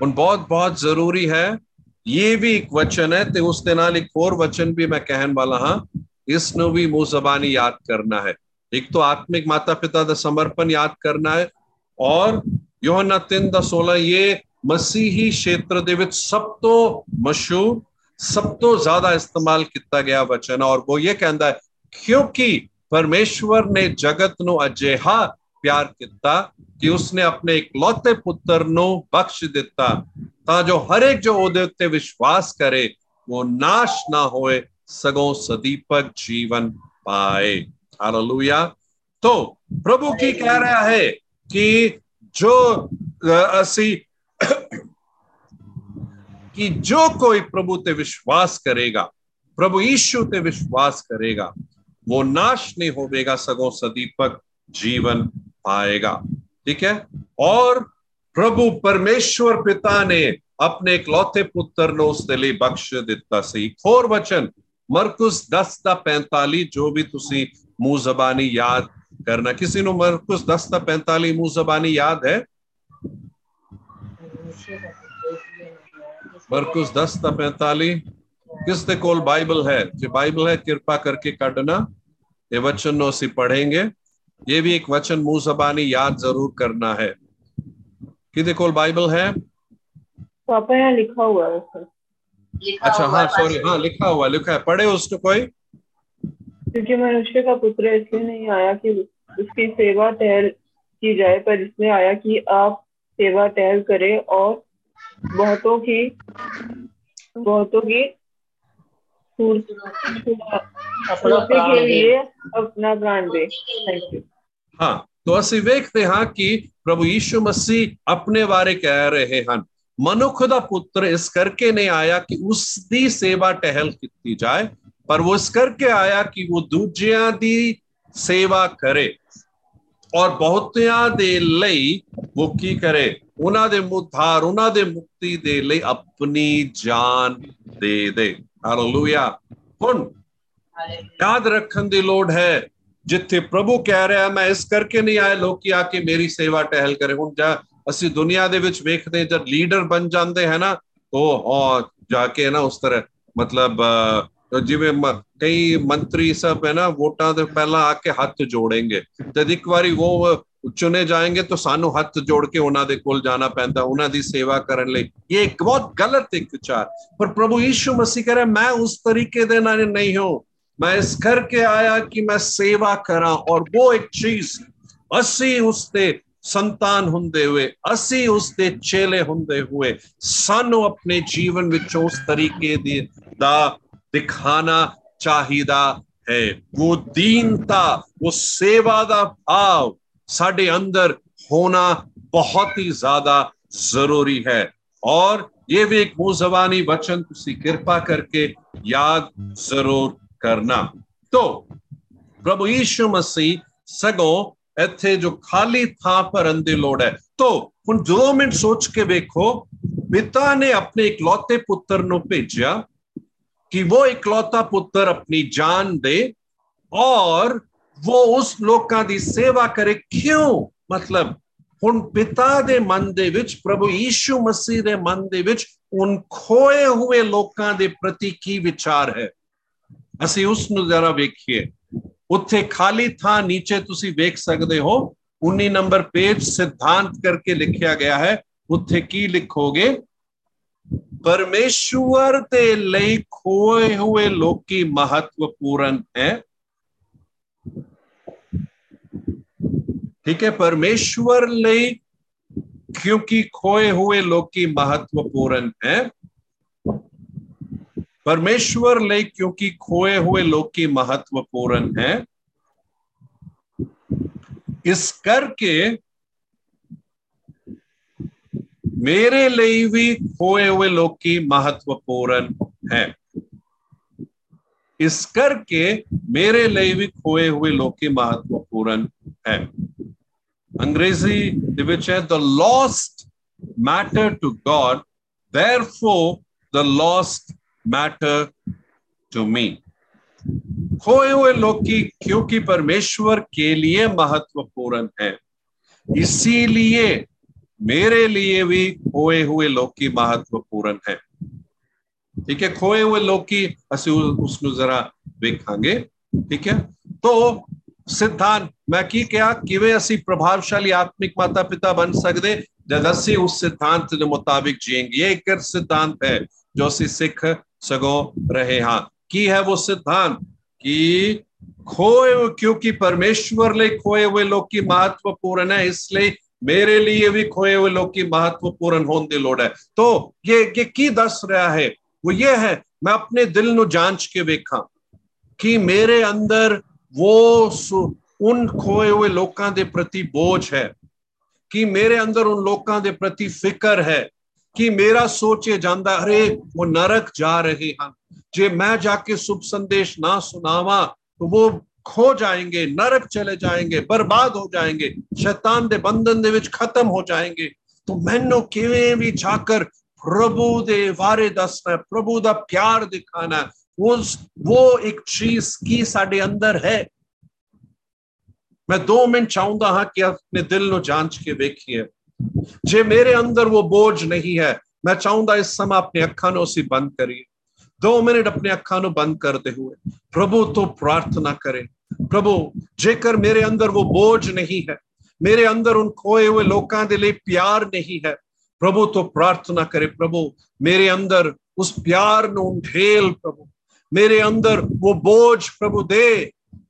ਹੁਣ ਬਹੁਤ ਬਹੁਤ ਜ਼ਰੂਰੀ ਹੈ ਇਹ ਵੀ ਇੱਕ ਵਚਨ ਹੈ ਤੇ ਉਸ ਦੇ ਨਾਲ ਇੱਕ ਹੋਰ ਵਚਨ ਵੀ ਮੈਂ ਕਹਿਣ ਵਾਲਾ ਹਾਂ ਇਸ ਨੂੰ ਵੀ ਮੂੰਹ ਜ਼ਬਾਨੀ ਯਾਦ ਕਰਨਾ ਹੈ ਇੱਕ ਤਾਂ ਆਤਮਿਕ ਮਾਤਾ ਪਿਤਾ ਦਾ ਸਮਰਪਣ ਯਾਦ ਕਰਨਾ ਹੈ ਔਰ ਯੋਹਨਾ 3 ਦਾ 16 ਇਹ ਮਸੀਹੀ ਖੇਤਰ ਦੇ ਵਿੱਚ ਸਭ ਤੋਂ ਮਸ਼ਹੂਰ ਸਭ ਤੋਂ ਜ਼ਿਆਦਾ ਇਸਤੇਮਾਲ ਕੀਤਾ ਗਿਆ ਵਚਨ ਔਰ ਉਹ ਇਹ ਕਹਿੰਦਾ ਹੈ ਕਿਉਂਕਿ ਪਰਮੇਸ਼ਵਰ ਨੇ ਜਗਤ ਨੂੰ ਅਜਿਹਾ ਪਿਆਰ ਕੀਤਾ ਕਿ ਉਸਨੇ ਆਪਣੇ ਇਕਲੌਤੇ ਪੁੱਤਰ ਨੂੰ ਬਖਸ਼ ਦਿੱਤਾ ਤਾਂ ਜੋ ਹਰ ਇੱਕ ਜੋ ਉਹਦੇ ਉੱਤੇ ਵਿਸ਼ਵਾਸ ਕਰੇ ਉਹ ਨਾਸ਼ ਨਾ ਹੋਏ ਸਗੋਂ ਸਦੀਪਕ ਜੀਵਨ ਪਾਏ ਹਾਲੇਲੂਇਆ तो प्रभु की कह रहा है कि जो ਅਸੀਂ कि जो कोई प्रभु ते विश्वास करेगा प्रभु यीशु ते विश्वास करेगा वो नाश नहीं होवेगा सगों सदीपक जीवन पाएगा ठीक है और प्रभु परमेश्वर पिता ने अपने इकलौते पुत्र ਨੂੰ ਉਸ ਦੇ ਲਈ ਬਖਸ਼ ਦਿੱਤਾ ਸੀ ਇੱਕ ਹੋਰ ਵਚਨ ਮਰਕਸ 10 ਦਾ 45 ਜੋ ਵੀ ਤੁਸੀਂ ਮੂੰਹ ਜ਼ਬਾਨੀ ਯਾਦ ਕਰਨਾ ਕਿਸੇ ਨੂੰ ਮਰਕਸ 10 ਦਾ 45 ਮੂੰਹ ਜ਼ਬਾਨੀ ਯਾਦ ਹੈ ਮਰਕਸ 10 ਦਾ 45 ਕਿਸ ਦੇ ਕੋਲ ਬਾਈਬਲ ਹੈ ਜੇ ਬਾਈਬਲ ਹੈ ਕਿਰਪਾ ਕਰਕੇ ਕੱਢਣਾ ਇਹ ਵਚਨ ਨੂੰ ਅਸੀਂ ਪੜ੍ਹਾਂਗੇ ये भी एक वचन मुँह जबानी याद ज़रूर करना है। किधे कोल बाइबल है? तो पापा यहाँ लिखा हुआ है लिखा अच्छा हाँ सॉरी हाँ लिखा हुआ लिखा है। पढ़े उसको कोई? क्योंकि मनुष्य का पुत्र इसलिए नहीं आया कि उसकी सेवा टहल की जाए पर इसलिए आया कि आप सेवा टहल करें और बहुतों की बहुतों की के प्राण दे लिए अपना प्राण दे थैंक यू हाँ तो ਅਸੀਂ ਵੇਖਦੇ ਹਾਂ ਕਿ ਪ੍ਰਭੂ ਯੀਸ਼ੂ ਮਸੀਹ ਆਪਣੇ ਬਾਰੇ ਕਹਿ ਰਹੇ ਹਨ ਮਨੁੱਖ ਦਾ ਪੁੱਤਰ ਇਸ ਕਰਕੇ ਨਹੀਂ ਆਇਆ ਕਿ ਉਸ ਦੀ ਸੇਵਾ ਟਹਿਲ ਕੀਤੀ ਜਾਏ ਪਰ ਉਹ ਇਸ ਕਰਕੇ ਆਇਆ ਕਿ ਉਹ ਦੂਜਿਆਂ ਦੀ ਸੇਵਾ ਕਰੇ ਔਰ ਬਹੁਤਿਆਂ ਦੇ ਲਈ ਉਹ ਕੀ ਕਰੇ ਉਹਨਾਂ ਦੇ ਮੁੱਧਾਰ ਉਹਨਾਂ ਦੇ ਮੁਕਤੀ ਦੇ ਲਈ ਆਪਣੀ ਜਾਨ ਦੇ ਦੇ ਹਾਲੇਲੂਇਆ ਹੁਣ ਯਾਦ ਰੱਖਣ ਦੀ ਲੋੜ ਹੈ ਜਿੱਥੇ ਪ੍ਰਭੂ ਕਹਿ ਰਿਹਾ ਮੈਂ ਇਸ ਕਰਕੇ ਨਹੀਂ ਆਇਆ ਲੋਕੀ ਆ ਕੇ ਮੇਰੀ ਸੇਵਾ ਟਹਿਲ ਕਰੇ। ਹੁਣ ਜਾ ਅਸੀਂ ਦੁਨੀਆ ਦੇ ਵਿੱਚ ਵੇਖਦੇ ਜਦ ਲੀਡਰ ਬਣ ਜਾਂਦੇ ਹੈ ਨਾ ਉਹ ਔਰ ਜਾ ਕੇ ਨਾ ਉਸ ਤਰ੍ਹਾਂ ਮਤਲਬ ਅਹ, ਜਿਵੇਂ ਮ- ਕਈ ਮੰਤਰੀ ਸਭ ਹੈ ਨਾ ਵੋਟਾਂ ਦੇ ਪਹਿਲਾਂ ਆ ਕੇ ਹੱਥ ਜੋੜेंगे ਜਦ ਇੱਕ ਵਾਰੀ ਉਹ ਚੁਣੇ ਜਾਣਗੇ ਤਾਂ ਸਾਨੂੰ ਹੱਥ ਜੋੜ ਕੇ ਉਹਨਾਂ ਦੇ ਕੋਲ ਜਾਣਾ ਪੈਂਦਾ ਉਹਨਾਂ ਦੀ ਸੇਵਾ ਕਰਨ ਲਈ ਇਹ ਇੱਕ ਬਹੁਤ ਗਲਤ ਇੱਕ ਵਿਚਾਰ ਪਰ ਪ੍ਰਭੂ ਯੀਸ਼ੂ ਮਸੀਹ ਕਹ ਰਿਹਾ ਮੈਂ ਉਸ ਤਰੀਕੇ ਦੇ ਨਾਲ ਨਹੀਂ ਹੂੰ मैं इस करके आया कि मैं सेवा करा और वो एक चीज ਅਸੀਂ ਉਸ ਤੇ ਸੰਤਾਨ ਹੁੰਦੇ ਹੋਏ ਅਸੀਂ ਉਸ ਦੇ ਚੇਲੇ ਹੁੰਦੇ ਹੋਏ ਸਾਨੂੰ ਆਪਣੇ ਜੀਵਨ ਵਿੱਚ ਉਸ ਤਰੀਕੇ ਦੀ ਦਾ ਦਿਖਾਣਾ ਚਾਹੀਦਾ ਹੈ ਉਹ ਦੀਨਤਾ ਉਹ ਸੇਵਾ ਦਾ ਭਾਵ ਸਾਡੇ ਅੰਦਰ होना बहुत ही ज्यादा जरूरी है और ये भी एक मुंह जबानी वचन तुसी कृपा करके याद जरूर करना तो प्रभु यीशु मसीह सगों ਇੱਥੇ ਜੋ ਖਾਲੀ ਥਾਂ ਭਰਨ ਦੀ ਲੋੜ ਹੈ ਤੋ ਹੁਣ 2 ਮਿੰਟ ਸੋਚ ਕੇ ਵੇਖੋ ਪਿਤਾ ਨੇ ਆਪਣੇ ਇਕਲੌਤੇ ਪੁੱਤਰ ਨੂੰ ਭੇਜਿਆ कि वो इकलौता पुत्र अपनी जान दे और वो उस लोगों की सेवा करे क्यों? मतलब हूँ पिता के मन के प्रभु यीशु मसीह के मन के खोए हुए लोगों के प्रति की विचार है? असि उस जरा वेखिए। उत्थे खाली थान नीचे तुसी वेख सकते हो उन्नी नंबर पेज सिद्धांत करके लिखा गया है। उत्थे की लिखोगे? परमेश्वर के लिए खोए हुए लोग महत्वपूर्ण है। ठीक है परमेश्वर ਲਈ क्योंकि खोए हुए लोकी महत्वपूर्ण है परमेश्वर ਲਈ क्योंकि खोए हुए लोकी महत्वपूर्ण है ਇਸ ਕਰਕੇ ਮੇਰੇ ਲਈ ਵੀ ਖੋਏ ਹੋਏ ਲੋਕੀ ਮਹੱਤਵਪੂਰਨ ਹੈ ਇਸ ਕਰਕੇ ਮੇਰੇ ਲਈ ਵੀ ਖੋਏ ਹੋਏ ਲੋਕੀ ਮਹੱਤਵਪੂਰਨ अंग्रेज़ी द विच है the lost matter to god there for the lost matter to me खोए हुए लोग की, क्योंकि परमेश्वर के लिए महत्वपूर्ण है, इसीलिए मेरे लिए भी खोए हुए लोग की महत्वपूर्ण है। ठीक है, खोए हुए लोग की, असि उसको जरा देखांगे। ठीक है तो सिद्धांत, मैं की क्या? ਕਿਵੇਂ प्रभावशाली आत्मिक माता पिता बन सकते जब ਜਦ उस सिद्धांत के मुताबिक ਮੁਤਾਬਿਕ ਜੀਏਂਗੇ ਇਹ ਇੱਕ जो असी सगो रहे हाँ। की है वो सिद्धांत? कि खोए क्योंकि परमेश्वर ले खोए हुए लोग की महत्वपूर्ण है, इसलिए मेरे लिए भी खोए हुए लोग की महत्वपूर्ण होने की लोड़ है। तो ये ये की दस रहा है? वो ये है, मैं अपने दिल नु जाँच के देखा कि मेरे अंदर वो उन खोए हुए लोगों के प्रति बोझ है, कि मेरे अंदर उन लोगों के प्रति फ़िक्र है, कि मेरा सोचे जाता अरे, वो नरक जा रहे हैं। जे मैं जाके शुभ संदेश ना सुनावा तो वो खो जाएँगे, नरक चले जाएँगे, बर्बाद हो जाएँगे, शैतान दे बंधन विच खत्म हो जाएँगे। तो मैनो किवें भी जाकर प्रभु दे बारे दसना प्रभु दा प्यार दिखाना उस वो एक चीज़ की साडे अंदर है। मैं दो मिनट चाहूँगा हाँ कि अपने दिल नो जाँच के वेखिए। जे मेरे अंदर वो बोझ नहीं है, मैं चाहूँगा इस समय अपने अखा नो सी बंद करिए। दो मिनट अपने अखा नु बंद करते हुए, प्रभु तो प्रार्थना करें। प्रभु, जेकर मेरे अंदर वो बोझ नहीं है, मेरे अंदर उन खोए हुए लोगों के लिए प्यार नहीं है, प्रभु तो प्रार्थना करे। प्रभु, मेरे अंदर उस प्यार ढेल, प्रभु मेरे अंदर वो बोझ प्रभु दे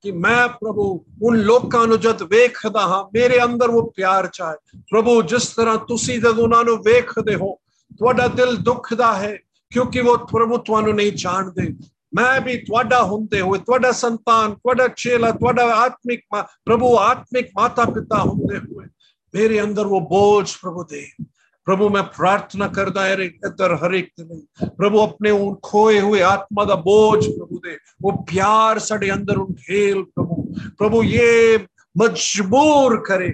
कि मैं प्रभु उन लोगों ਨੂੰ ਜਦ ਵੇਖਦਾ ਹਾਂ ਮੇਰੇ ਅੰਦਰ ਉਹ ਪਿਆਰ ਚਾਹੇ ਪ੍ਰਭੂ ਜਿਸ ਤਰ੍ਹਾਂ ਤੁਸੀਂ ਜਦ ਉਹਨਾਂ ਨੂੰ ਵੇਖਦੇ ਹੋ ਤੁਹਾਡਾ ਦਿਲ ਦੁਖਦਾ ਹੈ ਕਿਉਂਕਿ ਉਹ ਪ੍ਰਭੂ ਤੁਹਾਨੂੰ ਨਹੀਂ ਜਾਣਦੇ ਮੈਂ ਵੀ ਤੁਹਾਡਾ ਹੁੰਦੇ ਹੋਏ ਤੁਹਾਡਾ ਸੰਤਾਨ ਤੁਹਾਡਾ ਚੇਲਾ ਤੁਹਾਡਾ ਆਤਮਿਕ ਪ੍ਰਭੂ ਆਤਮਿਕ ਮਾਤਾ ਪਿਤਾ ਹੁੰਦੇ ਹੋਏ ਮੇਰੇ ਅੰਦਰ ਉਹ ਬੋਝ ਪ੍ਰਭੂ ਦੇ प्रभु मैं प्रार्थना करदा है इधर हर एक दिन प्रभु अपने उन खोए हुए आत्मा का बोझ प्रभु दे। वो प्यार सड़े अंदर उठेल प्रभु। प्रभु ये मजबूर करे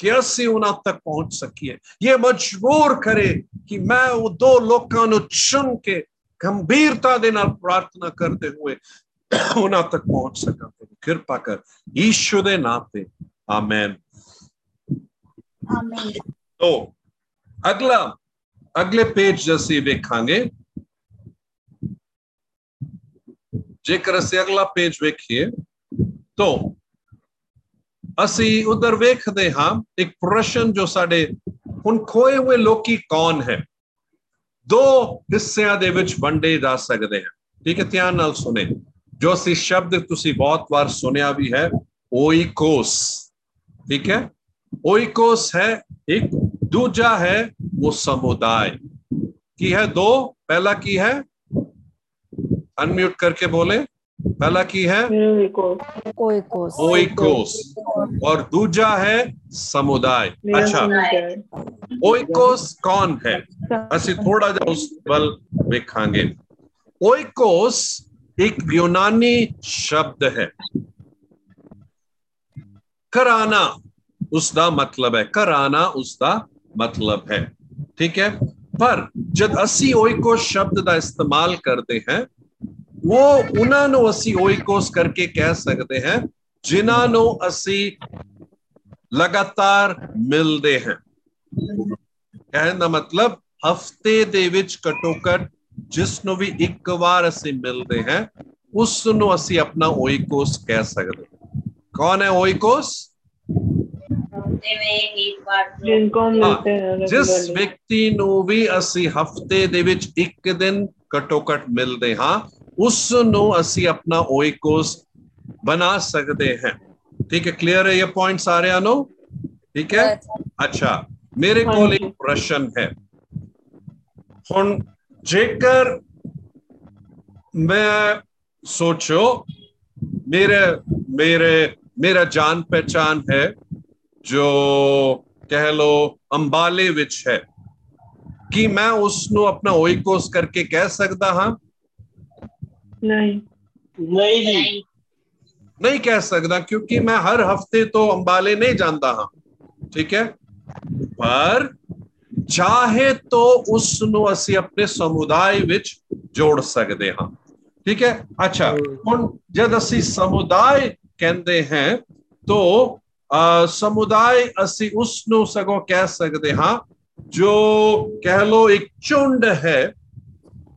कि असि उन्हें तक पहुँच सकी ये मजबूर करे कि मैं वो दो लोगों चुन के गंभीरता के प्रार्थना करते हुए (coughs) उन्हें तक पहुँच सका कृपा कर ईश्वर नाते पे। आमेन। आमेन। तो ਅਗਲਾ, ਅਗਲੇ ਪੇਜ ਅਸੀਂ ਵੇਖਾਂਗੇ। ਜੇਕਰ ਅਸੀਂ ਅਗਲਾ ਪੇਜ ਵੇਖੀਏ, ਤਾਂ ਅਸੀਂ ਉਧਰ ਵੇਖਦੇ ਹਾਂ ਇੱਕ ਪ੍ਰਸ਼ਨ ਜੋ ਸਾਡੇ ਹੁਣ ਖੋਏ ਹੋਏ ਲੋਕੀ ਕੌਣ ਹੈ? ਦੋ ਹਿੱਸਿਆਂ ਦੇ ਵਿੱਚ ਵੰਡੇ ਜਾ ਸਕਦੇ ਹਨ। ਠੀਕ ਹੈ, ਧਿਆਨ ਨਾਲ ਸੁਣੇ। ਜੋ ਅਸੀਂ ਸ਼ਬਦ ਤੁਸੀਂ ਬਹੁਤ ਵਾਰ ਸੁਣਿਆ ਵੀ ਹੈ ਓਇਕੋਸ ਠੀਕ ਹੈ? ਓਇਕੋਸ ਹੈ ਇੱਕ दूजा है वो समुदाय। की है दो? पहला की है? अनम्यूट करके बोले। पहला की है? ओइकोस और दूजा है समुदाय। अच्छा ओइकोस कौन है? असि थोड़ा जा उस बल देखांगे। ओइकोस एक यूनानी शब्द है। कराना उसका मतलब है कराना उसका मतलब है ठीक है ਪਰ ਜਦ ਅਸੀਂ ਓਇਕੋਸ ਸ਼ਬਦ ਦਾ ਇਸਤੇਮਾਲ ਕਰਦੇ ਹਾਂ ਉਹ ਉਹਨਾਂ ਨੂੰ ਅਸੀਂ ਓਇਕੋਸ ਕਰਕੇ ਕਹਿ ਸਕਦੇ ਹਾਂ ਜਿਨ੍ਹਾਂ ਨੂੰ ਅਸੀਂ ਲਗਾਤਾਰ ਮਿਲਦੇ ਹਾਂ ਕਹਿਣ ਦਾ ਮਤਲਬ ਹਫਤੇ ਦੇ ਵਿੱਚ ਘੱਟੋ ਘੱਟ ਜਿਸ ਨੂੰ ਵੀ ਇੱਕ ਵਾਰ ਅਸੀਂ ਮਿਲਦੇ ਹਾਂ ਉਸ ਨੂੰ ਅਸੀਂ ਆਪਣਾ ਓਇਕੋਸ ਕਹਿ ਸਕਦੇ ਹਾਂ ਕੌਣ ਹੈ ਓਇਕੋਸ ਜਿਸ regularly। ਵਿਅਕਤੀ ਨੂੰ ਵੀ ਅਸੀਂ ਹਫਤੇ ਦੇ ਵਿੱਚ ਇੱਕ ਦਿਨ ਘੱਟੋ ਘੱਟ ਮਿਲਦੇ ਹਾਂ ਉਸ ਨੂੰ ਅਸੀਂ ਆਪਣਾ ਓਇਕੋਸ ਬਣਾ ਸਕਦੇ ਹਾਂ ਠੀਕ ਹੈ ਕਲੀਅਰ ਹੈ ਇਹ ਪੁਆਇੰਟ ਸਾਰਿਆਂ ਨੂੰ ਠੀਕ ਹੈ ਅੱਛਾ ਮੇਰੇ ਕੋਲ ਇੱਕ ਪ੍ਰਸ਼ਨ ਹੈ ਹੁਣ ਜੇਕਰ ਮੈਂ ਸੋਚੋ ਮੇਰੇ ਮੇਰੇ ਮੇਰਾ ਜਾਣ ਪਹਿਚਾਨ ਹੈ ਜੋ ਕਹਿ ਲੋ ਅੰਬਾਲੇ ਵਿੱਚ ਹੈ ਕੀ ਮੈਂ ਉਸ ਨੂੰ ਆਪਣਾ ਓਇਕੋਸ ਕਰਕੇ ਕਹਿ ਸਕਦਾ ਹਾਂ? ਨਹੀਂ। ਨਹੀਂ ਜੀ। ਨਹੀਂ ਕਹਿ ਸਕਦਾ ਕਿਉਂਕਿ ਮੈਂ ਹਰ ਹਫ਼ਤੇ ਤੋਂ ਅੰਬਾਲੇ ਨਹੀਂ ਜਾਂਦਾ ਹਾਂ। ਠੀਕ ਹੈ? ਪਰ ਚਾਹੇ ਤੋਂ ਉਸ ਨੂੰ ਅਸੀਂ ਆਪਣੇ ਸਮੁਦਾਇ ਵਿੱਚ ਜੋੜ ਸਕਦੇ ਹਾਂ। ਠੀਕ ਹੈ? ਅੱਛਾ ਹੁਣ ਜਦ ਅਸੀਂ ਸਮੁਦਾਇ ਕਹਿੰਦੇ ਹਾਂ ਤੋ ਸਮੁਦਾਇ ਅਸੀਂ ਉਸ ਨੂੰ ਸਗੋਂ ਕਹਿ ਸਕਦੇ ਹਾਂ ਜੋ ਕਹਿ ਲੋ ਇੱਕ ਝੁੰਡ ਹੈ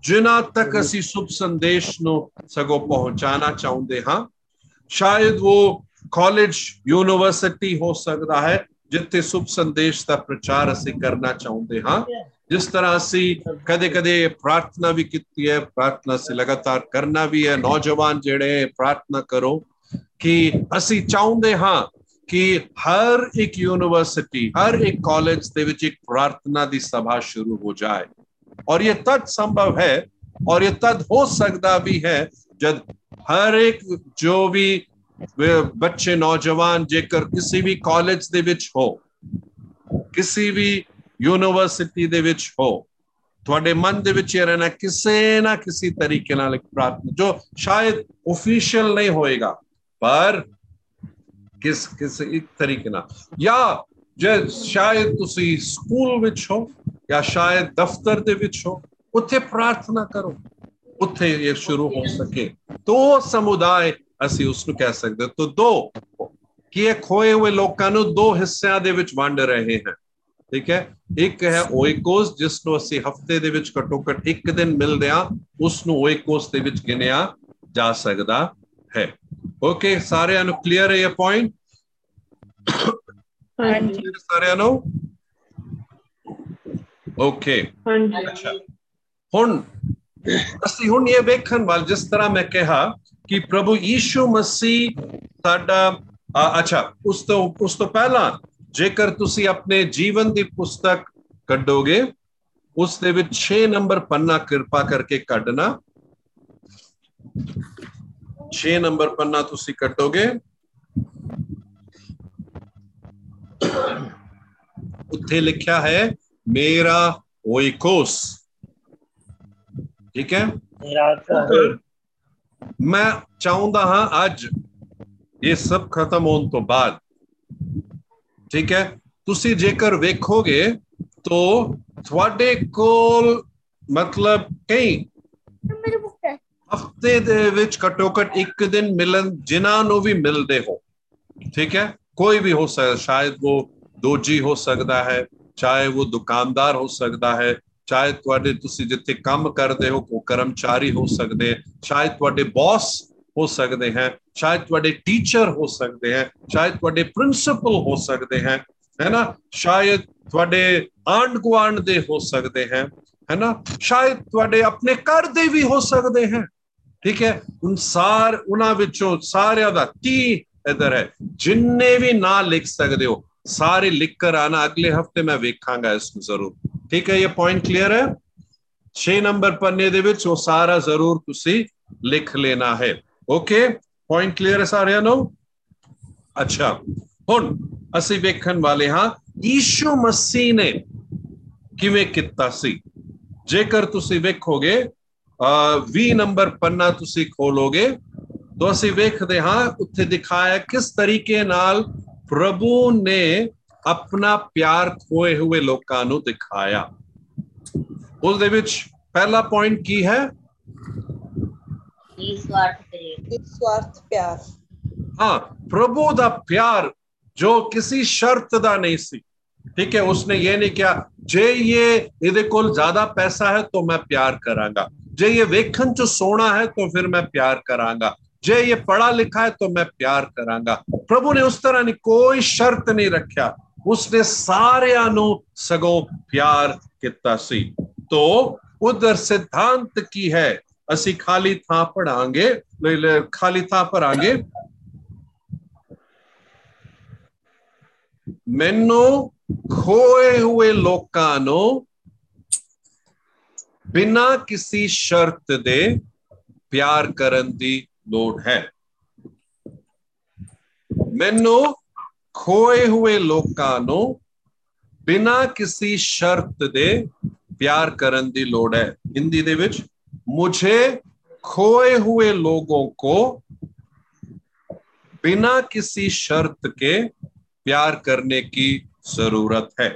ਜਿਨ੍ਹਾਂ ਤੱਕ ਅਸੀਂ ਸ਼ੁਭ ਸੰਦੇਸ਼ ਨੂੰ ਸਗੋਂ ਪਹੁੰਚਾਣਾ ਚਾਹੁੰਦੇ ਹਾਂ ਸ਼ਾਇਦ ਉਹ ਕਾਲਜ ਯੂਨੀਵਰਸਿਟੀ ਹੋ ਸਕਦਾ ਹੈ ਜਿੱਥੇ ਸ਼ੁਭ ਸੰਦੇਸ਼ ਦਾ ਪ੍ਰਚਾਰ ਅਸੀਂ ਕਰਨਾ ਚਾਹੁੰਦੇ ਹਾਂ ਜਿਸ ਤਰ੍ਹਾਂ ਅਸੀਂ ਕਦੇ ਕਦੇ ਪ੍ਰਾਰਥਨਾ ਵੀ ਕੀਤੀ ਹੈ ਪ੍ਰਾਰਥਨਾ ਸੇ ਲਗਾਤਾਰ ਕਰਨਾ ਵੀ ਹੈ ਨੌਜਵਾਨ ਜਿਹੜੇ ਪ੍ਰਾਰਥਨਾ ਕਰੋ ਕਿ ਅਸੀਂ ਚਾਹੁੰਦੇ ਹਾਂ कि हर एक यूनिवर्सिटी हर एक कॉलेज दे प्रार्थना दी सभा शुरू हो जाए। और ये तद संभव है, और ये तद हो सकता भी है, जब हर एक जो भी बच्चे, नौजवान, जेकर किसी भी कॉलेज के हो, किसी भी यूनिवर्सिटी के विच हो, थोड़े मन दे रहना, किसी ना किसी तरीके प्रार्थना, जो शायद ऑफिशियल नहीं होएगा, पर ਕਿਸ, ਕਿਸੇ ਇੱਕ ਤਰੀਕੇ ਨਾਲ। ਜਾਂ ਜੇ ਸ਼ਾਇਦ ਤੁਸੀਂ ਸਕੂਲ ਵਿੱਚ ਹੋ ਜਾਂ ਸ਼ਾਇਦ ਦਫ਼ਤਰ ਦੇ ਵਿੱਚ ਹੋ, ਉੱਥੇ ਪ੍ਰਾਰਥਨਾ ਕਰੋ। ਉੱਥੇ ਇਹ ਸ਼ੁਰੂ ਹੋ ਸਕੇ। ਤੋ ਸਮੁਦਾਇ ਅਸੀਂ ਉਸ ਨੂੰ ਕਹਿ ਸਕਦੇ ਹਾਂ। ਤੋ ਦੋ, ਕਿ ਇਹ ਖੋਏ ਹੋਏ ਲੋਕਾਂ ਨੂੰ ਦੋ ਹਿੱਸਿਆਂ ਦੇ ਵਿੱਚ ਵੰਡ ਰਹੇ ਹਨ। ਠੀਕ ਹੈ? ਇੱਕ ਹੈ ਓਇਕੋਸ ਜਿਸ ਨੂੰ ਅਸੀਂ ਹਫ਼ਤੇ ਦੇ ਵਿੱਚ ਘੱਟੋ ਘੱਟ ਇੱਕ ਦਿਨ ਮਿਲਦੇ ਆ ਉਸ ਨੂੰ ਓਇਕੋਸ ਦੇ ਵਿੱਚ ਗਿਣਿਆ ਜਾ ਸਕਦਾ ਹੈ। ਓਕੇ ਸਾਰਿਆਂ ਨੂੰ ਕਲੀਅਰ ਹੈ ਇਹ ਪੁਆਇੰਟ हाँ जी ਸਾਰਿਆਂ ਨੂੰ ਓਕੇ हाँ जी ਅੱਛਾ ਹੁਣ ਅਸੀਂ ਹੁਣ ਇਹ ਵੇਖਣ ਵਾਲ ਜਿਸ ਤਰ੍ਹਾਂ ਮੈਂ ਕਿਹਾ ਕਿ ਪ੍ਰਭੂ ਯੀਸ਼ੂ ਮਸੀਹ ਸਾਡਾ ਅ, ਅੱਛਾ ਉਸ ਤੋਂ ਉਸ ਤੋਂ ਪਹਿਲਾਂ ਜੇਕਰ ਤੁਸੀਂ ਆਪਣੇ ਜੀਵਨ ਦੀ ਪੁਸਤਕ ਕੱਢੋਗੇ ਉਸ ਦੇ ਵਿੱਚ 6 ਨੰਬਰ ਪੰਨਾ ਕਿਰਪਾ ਕਰਕੇ ਕੱਢਣਾ 6 ਨੰਬਰ ਪੰਨਾ ਤੁਸੀਂ ਕੱਢੋਗੇ ਉੱਥੇ ਲਿਖਿਆ ਹੈ ਮੇਰਾ ओइकोस ਠੀਕ ਹੈ मेरा तो है ਮੈਂ ਚਾਹੁੰਦਾ ਹਾਂ ਅੱਜ ਇਹ ਸਭ ਖਤਮ ਹੋਣ ਤੋਂ ਬਾਅਦ ਠੀਕ ਹੈ ਤੁਸੀਂ ਜੇਕਰ ਵੇਖੋਗੇ ਤੋ ਤੁਹਾਡੇ ਕੋਲ ਮਤਲਬ ਕਈ ਹਫ਼ਤੇ ਦੇ ਵਿੱਚ ਘੱਟੋ ਘੱਟ ਇੱਕ ਦਿਨ ਮਿਲਣ ਜਿਨ੍ਹਾਂ ਨੂੰ ਵੀ ਮਿਲਦੇ ਹੋ। ਠੀਕ ਹੈ? ਕੋਈ ਵੀ ਹੋ ਸਕਦਾ ਸ਼ਾਇਦ ਉਹ ਦੋਜੀ ਹੋ ਸਕਦਾ ਹੈ, ਚਾਹੇ ਉਹ ਦੁਕਾਨਦਾਰ ਹੋ ਸਕਦਾ ਹੈ, ਚਾਹੇ ਤੁਹਾਡੇ ਤੁਸੀਂ ਜਿੱਥੇ ਕੰਮ ਕਰਦੇ ਹੋ ਉਹ ਕਰਮਚਾਰੀ ਹੋ ਸਕਦੇ ਹੈ, ਸ਼ਾਇਦ ਤੁਹਾਡੇ ਬੌਸ ਹੋ ਸਕਦੇ ਹੈ, ਸ਼ਾਇਦ ਤੁਹਾਡੇ ਟੀਚਰ ਹੋ ਸਕਦੇ ਹੈ, ਸ਼ਾਇਦ ਤੁਹਾਡੇ ਪ੍ਰਿੰਸੀਪਲ ਹੋ ਸਕਦੇ ਹੈ ਹੈ ਨਾ? ਸ਼ਾਇਦ ਤੁਹਾਡੇ ਆਂਡ ਗੁਆਂਢ ਦੇ ਹੋ ਸਕਦੇ ਹੈ ਹੈ ਸ਼ਾਇਦ ਤੁਹਾਡੇ ਆਪਣੇ ਘਰ ਦੇ ਵੀ ਹੋ ਸਕਦੇ ਹੈ। ਠੀਕ ਹੈ ਉਨ ਸਾਰ ਉਹਨਾਂ ਵਿੱਚੋਂ ਸਾਰਿਆਂ ਦਾ ਤੀ ਇਧਰ ਹੈ ਜਿੰਨੇ ਵੀ ਨਾਂ ਲਿਖ ਸਕਦੇ ਹੋ ਸਾਰੇ ਲਿਖ ਕਰ ਆਣਾ ਅਗਲੇ ਹਫਤੇ ਮੈਂ ਵੇਖਾਂਗਾ ਇਸ ਨੂੰ ਜ਼ਰੂਰ ਠੀਕ ਹੈ ਇਹ ਪੁਆਇੰਟ ਕਲੀਅਰ ਹੈ 6 ਨੰਬਰ ਪੰਨੇ ਦੇ ਵਿੱਚ ਉਹ ਸਾਰਾ ਜ਼ਰੂਰ ਤੁਸੀਂ ਲਿਖ ਲੈਣਾ ਹੈ ਓਕੇ ਪੁਆਇੰਟ ਕਲੀਅਰ ਹੈ ਸਾਰਿਆਂ ਨੂੰ ਅੱਛਾ ਹੁਣ ਅਸੀਂ ਵੇਖਣ ਵਾਲੇ ਹਾਂ ਯੀਸ਼ੂ ਮਸੀਹ ਨੇ ਕਿਵੇਂ ਕੀਤਾ ਸੀ ਜੇਕਰ ਤੁਸੀਂ ਵੇਖੋਗੇ 20 ਨੰਬਰ ਪੰਨਾ ਤੁਸੀਂ ਖੋਲੋਗੇ। ਤਾਂ ਅਸੀਂ ਵੇਖਦੇ ਹਾਂ ਉੱਥੇ ਦਿਖਾਇਆ ਕਿਸ ਤਰੀਕੇ ਨਾਲ ਪ੍ਰਭੂ ਨੇ ਆਪਣਾ ਪਿਆਰ ਖੋਏ ਹੋਏ ਲੋਕਾਂ ਨੂੰ ਦਿਖਾਇਆ। ਉਸ ਦੇ ਵਿੱਚ ਪਹਿਲਾ ਪੁਆਇੰਟ ਕੀ ਹੈ? ਨਿਸਵਾਰਥ ਪ੍ਰੇਮ ਨਿਸਵਾਰਥ ਪਿਆਰ। ਹਾਂ ਪ੍ਰਭੂ ਦਾ ਪਿਆਰ ਜੋ ਕਿਸੇ ਸ਼ਰਤ ਦਾ ਨਹੀਂ ਸੀ। ਠੀਕ ਹੈ ਉਸਨੇ ਇਹ ਨਹੀਂ ਕਿਹਾ ਜੇ ਇਹ ਇਹਦੇ ਕੋਲ ਜ਼ਿਆਦਾ ਪੈਸਾ ਹੈ ਤਾਂ ਮੈਂ ਪਿਆਰ ਕਰਾਂਗਾ। जे ये ਵੇਖਣ ਚ ਸੋਹਣਾ ਹੈ तो फिर मैं प्यार करांगा जे ये पढ़ा लिखा है तो मैं प्यार करांगा प्रभु ने उस तरह नहीं कोई शर्त नहीं रखा उसने ਸਾਰਿਆਂ ਨੂੰ ਸਗੋਂ ਪਿਆਰ ਕੀਤਾ ਸੀ तो उधर सिद्धांत की है ਅਸੀਂ ਖਾਲੀ ਥਾਂ ਪੜਾਂਗੇ ਖਾਲੀ ਥਾਂ ਪੜਾਂਗੇ ਮੈਨੂੰ ਖੋਏ ਹੋਏ ਲੋਕਾਂ ਨੂੰ ਬਿਨਾਂ ਕਿਸੇ ਸ਼ਰਤ ਦੇ ਪਿਆਰ ਕਰਨ ਦੀ ਲੋੜ ਹੈ ਮੈਨੂੰ ਖੋਏ ਹੋਏ ਲੋਕਾਂ ਨੂੰ ਬਿਨਾਂ ਕਿਸੇ ਸ਼ਰਤ ਦੇ ਪਿਆਰ ਕਰਨ ਦੀ ਲੋੜ ਹੈ ਹਿੰਦੀ ਦੇ ਵਿੱਚ मुझे खोए हुए लोगों को बिना किसी शर्त के प्यार करने की जरूरत है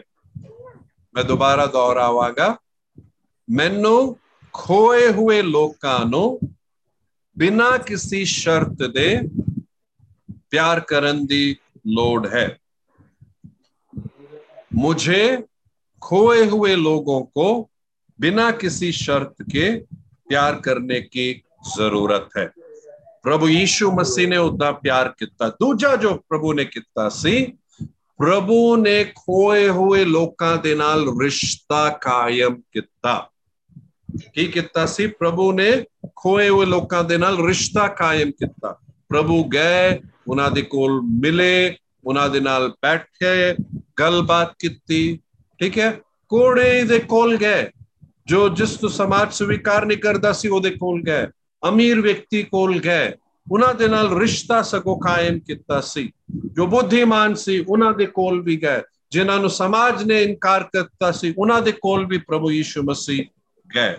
मैं दोबारा दोहरावागा मैनू खोए हुए लोगों ਨੂੰ ਬਿਨਾ ਕਿਸੇ ਸ਼ਰਤ ਦੇ ਪਿਆਰ ਕਰਨ ਦੀ ਲੋੜ है मुझे खोए हुए लोगों को बिना किसी शर्त के प्यार करने की जरूरत है प्रभु यीशु मसीह ने उदा प्यार किया दूजा जो प्रभु ने किया सी प्रभु ने खोए हुए लोगों के नाल रिश्ता ਕੀ ਕੀਤਾ ਸੀ? ਪ੍ਰਭੂ ਨੇ ਖੋਏ ਹੋਏ ਲੋਕਾਂ ਦੇ ਨਾਲ ਰਿਸ਼ਤਾ ਕਾਇਮ ਕੀਤਾ। ਪ੍ਰਭੂ ਗਏ, ਉਹਨਾਂ ਦੇ ਕੋਲ ਮਿਲੇ, ਉਹਨਾਂ ਦੇ ਨਾਲ ਬੈਠੇ, ਗੱਲਬਾਤ ਕੀਤੀ, ਠੀਕ ਹੈ? ਕੋੜੇ ਦੇ ਕੋਲ ਗਏ। ਜੋ ਜਿਸ ਤੋਂ ਸਮਾਜ ਸਵੀਕਾਰ ਨਹੀਂ ਕਰਦਾ ਸੀ, ਉਹਦੇ ਕੋਲ ਗਏ। ਅਮੀਰ ਵਿਅਕਤੀ ਕੋਲ ਗਏ। ਉਹਨਾਂ ਦੇ ਨਾਲ ਰਿਸ਼ਤਾ ਸਗੋ ਕਾਇਮ ਕੀਤਾ ਸੀ। ਜੋ ਬੁੱਧੀਮਾਨ ਸੀ, ਉਹਨਾਂ ਦੇ ਕੋਲ ਵੀ ਗਏ। ਜਿਨ੍ਹਾਂ ਨੂੰ ਸਮਾਜ ਨੇ ਇਨਕਾਰ ਕਰਤਾ ਸੀ, ਉਹਨਾਂ ਦੇ ਕੋਲ ਵੀ ਪ੍ਰਭੂ ਯੀਸ਼ੂ ਮਸੀਹ ਗਏ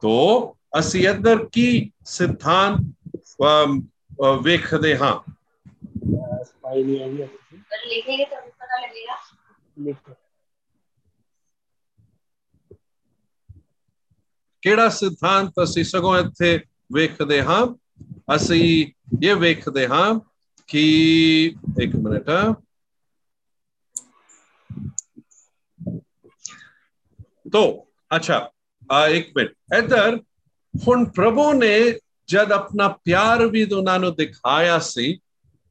ਤੋ ਅਸੀਂ ਇੱਧਰ ਕੀ ਸਿਧਾਂਤ ਵੇਖਦੇ ਹਾਂ ਸਫਾਈ ਨਹੀਂ ਆਈ पर लिखेंगे तो भी पता लगेगा ਲਿਖੋ ਕਿਹੜਾ ਸਿਧਾਂਤ ਅਸੀਂ ਸਗੋਂ ਇੱਥੇ ਵੇਖਦੇ ਹਾਂ ਅਸੀਂ ਇਹ ਵੇਖਦੇ ਹਾਂ ਕਿ ਇੱਕ ਮਿੰਟ तो अच्छा एक मिनट। इधर हम प्रभु ने जब अपना प्यार भी तो उन्होंने दिखाया सी,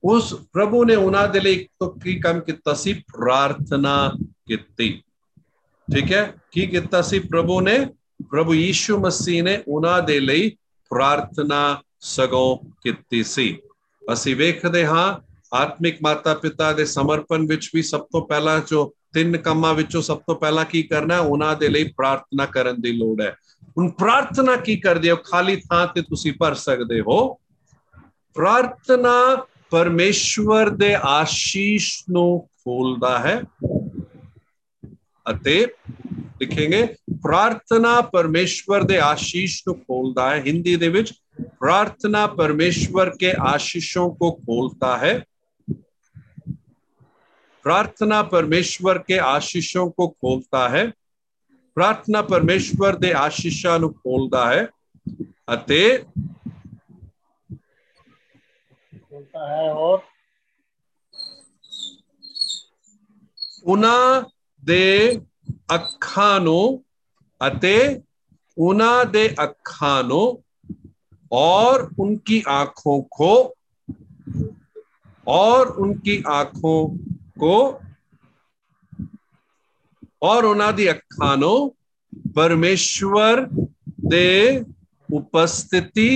उस प्रभु ने उन्होंने लिए एक तो की काम की तसी प्रार्थना की ठीक है? की किया सी प्रभु ने? प्रभु यीशु मसीह ने उन्होंने लिए प्रार्थना सगों की सी। असी वेखते हाँ आत्मिक माता पिता के समर्पण विच भी सब तो पहला जो ਤਿੰਨ ਕੰਮਾਂ ਵਿੱਚੋਂ ਸਭ ਤੋਂ ਪਹਿਲਾਂ ਕੀ ਕਰਨਾ ਹੈ? ਉਹਨਾਂ ਦੇ ਲਈ ਪ੍ਰਾਰਥਨਾ ਕਰਨ ਦੀ ਲੋੜ ਹੈ। ਹੁਣ ਪ੍ਰਾਰਥਨਾ ਕੀ ਕਰਦੇ ਹੋ? ਖਾਲੀ ਥਾਂ ਤੇ ਤੁਸੀਂ ਭਰ ਸਕਦੇ ਹੋ। ਪ੍ਰਾਰਥਨਾ ਪਰਮੇਸ਼ਵਰ ਦੇ ਆਸ਼ੀਸ਼ ਨੂੰ ਖੋਲਦਾ ਹੈ ਅਤੇ ਲਿਖेंगे ਪ੍ਰਾਰਥਨਾ ਪਰਮੇਸ਼ਵਰ ਦੇ ਆਸ਼ੀਸ਼ ਨੂੰ ਖੋਲਦਾ ਹੈ। ਹਿੰਦੀ ਦੇ ਵਿੱਚ, ਪ੍ਰਾਰਥਨਾ ਪਰਮੇਸ਼ਵਰ ਕੇ ਆਸ਼ੀਸ਼ੋਂ ਕੋ ਖੋਲਤਾ ਹੈ। प्रार्थना परमेश्वर के आशीषों को खोलता है प्रार्थना परमेश्वर ਦੇ ਆਸ਼ੀਸ਼ਾਂ ਨੂੰ ਖੋਲਦਾ ਹੈ ਅਤੇ बोलता है और ਉਹਨਾਂ ਦੇ ਅੱਖਾਂ ਨੂੰ ਅਤੇ ਉਹਨਾਂ ਦੇ ਅੱਖਾਂ ਨੂੰ और उनकी आंखों को और उनकी आंखों को और उनादि अखानों, परमेश्वर दे उपस्थिति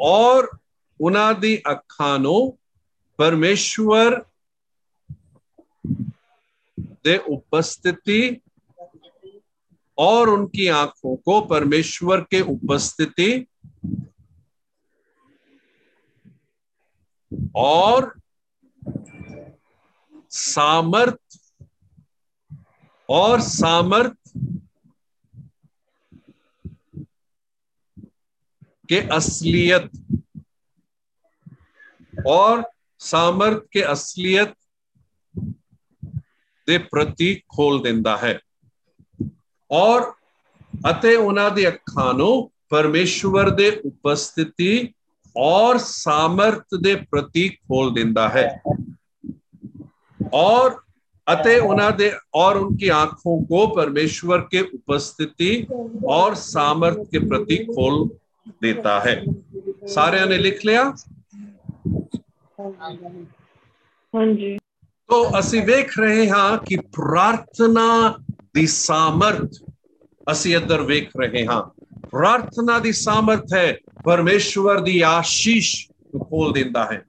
और उनादि अखानों, परमेश्वर दे उपस्थिति और उनकी आँखों को, परमेश्वर के उपस्थिति और सामर्थ और सामर्थ के असलियत और सामर्थ के असलियत ਦੇ ਪ੍ਰਤੀ ਖੋਲ ਦਿੰਦਾ ਹੈ ਔਰ ਅਤੇ ਉਹਨਾਂ ਦੀ ਅੱਖਾਂ ਨੂੰ ਪਰਮੇਸ਼ਵਰ ਦੇ ਉਪਸਥਿਤੀ ਔਰ ਸਾਮਰਥ ਦੇ ਪ੍ਰਤੀ ਖੋਲ ਦਿੰਦਾ ਹੈ और अतः उन्हें और उनकी आंखों को परमेश्वर के उपस्थिति और सामर्थ के प्रति खोल देता है सारे ने लिख लिया हाँ जी तो ਅਸੀਂ ਵੇਖ ਰਹੇ ਹਾਂ ਕਿ ਪ੍ਰਾਰਥਨਾ ਦੀ ਸਾਮਰਥ ਅਸੀਂ ਇੱਧਰ ਵੇਖ ਰਹੇ ਹਾਂ ਪ੍ਰਾਰਥਨਾ ਦੀ ਸਾਮਰਥ ਹੈ ਪਰਮੇਸ਼ਵਰ ਦੀ ਆਸ਼ੀਸ਼ ਨੂੰ ਖੋਲ ਦਿੰਦਾ ਹੈ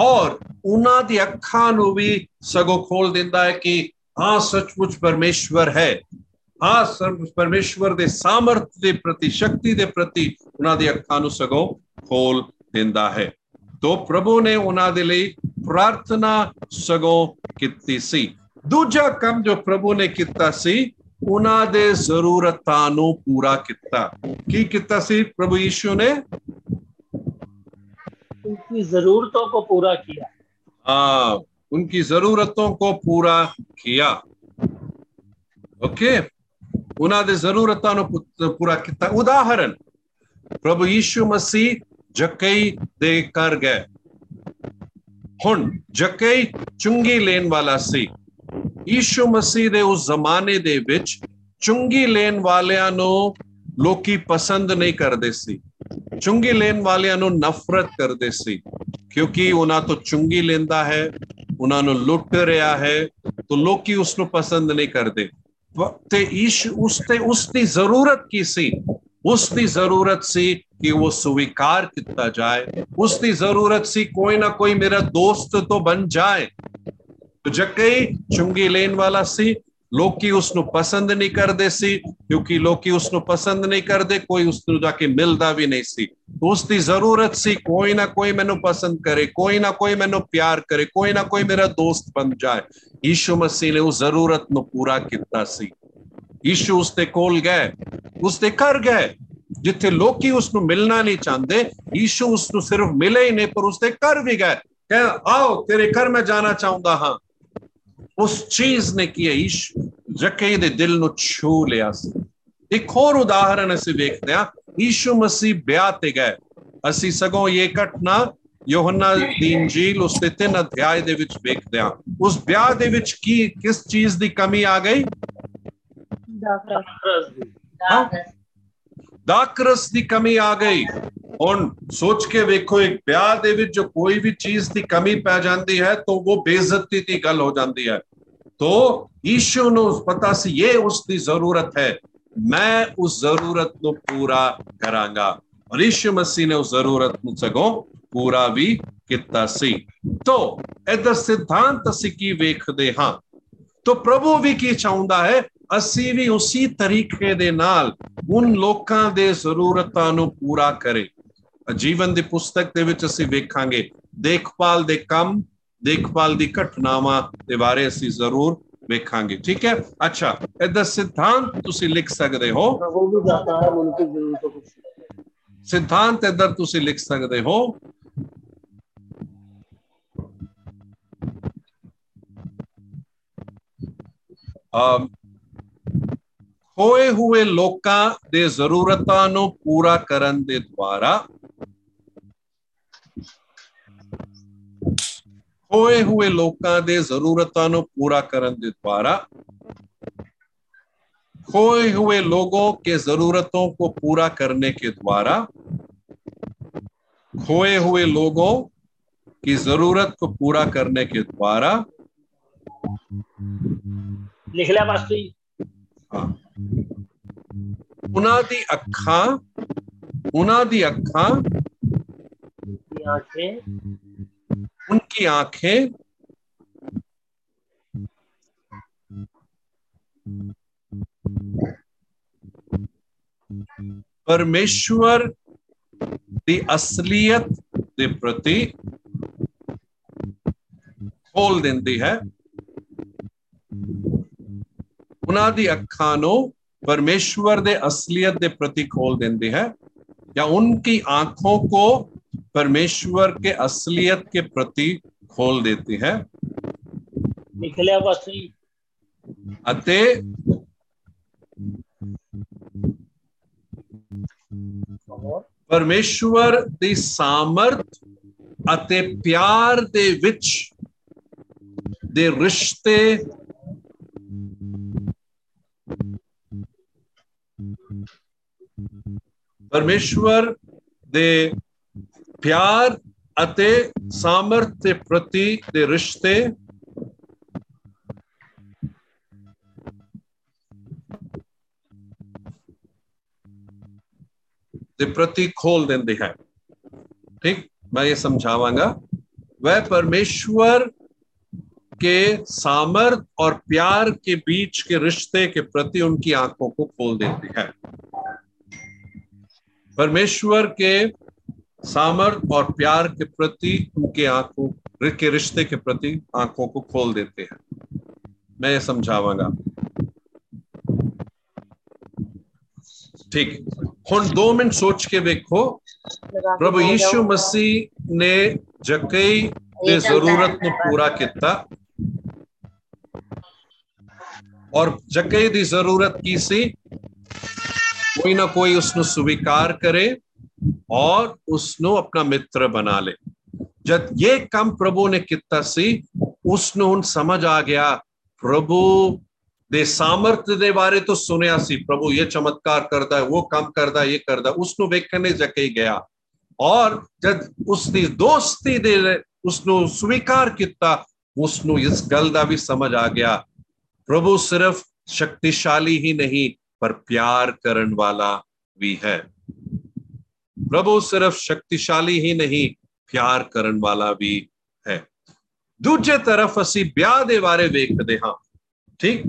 ਔਰ ਉਹਨਾਂ ਦੀ ਅੱਖਾਂ ਨੂੰ ਵੀ ਸਗੋਂ ਖੋਲ ਦਿੰਦਾ ਹੈ ਕਿ ਹਾਂ ਸੱਚਮੁੱਚ ਪਰਮੇਸ਼ਵਰ ਹੈ ਹਾਂ ਸਰ ਪਰਮੇਸ਼ਵਰ ਦੇ ਸਾਮਰਥ ਦੇ ਪ੍ਰਤੀ ਸ਼ਕਤੀ ਦੇ ਪ੍ਰਤੀ ਉਹਨਾਂ ਦੀ ਅੱਖਾਂ ਨੂੰ ਸਗੋਂ ਖੋਲ ਦਿੰਦਾ ਹੈ ਤੋ ਪ੍ਰਭੂ ਨੇ ਉਹਨਾਂ ਦੇ ਲਈ ਪ੍ਰਾਰਥਨਾ ਸਗੋਂ ਕੀਤੀ ਸੀ ਦੂਜਾ ਕੰਮ ਜੋ ਪ੍ਰਭੂ ਨੇ ਕੀਤਾ ਸੀ ਉਹਨਾਂ ਦੇ ਜ਼ਰੂਰਤਾਂ ਨੂੰ ਪੂਰਾ ਕੀਤਾ ਕੀ ਕੀਤਾ ਸੀ ਪ੍ਰਭੂ ਯੀਸ਼ੂ ਨੇ उनकी जरूरतों को पूरा किया हाँ उनकी जरूरतों को पूरा किया ओके ਉਹਨਾਂ ਦੇ ਜ਼ਰੂਰਤਾਂ ਨੂੰ ਪੁ- ਪੂਰਾ ਕੀਤਾ ਉਦਾਹਰਨ ਪ੍ਰਭੂ ਯੀਸ਼ੂ ਮਸੀਹ ਜਕਈ ਦੇ ਕਰ ਗਏ ਹੁਣ ਜਕਈ ਚੁੰਗੀ ਲੈਣ ਵਾਲਾ ਸੀ ਯੀਸ਼ੂ ਮਸੀਹ ਦੇ ਉਸ ਜ਼ਮਾਨੇ ਦੇ ਵਿੱਚ ਚੁੰਗੀ ਲੈਣ ਵਾਲਿਆਂ ਨੂੰ ਲੋਕੀ ਪਸੰਦ ਨਹੀਂ ਕਰਦੇ ਸੀ ਚੁੰਗੀ ਲੈਣ ਵਾਲਿਆਂ ਨੂੰ ਨਫ਼ਰਤ ਕਰਦੇ ਸੀ ਕਿਉਂਕਿ ਉਹਨਾਂ ਤੋਂ ਚੁੰਗੀ ਲੈਂਦਾ ਹੈ ਉਹਨਾਂ ਨੂੰ ਲੁੱਟ ਰਿਹਾ ਹੈ ਤਾਂ ਲੋਕੀ ਉਸ ਨੂੰ ਪਸੰਦ ਨਹੀਂ ਕਰਦੇ ਵ- ਤੇ ਈਸ਼ ਉਸ ਤੇ ਉਸ ਦੀ ਜ਼ਰੂਰਤ ਕੀ ਸੀ ਉਸ ਦੀ ਜ਼ਰੂਰਤ ਸੀ ਕਿ ਉਹ ਸਵੀਕਾਰ ਕੀਤਾ ਜਾਏ ਉਸ ਦੀ ਜ਼ਰੂਰਤ ਸੀ ਕੋਈ ਨਾ ਕੋਈ ਮੇਰਾ ਦੋਸਤ ਤੋਂ ਬਣ ਜਾਏ ਜੱਕਈ ਚੁੰਗੀ ਲੈਣ ਵਾਲਾ ਸੀ ਲੋਕੀ ਉਸ ਨੂੰ ਪਸੰਦ ਨਹੀਂ ਕਰਦੇ ਸੀ, ਕਿਉਂਕਿ ਲੋਕੀ ਉਸ ਨੂੰ ਪਸੰਦ ਨਹੀਂ ਕਰਦੇ, ਕੋਈ ਉਸ ਨੂੰ ਜਾ ਕੇ ਮਿਲਦਾ ਵੀ ਨਹੀਂ ਸੀ। ਉਸ ਦੀ ਜ਼ਰੂਰਤ ਸੀ, ਕੋਈ ਨਾ ਕੋਈ ਮੈਨੂੰ ਪਸੰਦ ਕਰੇ, ਕੋਈ ਨਾ ਕੋਈ ਮੈਨੂੰ ਪਿਆਰ ਕਰੇ, ਕੋਈ ਨਾ ਕੋਈ ਮੇਰਾ ਦੋਸਤ ਬਣ ਜਾਏ। ਯੀਸ਼ੂ ਮਸੀਹ ਨੇ ਉਸ ਜ਼ਰੂਰਤ ਨੂੰ ਪੂਰਾ ਕੀਤਾ ਸੀ। ਯੀਸ਼ੂ ਉਸ ਦੇ ਕੋਲ ਗਏ ਉਸ ਦੇ ਘਰ ਗਏ, ਜਿੱਥੇ ਲੋਕੀ ਉਸ ਨੂੰ ਮਿਲਣਾ ਨਹੀਂ ਚਾਹੁੰਦੇ, ਯੀਸ਼ੂ ਉਸ ਨੂੰ ਸਿਰਫ ਮਿਲੇ ਹੀ ਨਹੀਂ, ਪਰ ਉਸ ਦੇ ਘਰ ਵੀ ਗਏ। ਕਹੇ, ਆਓ, ਤੇਰੇ ਘਰ ਮੈਂ ਜਾਣਾ ਚਾਹੁੰਦਾ ਹਾਂ। ਉਸ ਚੀਜ਼ ਨੇ ਕੀ ਈਸ਼ ਜੱਕੇ ਦੇ ਦਿਲ ਨੂੰ ਛੂ ਲਿਆ ਸੀ ਇੱਕ ਹੋਰ ਉਦਾਹਰਣ ਅਸੀਂ ਵੇਖਦੇ ਹਾਂ ਯੀਸ਼ੂ ਮਸੀਹ ਵਿਆਹ ਤੇ ਗਏ ਅਸੀਂ ਸਗੋਂ ਇਹ ਘਟਨਾ ਯੋਹੰਨਾ ਦੀ ਇੰਜੀਲ ਉਸ ਦੇ ਤਿੰਨ ਅਧਿਆਏ ਦੇ ਵਿੱਚ ਵੇਖਦੇ ਹਾਂ ਉਸ ਵਿਆਹ ਦੇ ਵਿੱਚ ਕੀ ਕਿਸ ਚੀਜ਼ ਦੀ ਕਮੀ ਆ ਗਈ रस दी ਹਾਂ ਦਾਕਰਸ ਦੀ ਕਮੀ ਆ ਗਈ ਹੁਣ ਸੋਚ ਕੇ ਵੇਖੋ ਇੱਕ ਵਿਆਹ ਦੇ ਵਿੱਚ ਜੋ ਕੋਈ ਵੀ ਚੀਜ਼ ਦੀ ਕਮੀ ਪੈ ਜਾਂਦੀ ਹੈ ਤਾਂ ਉਹ ਬੇਇੱਜ਼ਤੀ ਦੀ ਗੱਲ ਹੋ ਜਾਂਦੀ ਹੈ तो यीशु ਨੂੰ ਪਤਾ ਸੀ ਇਹ ਉਸ ਦੀ ਜ਼ਰੂਰਤ ਹੈ ਮੈਂ ਉਸ ਜ਼ਰੂਰਤ ਨੂੰ ਪੂਰਾ ਕਰਾਂਗਾ ਔਰ ਯੀਸ਼ੂ ਮਸੀਹ ਨੇ ਉਸ ਜ਼ਰੂਰਤ ਨੂੰ ਸਗੋਂ ਪੂਰਾ ਵੀ ਕੀਤਾ ਸੀ ਤੋ ਇਹਦਾ ਸਿਧਾਂਤ ਅਸੀਂ ਕੀ ਵੇਖਦੇ ਹਾਂ ਤੋ ਪ੍ਰਭੂ ਵੀ ਕੀ ਚਾਹੁੰਦਾ ਹੈ ਅਸੀਂ ਵੀ ਉਸੇ ਤਰੀਕੇ ਦੇ ਨਾਲ ਉਹਨਾਂ ਲੋਕਾਂ ਦੇ ਜ਼ਰੂਰਤਾਂ ਨੂੰ ਪੂਰਾ ਕਰੇ। ਜੀਵਨ ਦੀ ਪੁਸਤਕ ਦੇ ਵਿੱਚ ਅਸੀਂ ਵੇਖਾਂਗੇ ਦੇਖਪਾਲ ਦੇ ਕੰਮ ਦੇਖਪਾਲ ਦੀ ਘਟਨਾਵਾਂ ਦੇ ਬਾਰੇ ਅਸੀਂ ਜ਼ਰੂਰ ਵੇਖਾਂਗੇ ਠੀਕ ਹੈ? ਅੱਛਾ ਇਹਦਾ ਸਿਧਾਂਤ ਤੁਸੀਂ ਲਿਖ ਸਕਦੇ ਹੋ। ਸਿਧਾਂਤ ਇਧਰ ਤੁਸੀਂ ਲਿਖ ਸਕਦੇ ਹੋ। ਅਮ ਖੋਏ ਹੋਏ ਲੋਕਾਂ ਦੇ ਜ਼ਰੂਰਤਾਂ ਨੂੰ ਪੂਰਾ ਕਰਨ ਦੇ ਦੁਆਰਾ ਖੋਏ ਹੋਏ ਲੋਕਾਂ ਦੇ ਜ਼ਰੂਰਤਾਂ ਨੂੰ ਪੂਰਾ ਕਰਨ ਦੇ ਦੁਆਰਾ खोए हुए लोगों के जरूरतों को पूरा करने के द्वारा खोए हुए लोगों की जरूरत को पूरा करने के द्वारा लिख लिया मास्टर जी ਹਾਂ ਉਹਨਾਂ ਦੀ ਅੱਖਾਂ ਉਹਨਾਂ ਦੀ ਅੱਖਾਂ उनकी आंखें उनकी आंखें परमेश्वर ਦੀ ਅਸਲੀਅਤ ਦੇ ਪ੍ਰਤੀ ਖੋਲ ਦਿੰਦੀ ਹੈ ਉਹਨਾਂ ਦੀ ਅੱਖਾਂ ਨੂੰ परमेश्वर दे असलियत दे प्रति खोल देती है या उनकी आंखों को परमेश्वर के असलियत के प्रति खोल देती है लिख लिया पास्टर जी ਅਤੇ ਪਰਮੇਸ਼ਵਰ ਦੀ ਸਾਮਰਥ ਅਤੇ ਪਿਆਰ ਦੇ ਵਿੱਚ ਦੇ ਰਿਸ਼ਤੇ ਪਰਮੇਸ਼ਵਰ ਦੇ ਪਿਆਰ ਅਤੇ ਸਾਮਰਥ ਦੇ ਪ੍ਰਤੀ ਦੇ ਰਿਸ਼ਤੇ ਦੇ ਪ੍ਰਤੀ खोल देते हैं ठीक मैं ये समझावांगा वह परमेश्वर के सामर्थ और प्यार के बीच के रिश्ते के प्रति उनकी आंखों को खोल देती है परमेश्वर के सामर्थ और प्यार के प्रति उनके आंखों के रिश्ते के प्रति आंखों को खोल देते हैं मैं ये समझावांगा ठीक ਹੁਣ 2 ਮਿੰਟ ਸੋਚ ਕੇ ਵੇਖੋ ਪ੍ਰਭੂ ਯੀਸ਼ੂ ਮਸੀਹ ਨੇ ਜਕਈ ਦੇ ਜ਼ਰੂਰਤ ਨੂੰ ਪੂਰਾ ਕੀਤਾ ਔਰ ਜਕਈ ਦੀ ਜ਼ਰੂਰਤ ਕੀ ਸੀ कोई ना कोई उसने स्वीकार करे और उसने अपना मित्र बना ले। जब ये काम प्रभु ने किता सी, उसने उन समझ आ गया, प्रभु दे सामर्थ्य दे बारे तो सुनया सी, प्रभु ये चमत्कार करता है, वो काम करता है, ये करता है। उसने वेखने जके गया। और जब उसकी दोस्ती दे उसने स्वीकार किया, उसने इस गल का भी समझ आ गया। प्रभु सिर्फ़ शक्तिशाली ही नहीं ਪ੍ਰਭੂ ਸਿਰਫ ਸ਼ਕਤੀਸ਼ਾਲੀ ਹੀ ਨਹੀਂ ਪਰ ਪਿਆਰ ਕਰਨ ਵਾਲਾ ਵੀ ਹੈ ਪ੍ਰਭੂ ਸਿਰਫ ਸ਼ਕਤੀਸ਼ਾਲੀ ਹੀ ਨਹੀਂ ਪਿਆਰ ਕਰਨ ਵਾਲਾ ਵੀ ਹੈ ਦੂਜੇ ਤਰਫ ਅਸੀਂ ਵਿਆਹ ਦੇ ਬਾਰੇ ਵੇਖਦੇ ਹਾਂ ਠੀਕ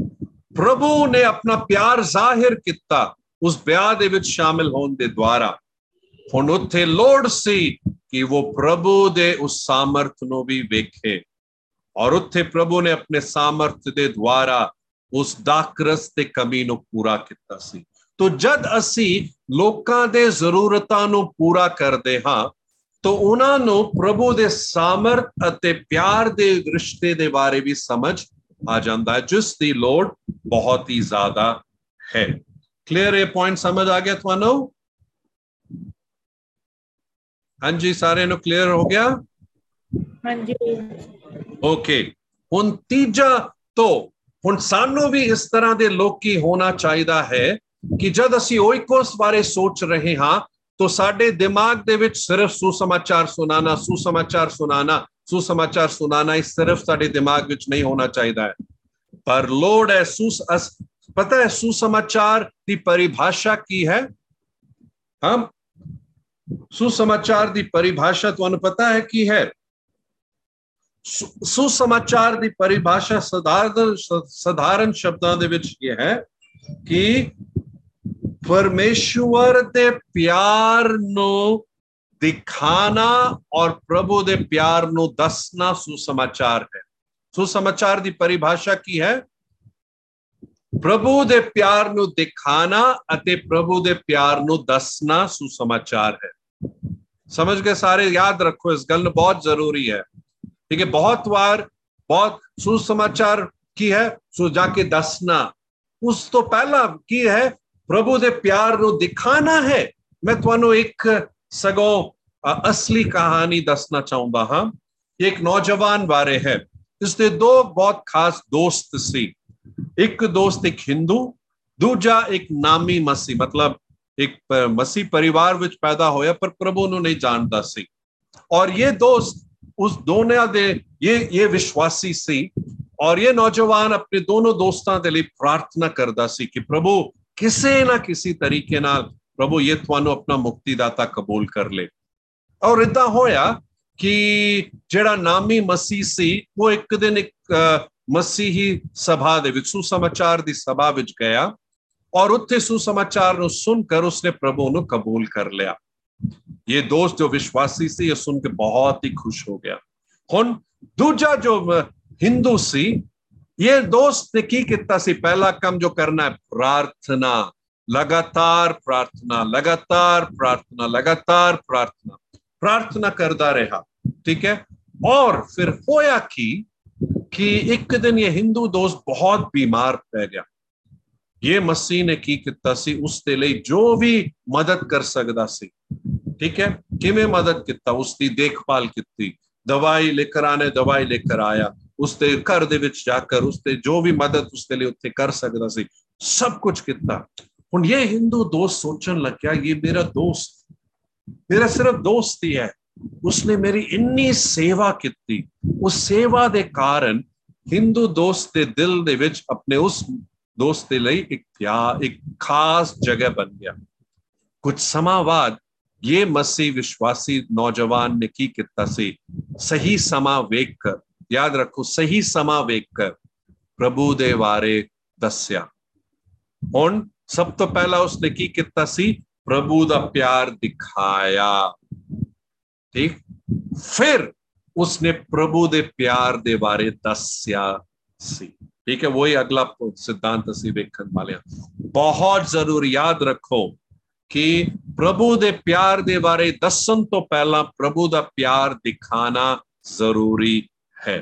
ਪ੍ਰਭੂ ਨੇ ਆਪਣਾ ਪਿਆਰ ਜ਼ਾਹਿਰ ਕੀਤਾ ਉਸ ਵਿਆਹ ਦੇ ਵਿੱਚ ਸ਼ਾਮਿਲ ਹੋਣ ਦੇ ਦੁਆਰਾ ਹੁਣ ਉੱਥੇ ਲੋੜ ਸੀ ਕਿ ਉਹ ਪ੍ਰਭੂ ਦੇ ਉਸ ਸਾਮਰਥ ਨੂੰ ਵੀ ਵੇਖੇ ਔਰ ਉੱਥੇ ਪ੍ਰਭੂ ਨੇ ਆਪਣੇ ਸਾਮਰਥ ਦੇ ਦੁਆਰਾ ਉਸ ਦਾਕਰਸ ਤੇ ਕਮੀ ਨੂੰ ਪੂਰਾ ਕੀਤਾ ਸੀ। ਤੋ ਜਦ ਅਸੀਂ ਲੋਕਾਂ ਦੇ ਜ਼ਰੂਰਤਾਂ ਨੂੰ ਪੂਰਾ ਕਰਦੇ ਹਾਂ ਤੋ ਉਹਨਾਂ ਨੂੰ ਪ੍ਰਭੂ ਦੇ ਸਾਮਰਥ ਅਤੇ ਪਿਆਰ ਦੇ ਰਿਸ਼ਤੇ ਦੇ ਬਾਰੇ ਵੀ ਸਮਝ ਆ ਜਾਂਦਾ ਹੈ ਜਿਸ ਦੀ ਲੋੜ ਬਹੁਤ ਹੀ ਜ਼ਿਆਦਾ ਹੈ। ਕਲੀਅਰ ਇਹ ਪੁਆਇੰਟ ਸਮਝ ਆ ਗਿਆ ਤੁਹਾਨੂੰ? ਹਾਂਜੀ ਸਾਰਿਆਂ ਨੂੰ ਕਲੀਅਰ ਹੋ ਗਿਆ? ਹਾਂਜੀ। ਓਕੇ ਹੁਣ ਤੀਜਾ ਤੋਂ ਹੁਣ ਸਾਨੂੰ ਵੀ ਇਸ ਤਰ੍ਹਾਂ ਦੇ ਲੋਕੀ ਹੋਣਾ ਚਾਹੀਦਾ ਹੈ ਕਿ ਜਦ ਅਸੀਂ ਓਇਕੋਸ ਬਾਰੇ ਸੋਚ ਰਹੇ ਹਾਂ तो साडे दिमाग दे विच सिर्फ सुसमाचार सुनाना सुसमाचार सुनाना सुसमाचार सुनाना ही सिर्फ साडे दिमाग विच नहीं होना चाहिए है पर लोड है सुस अस, पता है सुसमाचार की परिभाषा की है हम सुसमाचार की परिभाषा ਤੁਹਾਨੂੰ ਪਤਾ ਹੈ ਕੀ ਹੈ ਸੁਸਮਾਚਾਰ ਦੀ ਪਰਿਭਾਸ਼ਾ ਸਧਾਰਨ ਸਧਾਰਨ ਸ਼ਬਦਾਂ ਦੇ ਵਿੱਚ ਇਹ ਹੈ ਕਿ परमेश्वर दे प्यार नो दिखाना और प्रभु दे प्यार नो दसना सुसमाचार है सुसमाचार दी परिभाषा की है प्रभु दे प्यार नो दिखाना अते प्रभु दे प्यार नो दसना सुसमाचार है समझ गए सारे याद रखो इस गल बहुत जरूरी है ठीक है बहुत बार बहुत सुसमाचार की है सो जाके दसना उस तो पहला की है ਪ੍ਰਭੂ ਦੇ ਪਿਆਰ ਨੂੰ ਦਿਖਾਣਾ ਹੈ ਮੈਂ ਤੁਹਾਨੂੰ ਇੱਕ ਸਗੋਂ ਅਸਲੀ ਕਹਾਣੀ ਦੱਸਣਾ ਚਾਹੁੰਦਾ ਹਾਂ ਇੱਕ ਨੌਜਵਾਨ ਬਾਰੇ ਹੈ ਇਸ ਦੇ ਦੋ ਬਹੁਤ ਖਾਸ ਦੋਸਤ ਸੀ ਇੱਕ ਦੋਸਤ ਇੱਕ ਹਿੰਦੂ ਦੂਜਾ ਇੱਕ ਨਾਮੀ ਮਸੀ ਮਤਲਬ ਇੱਕ ਮਸੀ ਪਰਿਵਾਰ ਵਿੱਚ ਪੈਦਾ ਹੋਇਆ ਪਰ ਪ੍ਰਭੂ ਨੂੰ ਨਹੀਂ ਜਾਣਦਾ ਸੀ ਔਰ ਇਹ ਦੋਸਤ ਉਸ ਦੋਨੋਂ ਦੇ ਇਹ ਇਹ ਵਿਸ਼ਵਾਸੀ ਸੀ ਔਰ ਇਹ ਨੌਜਵਾਨ ਆਪਣੇ ਦੋਨੋਂ ਦੋਸਤਾਂ ਦੇ ਲਈ ਪ੍ਰਾਰਥਨਾ ਕਰਦਾ ਸੀ ਕਿ ਪ੍ਰਭੂ ਕਿਸੇ ਨਾ ਕਿਸੇ ਤਰੀਕੇ ਨਾਲ ਪ੍ਰਭੂ ਇਹ ਤੁਹਾਨੂੰ ਆਪਣਾ ਮੁਕਤੀਦਾਤਾ ਕਬੂਲ ਕਰ ਲੇ ਔਰ ਇਦਾਂ ਹੋਇਆ ਕਿ ਜਿਹੜਾ ਨਾਮੀ ਮਸੀਹ ਸੀ ਉਹ ਇੱਕ ਦਿਨ ਇੱਕ ਮਸੀਹੀ ਸਭਾ ਦੇ ਵਿੱਚ ਸੁਸਮਾਚਾਰ ਦੀ ਸਭਾ ਵਿੱਚ ਗਿਆ ਔਰ ਉੱਥੇ ਸੁਸਮਾਚਾਰ ਨੂੰ ਸੁਣ ਕਰ ਉਸਨੇ ਪ੍ਰਭੂ ਨੂੰ ਕਬੂਲ ਕਰ ਲਿਆ ਇਹ ਦੋਸਤ ਜੋ ਵਿਸ਼ਵਾਸੀ ਸੀ ਇਹ ਸੁਣ ਕੇ ਬਹੁਤ ਹੀ ਖੁਸ਼ ਹੋ ਗਿਆ ਹੁਣ ਦੂਜਾ ਜੋ ਹਿੰਦੂ ਸੀ ਇਹ ਦੋਸਤ ਨੇ ਕੀ ਕੀਤਾ ਸੀ ਪਹਿਲਾ ਕੰਮ ਜੋ ਕਰਨਾ ਹੈ ਪ੍ਰਾਰਥਨਾ ਲਗਾਤਾਰ ਪ੍ਰਾਰਥਨਾ ਲਗਾਤਾਰ ਪ੍ਰਾਰਥਨਾ ਲਗਾਤਾਰ ਪ੍ਰਾਰਥਨਾ ਪ੍ਰਾਰਥਨਾ ਕਰਦਾ ਰਿਹਾ ਠੀਕ ਹੈ ਔਰ ਫਿਰ ਹੋਇਆ ਕੀ ਕਿ ਇੱਕ ਦਿਨ ਇਹ ਹਿੰਦੂ ਦੋਸਤ ਬਹੁਤ ਬਿਮਾਰ ਪੈ ਗਿਆ ਇਹ ਮਸੀਹ ਨੇ ਕੀ ਕੀਤਾ ਸੀ? ਉਸ ਦੇ ਲਈ ਜੋ ਵੀ ਮਦਦ ਕਰ ਸਕਦਾ ਸੀ। ਠੀਕ ਹੈ? ਕਿਵੇਂ ਮਦਦ ਕੀਤਾ? ਉਸ ਦੀ ਦੇਖਭਾਲ ਕੀਤੀ। ਦਵਾਈ ਲੈ ਕੇ ਆਨੇ ਦਵਾਈ ਲੈ ਕੇ ਆਇਆ। ਉਸ ਦੇ ਘਰ ਦੇ ਵਿੱਚ ਜਾ ਕੇ ਉਸ ਤੇ ਜੋ ਵੀ ਮਦਦ ਉਸ ਦੇ ਲਈ ਉੱਥੇ ਕਰ ਸਕਦਾ ਸੀ, ਸਭ ਕੁਝ ਕੀਤਾ। ਹੁਣ ਇਹ ਹਿੰਦੂ ਦੋਸਤ ਸੋਚਣ ਲੱਗਿਆ, ਇਹ ਮੇਰਾ ਦੋਸਤ, ਮੇਰਾ ਸਿਰਫ ਦੋਸਤ ਹੀ ਹੈ। ਉਸਨੇ ਮੇਰੀ ਇੰਨੀ ਸੇਵਾ ਕੀਤੀ। ਉਸ ਸੇਵਾ ਦੇ ਕਾਰਨ ਹਿੰਦੂ ਦੋਸਤ ਦੇ ਦਿਲ ਦੇ ਵਿੱਚ ਆਪਣੇ ਉਸ ਦੋਸਤ ਦੇ ਲਈ ਇੱਕ ਪਿਆਰ ਇੱਕ ਖਾਸ ਜਗ੍ਹਾ ਬਣ ਗਿਆ ਕੁਝ ਸਮਾਂ ਬਾਅਦ ਇਹ ਮਸੀਹ ਵਿਸ਼ਵਾਸੀ ਨੌਜਵਾਨ ਨੇ ਕੀ ਕੀਤਾ ਸੀ ਸਹੀ ਸਮਾਂ ਵੇਖ ਕਰ ਯਾਦ ਰੱਖੋ ਸਹੀ ਸਮਾਂ ਵੇਖ ਕਰ ਪ੍ਰਭੂ ਦੇ ਬਾਰੇ ਦੱਸਿਆ ਹੁਣ ਸਭ ਤੋਂ ਪਹਿਲਾਂ ਉਸਨੇ ਕੀ ਕੀਤਾ ਸੀ ਪ੍ਰਭੂ ਦਾ ਪਿਆਰ ਦਿਖਾਇਆ ਠੀਕ ਫਿਰ ਉਸਨੇ ਪ੍ਰਭੂ ਦੇ ਪਿਆਰ ਦੇ ਬਾਰੇ ਦੱਸਿਆ ਸੀ ठीक है, वही अगला सिद्धांत खन वाले बहुत ज़रूर याद रखो कि प्रभु दे प्यार दे बारे दसन तो पहला प्रभु का प्यार दिखाना ज़रूरी है।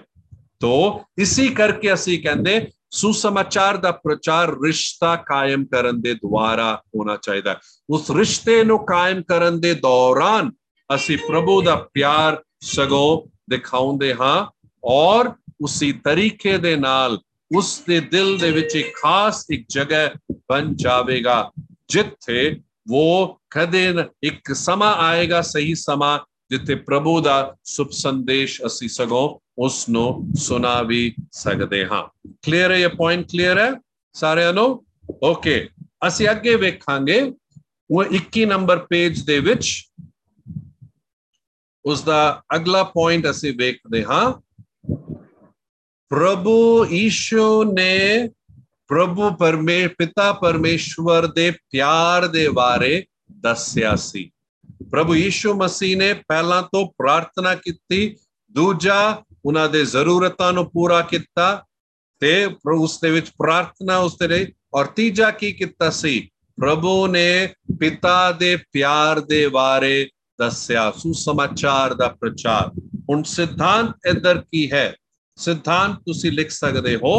तो इसी करके असी कहते सुसमाचार का प्रचार रिश्ता कायम करने के द्वारा होना चाहिए उस रिश्ते नु कायम करने के दौरान असी प्रभु का प्यार सगो दिखाते हाँ और उसी तरीके दे नाल ਉਸ ਦੇ ਦਿਲ ਦੇ ਵਿੱਚ ਇੱਕ ਖਾਸ ਇੱਕ ਜਗ੍ਹਾ ਬਣ ਜਾਵੇਗਾ, ਜਿੱਥੇ ਉਹ ਕਦੇ ਇੱਕ ਸਮਾਂ ਆਏਗਾ, ਸਹੀ ਸਮਾਂ, ਜਿੱਥੇ ਪ੍ਰਭੂ ਦਾ ਸੁਭ ਸੰਦੇਸ਼ ਅਸੀਂ ਸਗੋਂ ਉਸ ਨੂੰ ਸੁਣਾ ਵੀ ਸਕਦੇ ਹਾਂ। ਕਲੀਅਰ ਹੈ ਇਹ ਪੁਆਇੰਟ ਕਲੀਅਰ ਹੈ? ਸਾਰਿਆਂ ਨੂੰ? ਓਕੇ ਅਸੀਂ ਅੱਗੇ ਵੇਖਾਂਗੇ, ਉਹ 21 ਨੰਬਰ ਪੇਜ ਦੇ ਵਿੱਚ ਉਸ ਦਾ ਅਗਲਾ ਪੁਆਇੰਟ ਅਸੀਂ ਵੇਖਦੇ ਹਾਂ। ਪ੍ਰਭੂ ਈਸ਼ੂ ਨੇ ਪ੍ਰਭੂ ਪਰਮੇ ਪਿਤਾ ਪਰਮੇਸ਼ਵਰ ਦੇ ਪਿਆਰ ਦੇ ਬਾਰੇ ਦੱਸਿਆ ਸੀ ਪ੍ਰਭੂ ਯੀਸ਼ੂ ਮਸੀਹ ਨੇ ਪਹਿਲਾਂ ਤੋਂ ਪ੍ਰਾਰਥਨਾ ਕੀਤੀ ਦੂਜਾ ਉਹਨਾਂ ਦੇ ਜ਼ਰੂਰਤਾਂ ਨੂੰ ਪੂਰਾ ਕੀਤਾ ਤੇ ਉਸ ਦੇ ਵਿੱਚ ਪ੍ਰਾਰਥਨਾ ਉਸ ਦੇ ਲਈ ਔਰ ਤੀਜਾ ਕੀ ਕੀਤਾ ਸੀ ਪ੍ਰਭੂ ਨੇ ਪਿਤਾ ਦੇ ਪਿਆਰ ਦੇ ਬਾਰੇ ਦੱਸਿਆ ਸੁਸਮਾਚਾਰ ਦਾ ਪ੍ਰਚਾਰ ਹੁਣ ਸਿਧਾਂਤ ਇਧਰ ਕੀ ਹੈ ਸਿਧਾਂਤ ਤੁਸੀਂ ਲਿਖ ਸਕਦੇ ਹੋ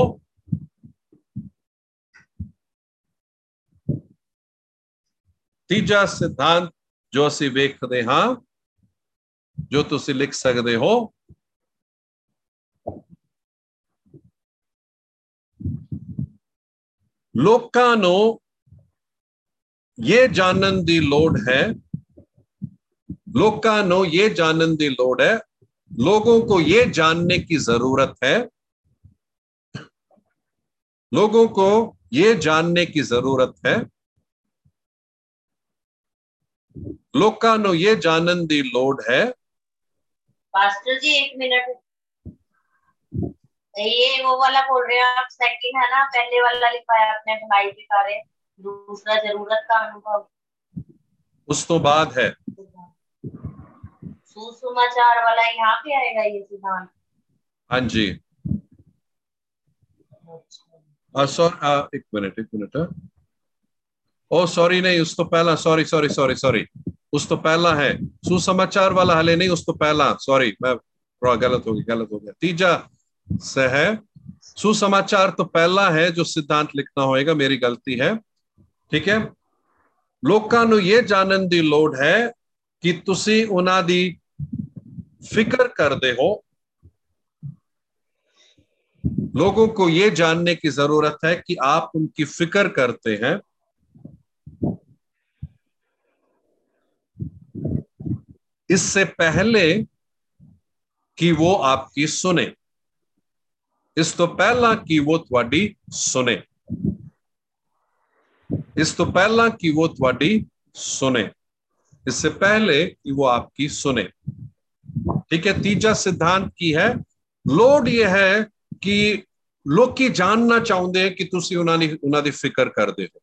ਤੀਜਾ ਸਿਧਾਂਤ ਜੋ ਅਸੀਂ ਵੇਖਦੇ ਹਾਂ ਜੋ ਤੁਸੀਂ ਲਿਖ ਸਕਦੇ ਹੋ ਲੋਕਾਂ ਨੂੰ ਇਹ ਜਾਣਨ ਦੀ ਲੋੜ ਹੈ ਲੋਕਾਂ ਨੂੰ ਇਹ ਜਾਣਨ ਦੀ ਲੋੜ ਹੈ लोगों को यह जानने की ज़रूरत है। लोगों को यह जानने की ज़रूरत है। लोकानो ये जानन दी लोड है। पास्टर जी एक मिनट। ये वो वाला बोल रहे हैं आप सेकंड है ना? पहले वाला लिखा है आपने भाई के कार्य दूसरा ज़रूरत का अनुभव। उस तो बाद है। सुसमाचार वाला यहाँ पे आएगा ये सिद्धांत? हाँ जी। अच्छा। हाँ, सॉरी हाँ, एक मिनट एक मिनट हाँ। ओ सॉरी नहीं उस तो पहला सॉरी सॉरी सॉरी सॉरी। उस तो पहला है। सुसमाचार वाला हले नहीं उस तो पहला। सॉरी मैं थोड़ा गलत हो गया गलत हो गया। तीजा सह सुसमाचार तो पहला है जो सिद्धांत लिखना होएगा मेरी गलती है। ठीक है? ਲੋਕਾਂ ਨੂੰ ਇਹ ਜਾਣਨ ਦੀ ਲੋੜ ਹੈ ਕਿ ਤੁਸੀਂ ਉਹਨਾਂ फ़िक्र कर दे हो। लोगों को यह जानने की ज़रूरत है कि आप उनकी फ़िक्र करते हैं। इससे पहले कि वो आपकी सुने। इस तो पहला कि वो थोड़ी सुने। इस तो पहला कि वो थोड़ी सुने। इससे पहले कि वो आपकी सुने। ठीक है तीजा सिद्धांत की है ਲੋੜ ਇਹ ਹੈ ਕਿ ਲੋਕੀ ਜਾਣਨਾ ਚਾਹੁੰਦੇ ਕਿ ਤੁਸੀਂ ਉਹਨਾਂ ਦੀ ਉਹਨਾਂ ਦੀ ਫਿਕਰ ਕਰਦੇ ਹੋ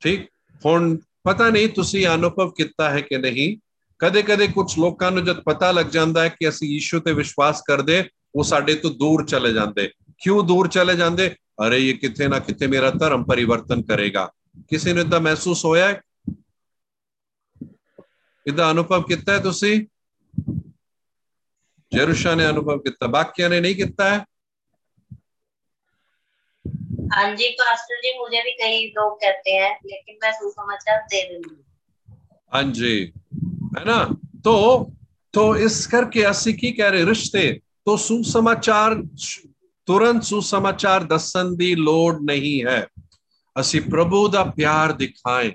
ਠੀਕ ਹੁਣ ਪਤਾ ਨਹੀਂ ਤੁਸੀਂ ਅਨੁਭਵ ਕੀਤਾ ਹੈ ਕਿ ਨਹੀਂ ਕਦੇ ਕਦੇ ਕੁਝ ਲੋਕਾਂ ਨੂੰ ਜਦ ਪਤਾ ਲੱਗ ਜਾਂਦਾ ਹੈ ਕਿ ਅਸੀਂ ਯੀਸ਼ੂ ਤੇ ਵਿਸ਼ਵਾਸ ਕਰਦੇ ਉਹ ਸਾਡੇ ਤੋਂ ਦੂਰ ਚਲੇ ਜਾਂਦੇ ਕਿਉਂ ਦੂਰ ਚਲੇ ਜਾਂਦੇ ਅਰੇ ਇਹ ਕਿਤੇ ਨਾ ਕਿਤੇ ਮੇਰਾ ਧਰਮ ਪਰਿਵਰਤਨ ਕਰੇਗਾ ਕਿਸੇ ਨੂੰ ਇਦਾਂ ਮਹਿਸੂਸ ਹੋਇਆ ਇਦਾਂ ਅਨੁਭਵ ਕੀਤਾ ਹੈ ਤੁਸੀਂ ਜਰੂਸ਼ਾ ਨੇ ਅਨੁਭਵ ਕੀਤਾ ਬਾਕੀਆਂ ਨੇ ਨਹੀਂ ਕੀਤਾ ਹੈ हाँ जी पास्टर जी मुझे भी कई लोग कहते हैं लेकिन मैं सुसमाचार दे दूंगी हाँ जी है ना तो तो इस करके ਅਸੀਂ ਕੀ ਕਹਿ ਰਹੇ ਰਿਸ਼ਤੇ तो सुसमाचार ਤੁਰੰਤ ਸੁਸਮਾਚਾਰ ਦੱਸਣ ਦੀ ਲੋੜ ਨਹੀਂ ਹੈ ਅਸੀਂ ਪ੍ਰਭੂ ਦਾ ਪਿਆਰ ਦਿਖਾਏ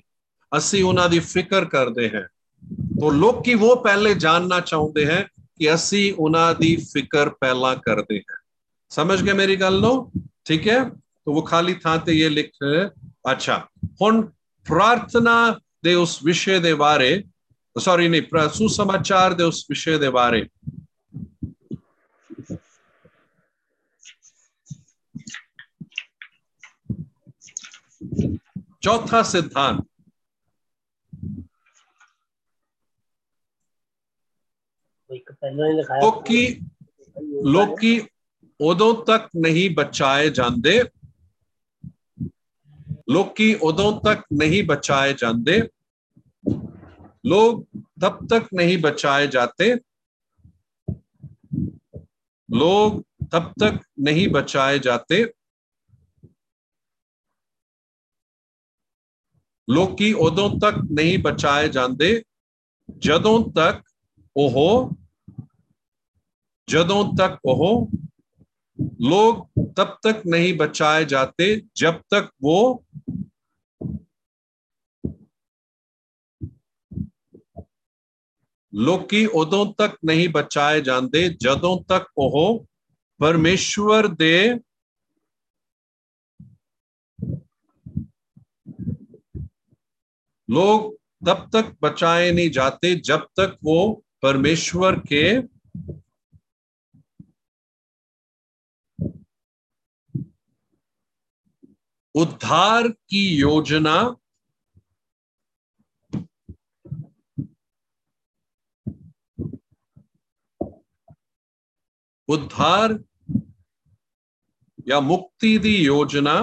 ਅਸੀਂ ਉਹਨਾਂ ਦੀ ਫਿਕਰ ਕਰਦੇ ਹਾਂ तो ਲੋਕੀ ਉਹ ਪਹਿਲੇ ਜਾਨਣਾ ਚਾਹੁੰਦੇ ਹਨ ਕਿ ਅਸੀਂ ਉਹਨਾਂ ਦੀ ਫਿਕਰ ਪਹਿਲਾਂ ਕਰਦੇ ਹਾਂ ਸਮਝ ਗਏ ਮੇਰੀ ਗੱਲ ਨੂੰ ਠੀਕ ਹੈ तो वो खाली ਥਾਂ ਤੇ ਇਹ ਲਿਖ ਅੱਛਾ ਹੁਣ ਪ੍ਰਾਰਥਨਾ ਦੇ ਉਸ ਵਿਸ਼ੇ ਦੇ ਬਾਰੇ ਸੌਰੀ ਨਹੀਂ ਸੁਸਮਾਚਾਰ ਦੇ ਉਸ ਵਿਸ਼ੇ ਦੇ ਬਾਰੇ ਚੌਥਾ ਸਿਧਾਂਤ ਲੋਕੀ ਲੋਕੀ ਉਦੋਂ ਤੱਕ ਨਹੀਂ ਬਚਾਏ ਜਾਂਦੇ ਲੋਕੀ ਉਦੋਂ ਤੱਕ ਨਹੀਂ ਬਚਾਏ ਜਾਂਦੇ लोग तब तक नहीं बचाए जाते लोग तब तक नहीं बचाए जाते ਲੋਕੀ ਉਦੋਂ ਤੱਕ ਨਹੀਂ ਬਚਾਏ ਜਾਂਦੇ ਜਦੋਂ ਤੱਕ ਉਹ ਜਦੋਂ ਤੱਕ ਉਹ लोग तब तक नहीं बचाए जाते जब तक वो ਲੋਕੀ ਉਦੋਂ ਤੱਕ ਨਹੀਂ ਬਚਾਏ ਜਾਂਦੇ ਜਦੋਂ ਤੱਕ ਉਹ ਪਰਮੇਸ਼ਵਰ ਦੇ लोग तब तक बचाए नहीं जाते जब तक वो परमेश्वर के उद्धार की योजना उद्धार या मुक्ति दी योजना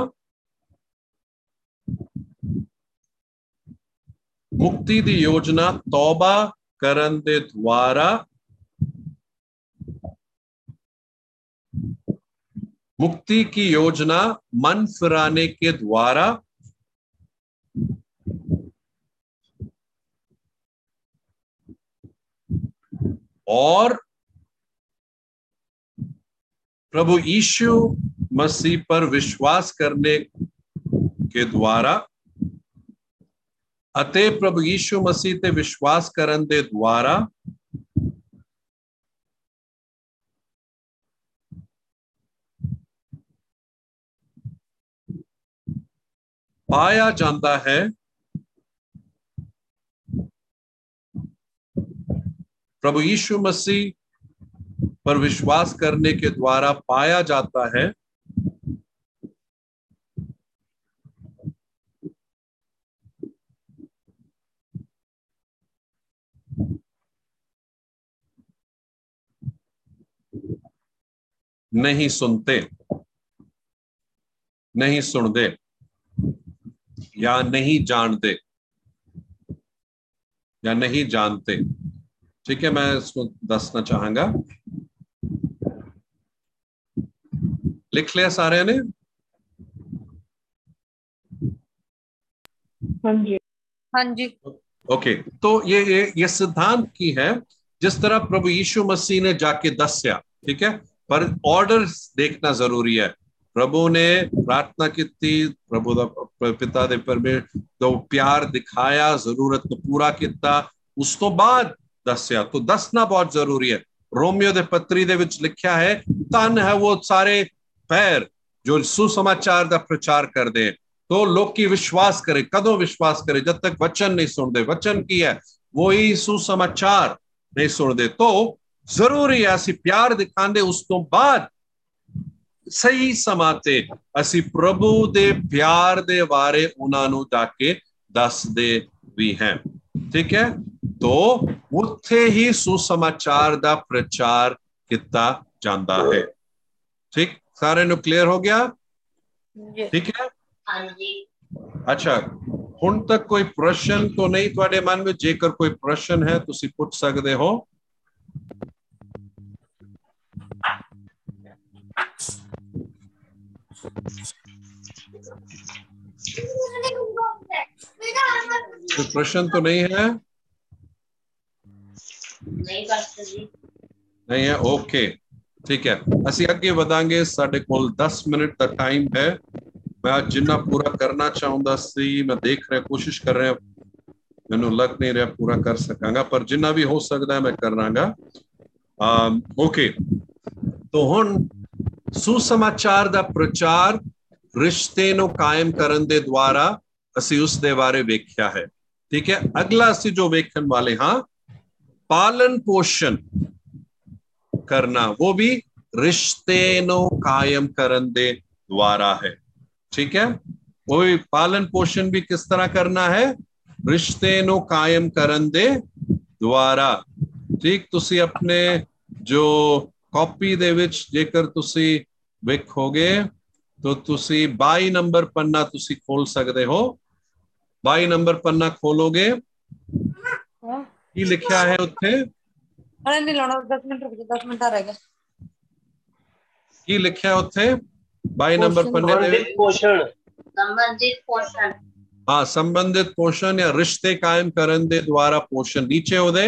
मुक्ति दी योजना तौबा करने द्वारा मुक्ति की योजना मन फिराने के द्वारा और प्रभु यीशु मसीह पर विश्वास करने के द्वारा, अतः प्रभु यीशु मसीह ते विश्वास करने द्वारा ਪਾਇਆ ਜਾਂਦਾ ਹੈ प्रभु यीशु मसीह पर विश्वास करने के द्वारा पाया जाता है नहीं सुनते नहीं सुनते या नहीं जानते। या नहीं जानते। ठीक है मैं इसको दसना चाहूँगा। लिख लिया सारे ने? हाँ जी। हाँ जी। ओके तो ये ये ये सिद्धांत की है जिस तरह प्रभु यीशु मसीह ने जाके दस्या ठीक है? पर ऑर्डर देखना ज़रूरी है। प्रभु ने प्रार्थना की थी प्रभु ਦਾ ਪਿਤਾ ਦੇ ਪਰਮੇ ਤੋਂ ਪਿਆਰ ਦਿਖਾਇਆ ਜ਼ਰੂਰਤ ਨੂੰ ਪੂਰਾ ਕੀਤਾ ਉਸ ਤੋਂ ਬਾਅਦ ਦੱਸਿਆ ਤੋਂ ਦੱਸਣਾ ਬਹੁਤ ਜ਼ਰੂਰੀ ਹੈ ਰੋਮੀਓ ਦੇ ਪੱਤਰੀ ਦੇ ਵਿੱਚ ਲਿਖਿਆ ਹੈ ਤਨ ਹੈ ਉਹ ਸਾਰੇ ਪੈਰ ਜੋ ਸੁਸਮਾਚਾਰ ਦਾ ਪ੍ਰਚਾਰ ਕਰਦੇ हैं तो लोग की विश्वास करे कदों विश्वास करे जब तक वचन नहीं सुनते वचन की है वही सुसमाचार नहीं सुनते तो ਜ਼ਰੂਰੀ ਹੈ ਅਸੀਂ ਪਿਆਰ ਦਿਖਾਉਂਦੇ ਉਸ ਤੋਂ ਬਾਅਦ ਸਹੀ ਸਮਾਂ ਤੇ ਅਸੀਂ ਪ੍ਰਭੂ ਦੇ ਪਿਆਰ ਦੇ ਬਾਰੇ ਉਹਨਾਂ ਨੂੰ ਜਾ ਕੇ ਦੱਸਦੇ ਵੀ ਹੈ। ਠੀਕ ਹੈ? ਤੋ ਉੱਥੇ ਹੀ ਸੁਸਮਾਚਾਰ ਦਾ ਪ੍ਰਚਾਰ ਕੀਤਾ ਜਾਂਦਾ ਹੈ। ਠੀਕ? ਸਾਰਿਆਂ ਨੂੰ ਕਲੀਅਰ ਹੋ ਗਿਆ? ਠੀਕ ਹੈ? ਹਾਂਜੀ। ਅੱਛਾ ਹੁਣ ਤੱਕ ਕੋਈ ਪ੍ਰਸ਼ਨ ਤਾਂ ਨਹੀਂ ਤੁਹਾਡੇ ਮਨ ਵਿੱਚ? ਜੇਕਰ ਕੋਈ ਪ੍ਰਸ਼ਨ ਹੈ ਤੁਸੀਂ ਪੁੱਛ ਸਕਦੇ ਹੋ। कोई प्रश्न तो नहीं है ਨਹੀਂ ਪਾਸਟਰ ਜੀ नहीं है ओके ठीक है ਅਸੀਂ ਅੱਗੇ ਵਧਾਂਗੇ ਸਾਡੇ ਕੋਲ 10 ਮਿੰਟ ਦਾ ਟਾਈਮ ਹੈ ਮੈਂ ਅੱਜ ਜਿੰਨਾ ਪੂਰਾ ਕਰਨਾ ਚਾਹੁੰਦਾ ਸੀ ਮੈਂ ਦੇਖ ਰਿਹਾ ਕੋਸ਼ਿਸ਼ ਕਰ ਰਿਹਾ ਮੈਨੂੰ ਲੱਗ ਨਹੀਂ ਰਿਹਾ ਪੂਰਾ ਕਰ ਸਕਾਂਗਾ ਪਰ ਜਿੰਨਾ ਵੀ ਹੋ ਸਕਦਾ ਹੈ ਮੈਂ ਕਰਾਂਗਾ ਓਕੇ ਤੋਂ ਹੁਣ ਸੁਸਮਾਚਾਰ ਦਾ ਪ੍ਰਚਾਰ ਰਿਸ਼ਤੇ ਨੂੰ ਕਾਇਮ ਕਰਨ ਦੇ ਦੁਆਰਾ ਅਸੀਂ ਉਸ ਦੇ ਬਾਰੇ ਵੇਖਿਆ ਹੈ ਠੀਕ ਹੈ ਅਗਲਾ ਅਸੀਂ ਜੋ ਵੇਖਣ ਵਾਲੇ ਹਾਂ ਪਾਲਨ ਪੋਸ਼ਣ ਕਰਨਾ ਉਹ ਵੀ ਰਿਸ਼ਤੇ ਨੂੰ ਕਾਇਮ ਕਰਨ ਦੇ ਦੁਆਰਾ ਹੈ ਠੀਕ ਹੈ ਉਹ ਵੀ ਪਾਲਨ ਪੋਸ਼ਣ ਵੀ ਕਿਸ ਤਰ੍ਹਾਂ ਕਰਨਾ ਹੈ ਰਿਸ਼ਤੇ ਨੂੰ ਕਾਇਮ ਕਰਨ ਦੇ ਦੁਆਰਾ ਠੀਕ ਤੁਸੀਂ ਆਪਣੇ ਜੋ ਕਾਪੀ ਦੇ ਵਿੱਚ ਜੇਕਰ ਤੁਸੀਂ ਵੇਖੋਗੇ ਤਾਂ ਤੁਸੀਂ 22 ਨੰਬਰ ਪੰਨਾ ਤੁਸੀਂ ਖੋਲ ਸਕਦੇ ਹੋ 22 ਨੰਬਰ ਪੰਨਾ ਖੋਲੋਗੇ ਕੀ ਲਿਖਿਆ ਹੈ ਉੱਥੇ ਅਰੇ ਨਹੀਂ ਲਾਉਣਾ 10 ਮਿੰਟ ਰੁਕ ਜਾ 10 ਮਿੰਟ ਰਹਿ ਗਏ ਕੀ ਲਿਖਿਆ ਉੱਥੇ 22 ਨੰਬਰ ਪੰਨੇ ਦੇ ਵਿੱਚ ਪੋਸ਼ਣ ਸੰਬੰਧਿਤ ਪੋਸ਼ਣ ਹਾਂ ਸੰਬੰਧਿਤ ਪੋਸ਼ਣ ਜਾਂ ਰਿਸ਼ਤੇ ਕਾਇਮ ਕਰਨ ਦੇ ਦੁਆਰਾ ਪੋਸ਼ਣ ਨੀਚੇ ਉਹਦੇ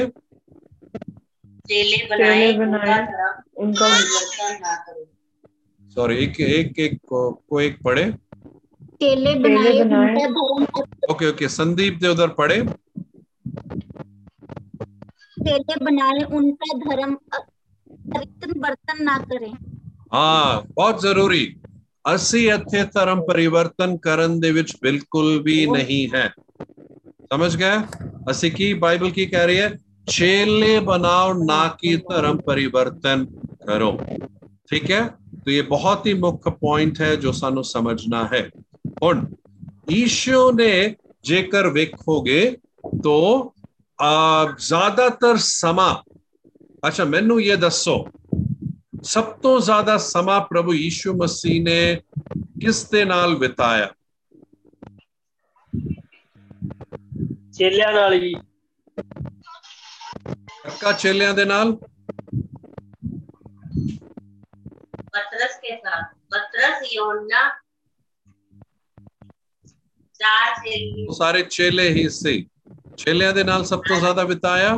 चेले बनाए चेले बनाए, उनका उनका परिवर्तन ना करो सॉरी एक एक एक को, को एक पढ़े केले केले बनाए बनाए। उनका धर्म ओके ओके संदीप दे उधर पढ़े केले बनाए उनका धर्म परिवर्तन बर्तन ना करें ਹਾਂ ਬਹੁਤ ਜ਼ਰੂਰੀ ਅਸੀਂ ਇੱਥੇ ਧਰਮ ਪਰਿਵਰਤਨ ਕਰਨ ਦੇ ਵਿੱਚ ਬਿਲਕੁਲ ਵੀ ਨਹੀਂ ਹੈ ਸਮਝ ਗਏ ਅਸੀਂ ਕੀ ਬਾਈਬਲ ਕੀ ਕਹਿ ਰਹੀ ਹੈ ਚੇਲੇ बनाओ ना कि धर्म परिवर्तन करो ठीक है तो ये बहुत ही मुख्य पॉइंट है जो सानू समझना है ਹੁਣ ਈਸ਼ੂ ਨੇ ਜੇਕਰ ਵੇਖੋਗੇ तो ਆ ਜ਼ਿਆਦਾਤਰ ਸਮਾਂ ਅੱਛਾ ਮੈਨੂੰ ਇਹ ਦੱਸੋ ਸਭ ਤੋਂ ਜ਼ਿਆਦਾ ਸਮਾਂ ਪ੍ਰਭੂ ਯੀਸ਼ੂ ਮਸੀਹ ਨੇ ਕਿਸ ਦੇ ਨਾਲ ਬਿਤਾਇਆ ਚੇਲਿਆਂ ਨਾਲ ਜੀ ਪੱਕਾ ਚੇਲਿਆਂ ਦੇ ਨਾਲ पतरस के साथ पतरस योना चार चेले ਉਹ ਸਾਰੇ ਚੇਲੇ ਹੀ ਸੀ ਚੇਲਿਆਂ ਦੇ ਨਾਲ ਸਭ ਤੋਂ ਜ਼ਿਆਦਾ ਬਿਤਾਇਆ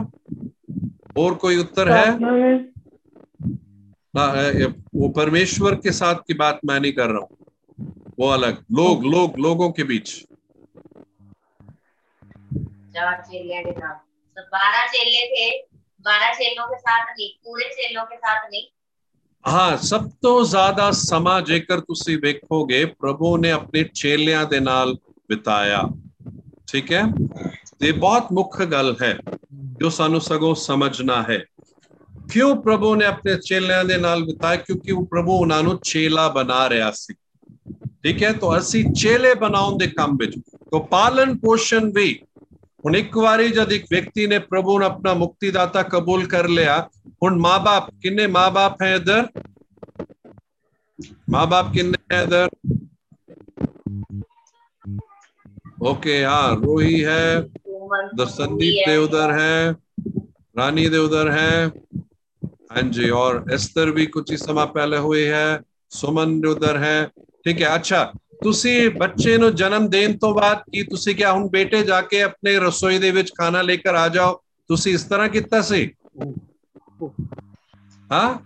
और कोई उत्तर है प्रार्थना में ना ये- वो परमेश्वर के साथ की बात मैं नहीं कर रहा हूं वो अलग लोग लोग लोगों के बीच चार चेले के साथ तो बारह चेले थे बारह चेलों के साथ नहीं पूरे चेलों के साथ नहीं ਹਾਂ ਸਭ ਤੋਂ ਜ਼ਿਆਦਾ ਸਮਾਂ ਜੇਕਰ ਤੁਸੀਂ ਵੇਖੋਗੇ ਪ੍ਰਭੂ ਨੇ ਆਪਣੇ ਚੇਲਿਆਂ ਦੇ ਨਾਲ ਬਿਤਾਇਆ ਠੀਕ ਹੈ ਤੇ ਬਹੁਤ ਮੁੱਖ ਗੱਲ ਹੈ ਜੋ ਸਾਨੂੰ ਸਗੋਂ ਸਮਝਣਾ ਹੈ ਕਿਉਂ ਪ੍ਰਭੂ ਨੇ ਆਪਣੇ ਚੇਲਿਆਂ ਦੇ ਨਾਲ ਬਿਤਾਇਆ ਕਿਉਂਕਿ ਉਹ ਪ੍ਰਭੂ ਉਹਨਾਂ ਨੂੰ ਚੇਲਾ ਬਣਾ ਰਿਹਾ ਸੀ ਠੀਕ ਹੈ ਤਾਂ ਅਸੀਂ ਚੇਲੇ ਬਣਾਉਣ ਦੇ ਕੰਮ ਵਿੱਚ ਤਾਂ ਪਾਲਣ ਪੋਸ਼ਣ ਵੀ हूँ एक बार जद एक व्यक्ति ने प्रभु ने अपना मुक्तिदाता कबूल कर लिया हूँ माँ बाप किन्ने माँ बाप है इधर? माँ बाप किन्ने इधर? ओके हाँ रोही है संदीप दे उधर है रानी दे उधर है हाँ जी और एस्तर भी कुछ ही समय पहले हुई है सुमन उधर है ठीक है अच्छा ਤੁਸੀਂ ਬੱਚੇ ਨੂੰ ਜਨਮ ਦੇਣ ਤੋਂ ਬਾਅਦ ਕੀ ਤੁਸੀਂ ਕਿਹਾ, ਹੁਣ ਬੇਟੇ ਜਾ ਕੇ ਆਪਣੇ ਰਸੋਈ ਦੇ ਵਿੱਚ ਖਾਣਾ ਲੈ ਕੇ ਆ ਜਾਓ। ਤੁਸੀਂ ਇਸ ਤਰ੍ਹਾਂ ਕੀਤਾ ਸੀ? ਹਾਂ?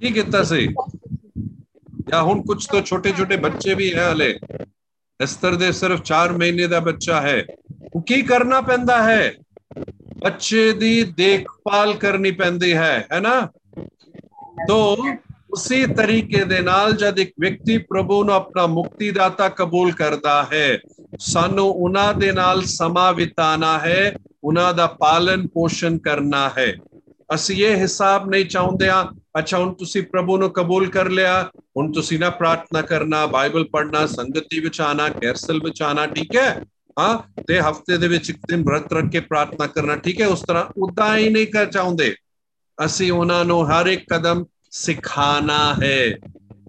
ਕੀ ਕੀਤਾ ਸੀ? ਜਾਂ ਹੁਣ ਕੁਝ ਤੋਂ ਛੋਟੇ ਛੋਟੇ ਬੱਚੇ ਵੀ ਹੈ ਹਲੇ? ਅਸਤਰ ਦੇ ਸਿਰਫ 4 ਮਹੀਨੇ ਦਾ ਬੱਚਾ ਹੈ। ਉਹ ਕੀ ਕਰਨਾ ਪੈਂਦਾ ਹੈ? ਬੱਚੇ ਦੀ ਦੇਖਭਾਲ ਕਰਨੀ ਪੈਂਦੀ ਹੈ ਹੈ ਨਾ? ਤੋ ਉਸੇ ਤਰੀਕੇ ਦੇ ਨਾਲ ਜਦ ਇੱਕ ਵਿਅਕਤੀ ਪ੍ਰਭੂ ਨੂੰ ਆਪਣਾ ਮੁਕਤੀ ਮੁਕਤੀਦਾਤਾ ਕਬੂਲ ਕਰਦਾ ਹੈ, ਸਾਨੂੰ ਉਹਨਾਂ ਦੇ ਨਾਲ ਸਮਾਂ ਬਿਤਾਣਾ ਹੈ, ਉਹਨਾਂ ਦਾ ਪਾਲਣ ਪੋਸ਼ਣ ਕਰਨਾ ਹੈ। ਅਸੀਂ ਇਹ ਹਿਸਾਬ ਨਹੀਂ ਚਾਹੁੰਦੇ ਆ ਅੱਛਾ, ਹੁਣ ਤੁਸੀਂ ਪ੍ਰਭੂ ਨੂੰ ਕਬੂਲ ਕਰ ਲਿਆ, ਹੁਣ ਤੁਸੀਂ ਨਾ ਪ੍ਰਾਰਥਨਾ ਕਰਨਾ, ਬਾਈਬਲ ਪੜ੍ਹਨਾ, ਸੰਗਤੀ ਵਿੱਚ ਆਣਾ ਕੈਰਸਲ ਵਿੱਚ ਆਣਾ ਠੀਕ ਹੈ? ਹਾਂ, ਤੇ ਹਫ਼ਤੇ ਦੇ ਵਿੱਚ ਇੱਕ ਦਿਨ ਵਰਤ ਰੱਖ ਕੇ ਪ੍ਰਾਰਥਨਾ ਕਰਨਾ, ਠੀਕ ਹੈ? ਉਸ ਤਰ੍ਹਾਂ ਉਦਾਂ ਹੀ ਨਹੀਂ ਕਰ ਚਾਹੁੰਦੇ। ਅਸੀਂ ਉਹਨਾਂ ਨੂੰ ਹਰ ਇੱਕ ਕਦਮ ਸਿਖਾਣਾ ਹੈ।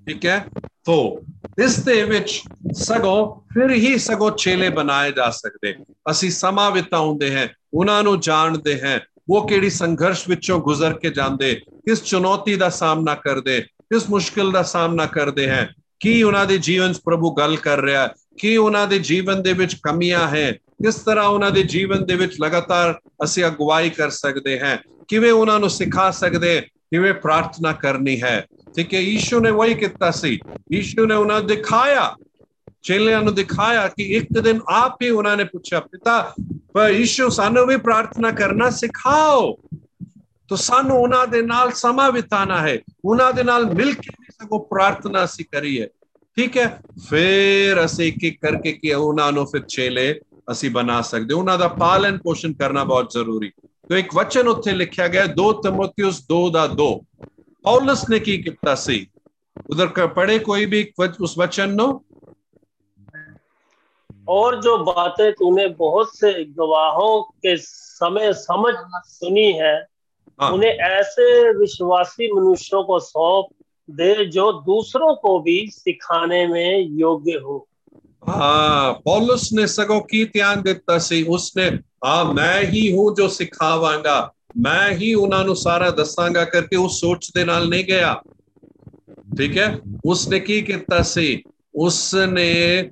ਠੀਕ ਹੈ? ਤੋ ਇਸ ਦੇ ਵਿੱਚ ਸਗੋਂ ਫਿਰ ਹੀ ਸਗੋਂ ਚੇਲੇ ਬਣਾਏ ਜਾ ਸਕਦੇ। ਅਸੀਂ ਸਮਾਂ ਬਿਤਾਉਂਦੇ ਹਾਂ, ਉਹਨਾਂ ਨੂੰ ਜਾਣਦੇ ਹਾਂ, ਉਹ ਕਿਹੜੀ ਸੰਘਰਸ਼ ਵਿੱਚੋਂ ਗੁਜ਼ਰ ਕੇ ਜਾਂਦੇ, ਕਿਸ ਚੁਣੌਤੀ ਦਾ ਸਾਹਮਣਾ ਕਰਦੇ, ਕਿਸ ਮੁਸ਼ਕਿਲ ਦਾ ਸਾਹਮਣਾ ਕਰਦੇ ਹੈ। ਕੀ ਉਹਨਾਂ ਦੇ ਜੀਵਨ 'ਚ ਪ੍ਰਭੂ ਗੱਲ ਕਰ ਰਿਹਾ, ਕੀ ਉਹਨਾਂ ਦੇ ਜੀਵਨ ਦੇ ਵਿੱਚ ਕਮੀਆਂ ਹੈ, ਕਿਸ ਤਰ੍ਹਾਂ ਉਹਨਾਂ ਦੇ ਜੀਵਨ ਦੇ ਵਿੱਚ ਲਗਾਤਾਰ ਅਸੀਂ ਅਗਵਾਈ ਕਰ ਸਕਦੇ ਹਾਂ, ਕਿਵੇਂ ਉਹਨਾਂ ਨੂੰ ਸਿਖਾ ਸਕਦੇ ਕਿਵੇਂ ਪ੍ਰਾਰਥਨਾ ਕਰਨੀ ਹੈ ਠੀਕ ਹੈ ਯੀਸ਼ੂ ਨੇ ਵਹੀ ਕੀਤਾ ਸੀ ਯੀਸ਼ੂ ਨੇ ਉਹਨਾਂ ਨੂੰ ਦਿਖਾਇਆ ਚੇਲਿਆਂ ਨੂੰ ਦਿਖਾਇਆ ਕਿ ਇੱਕ ਦਿਨ ਆਪ ਹੀ ਉਹਨਾਂ ਨੇ ਪੁੱਛਿਆ ਪਿਤਾ ਪਰ ਯੀਸ਼ੂ ਸਾਨੂੰ ਵੀ ਪ੍ਰਾਰਥਨਾ ਕਰਨਾ ਸਿਖਾਓ ਤੋ ਸਾਨੂੰ ਉਹਨਾਂ ਦੇ ਨਾਲ ਸਮਾਂ ਬਿਤਾਣਾ ਹੈ ਉਹਨਾਂ ਦੇ ਨਾਲ ਮਿਲ ਕੇ ਵੀ ਸਗੋਂ ਪ੍ਰਾਰਥਨਾ ਸੀ ਕਰੀਏ ਠੀਕ ਹੈ ਫਿਰ ਅਸੀਂ ਇੱਕ ਇੱਕ ਕਰਕੇ ਕਿ ਉਹਨਾਂ ਨੂੰ ਫਿਰ ਚੇਲੇ ਅਸੀਂ ਬਣਾ ਸਕਦੇ ਉਹਨਾਂ ਦਾ ਪਾਲਣ ਪੋਸ਼ਣ ਕਰਨਾ ਬਹੁਤ ਜ਼ਰੂਰੀ ਤੋ ਇੱਕ ਵਚਨ ਉੱਥੇ ਲਿਖਿਆ ਗਿਆ 2 ਤਿਮੋਥਿਉਸ 2 ਦਾ 2 ਪੌਲਸ ਨੇ ਕੀ ਕੀਤਾ ਸੀ ਉਧਰ ਪੜੇ ਕੋਈ भी उस वचन नो और जो बातें तूने बहुत से गवाहों के समय समझ सुनी है हाँ। उन्हें ऐसे विश्वासी मनुष्यों को सौंप दे जो दूसरों को भी सिखाने में योग्य हो हाँ पौलुस ने सगों की ध्यान ਦਿੱਤਾ ਸੀ ਉਸਨੇ ਹਾਂ, ਮੈਂ ਹੀ ਹੂੰ ਜੋ ਸਿਖਾਵਾਂਗਾ। ਮੈਂ ਹੀ ਉਹਨਾਂ ਨੂੰ ਸਾਰਾ ਦੱਸਾਂਗਾ ਕਰਕੇ ਉਹ ਸੋਚ ਦੇ ਨਾਲ ਨਹੀਂ ਗਿਆ। ਠੀਕ ਹੈ? ਉਸਨੇ ਕੀ ਕੀਤਾ ਸੀ? ਉਸਨੇ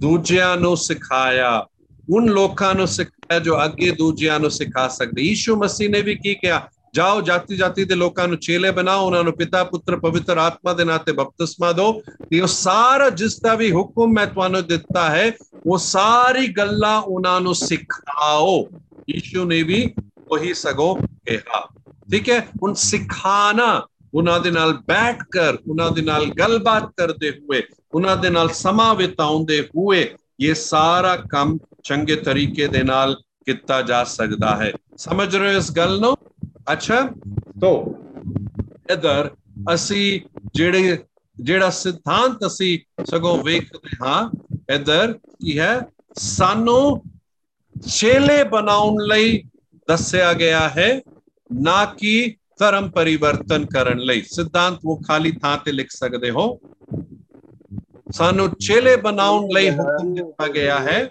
ਦੂਜਿਆਂ ਨੂੰ ਸਿਖਾਇਆ। ਉਨ ਲੋਕਾਂ ਨੂੰ ਸਿਖਾਇਆ ਜੋ ਅੱਗੇ ਦੂਜਿਆਂ ਨੂੰ ਸਿਖਾ ਸਕਦੇ। ਯੀਸ਼ੂ ਮਸੀਹ ਨੇ ਵੀ ਕੀ ਕਿਹਾ? ਜਾਓ ਜਾਤੀ ਜਾਤੀ ਦੇ ਲੋਕਾਂ ਨੂੰ ਚੇਲੇ ਬਣਾਓ, ਉਹਨਾਂ ਨੂੰ ਪਿਤਾ, ਪੁੱਤਰ, ਪਵਿੱਤਰ ਆਤਮਾ ਦੇ ਨਾਂ ਤੇ ਬਪਤਿਸਮਾ ਦਿਓ। ਤੇ ਉਹ ਸਾਰਾ ਜਿਸ ਦਾ ਵੀ ਹੁਕਮ ਮੈਂ ਤੁਹਾਨੂੰ ਦਿੱਤਾ ਹੈ, ਉਹ ਸਾਰੀ ਗੱਲਾਂ ਉਹਨਾਂ ਨੂੰ ਸਿਖਾਓ। ਯੀਸ਼ੂ ਨੇ ਵੀ ਉਹੀ ਸਗੋਂ ਕਿਹਾ। ਠੀਕ ਹੈ? ਹੁਣ ਸਿਖਾਣਾ, ਉਹਨਾਂ ਦੇ ਨਾਲ ਬੈਠ ਕਰ, ਉਹਨਾਂ ਦੇ ਨਾਲ ਗੱਲਬਾਤ ਕਰਦੇ ਹੋਏ, ਉਹਨਾਂ ਦੇ ਨਾਲ ਸਮਾਂ ਬਿਤਾਉਂਦੇ ਹੋਏ, ਇਹ ਸਾਰਾ ਕੰਮ ਚੰਗੇ ਤਰੀਕੇ ਦੇ ਨਾਲ ਕੀਤਾ ਜਾ ਸਕਦਾ ਹੈ। ਸਮਝ ਰਹੇ ਹੋ ਇਸ ਗੱਲ ਨੂੰ? ਅੱਛਾ। ਤੋ ਇਧਰ ਅਸੀਂ ਜਿਹੜੇ, ਜਿਹੜਾ ਸਿਧਾਂਤ ਅਸੀਂ ਸਗੋਂ ਵੇਖਦੇ ਹਾਂ, ਇਧਰ ਕੀ ਹੈ? ਸਾਨੂੰ ਚੇਲੇ ਬਣਾਉਣ ਲਈ ਦੱਸਿਆ ਗਿਆ ਹੈ, ਨਾ ਕਿ ਧਰਮ ਪਰਿਵਰਤਨ ਕਰਨ ਲਈ। ਸਿਧਾਂਤ ਉਹ ਖਾਲੀ ਥਾਂ ਤੇ ਲਿਖ ਸਕਦੇ ਹੋ। ਸਾਨੂੰ ਚੇਲੇ ਬਣਾਉਣ ਲਈ ਹੁਕਮ ਦਿੱਤਾ ਗਿਆ ਹੈ,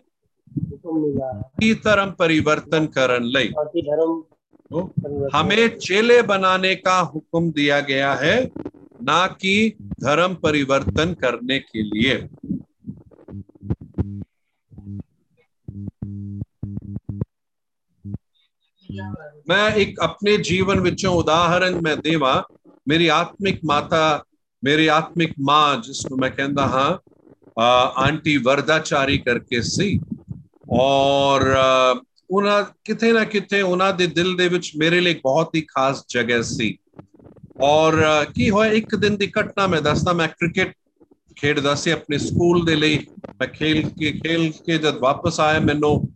ਕੀ ਧਰਮ ਪਰਿਵਰਤਨ ਕਰਨ ਲਈ। ਧਰਮ तो हमें चेले बनाने का हुक्म दिया गया है ना कि धर्म परिवर्तन करने के लिए। मैं एक अपने जीवन विचों उदाहरण मैं देवा। मेरी आत्मिक माता मेरी आत्मिक माँ जिसको मैं कहता हाँ आंटी वरदाचारी करके सी। और आ, ਉਹਨਾਂ ਕਿਤੇ ਨਾ ਕਿਤੇ ਉਹਨਾਂ ਦੇ ਦਿਲ ਦੇ ਵਿੱਚ ਮੇਰੇ ਲਈ ਬਹੁਤ ਹੀ ਖਾਸ ਜਗ੍ਹਾ ਸੀ। ਔਰ ਅਹ, ਕੀ ਹੋਇਆ ਇੱਕ ਦਿਨ ਦੀ ਘਟਨਾ ਮੈਂ ਦੱਸਦਾ ਮੈਂ ਕ੍ਰਿਕਟ ਖੇਡਦਾ ਸੀ ਆਪਣੇ ਸਕੂਲ ਦੇ ਲਈ। ਮੈਂ ਖੇਲ ਕੇ ਖੇਲ ਕੇ ਜਦ ਵਾਪਸ ਆਇਆ ਮੈਨੂੰ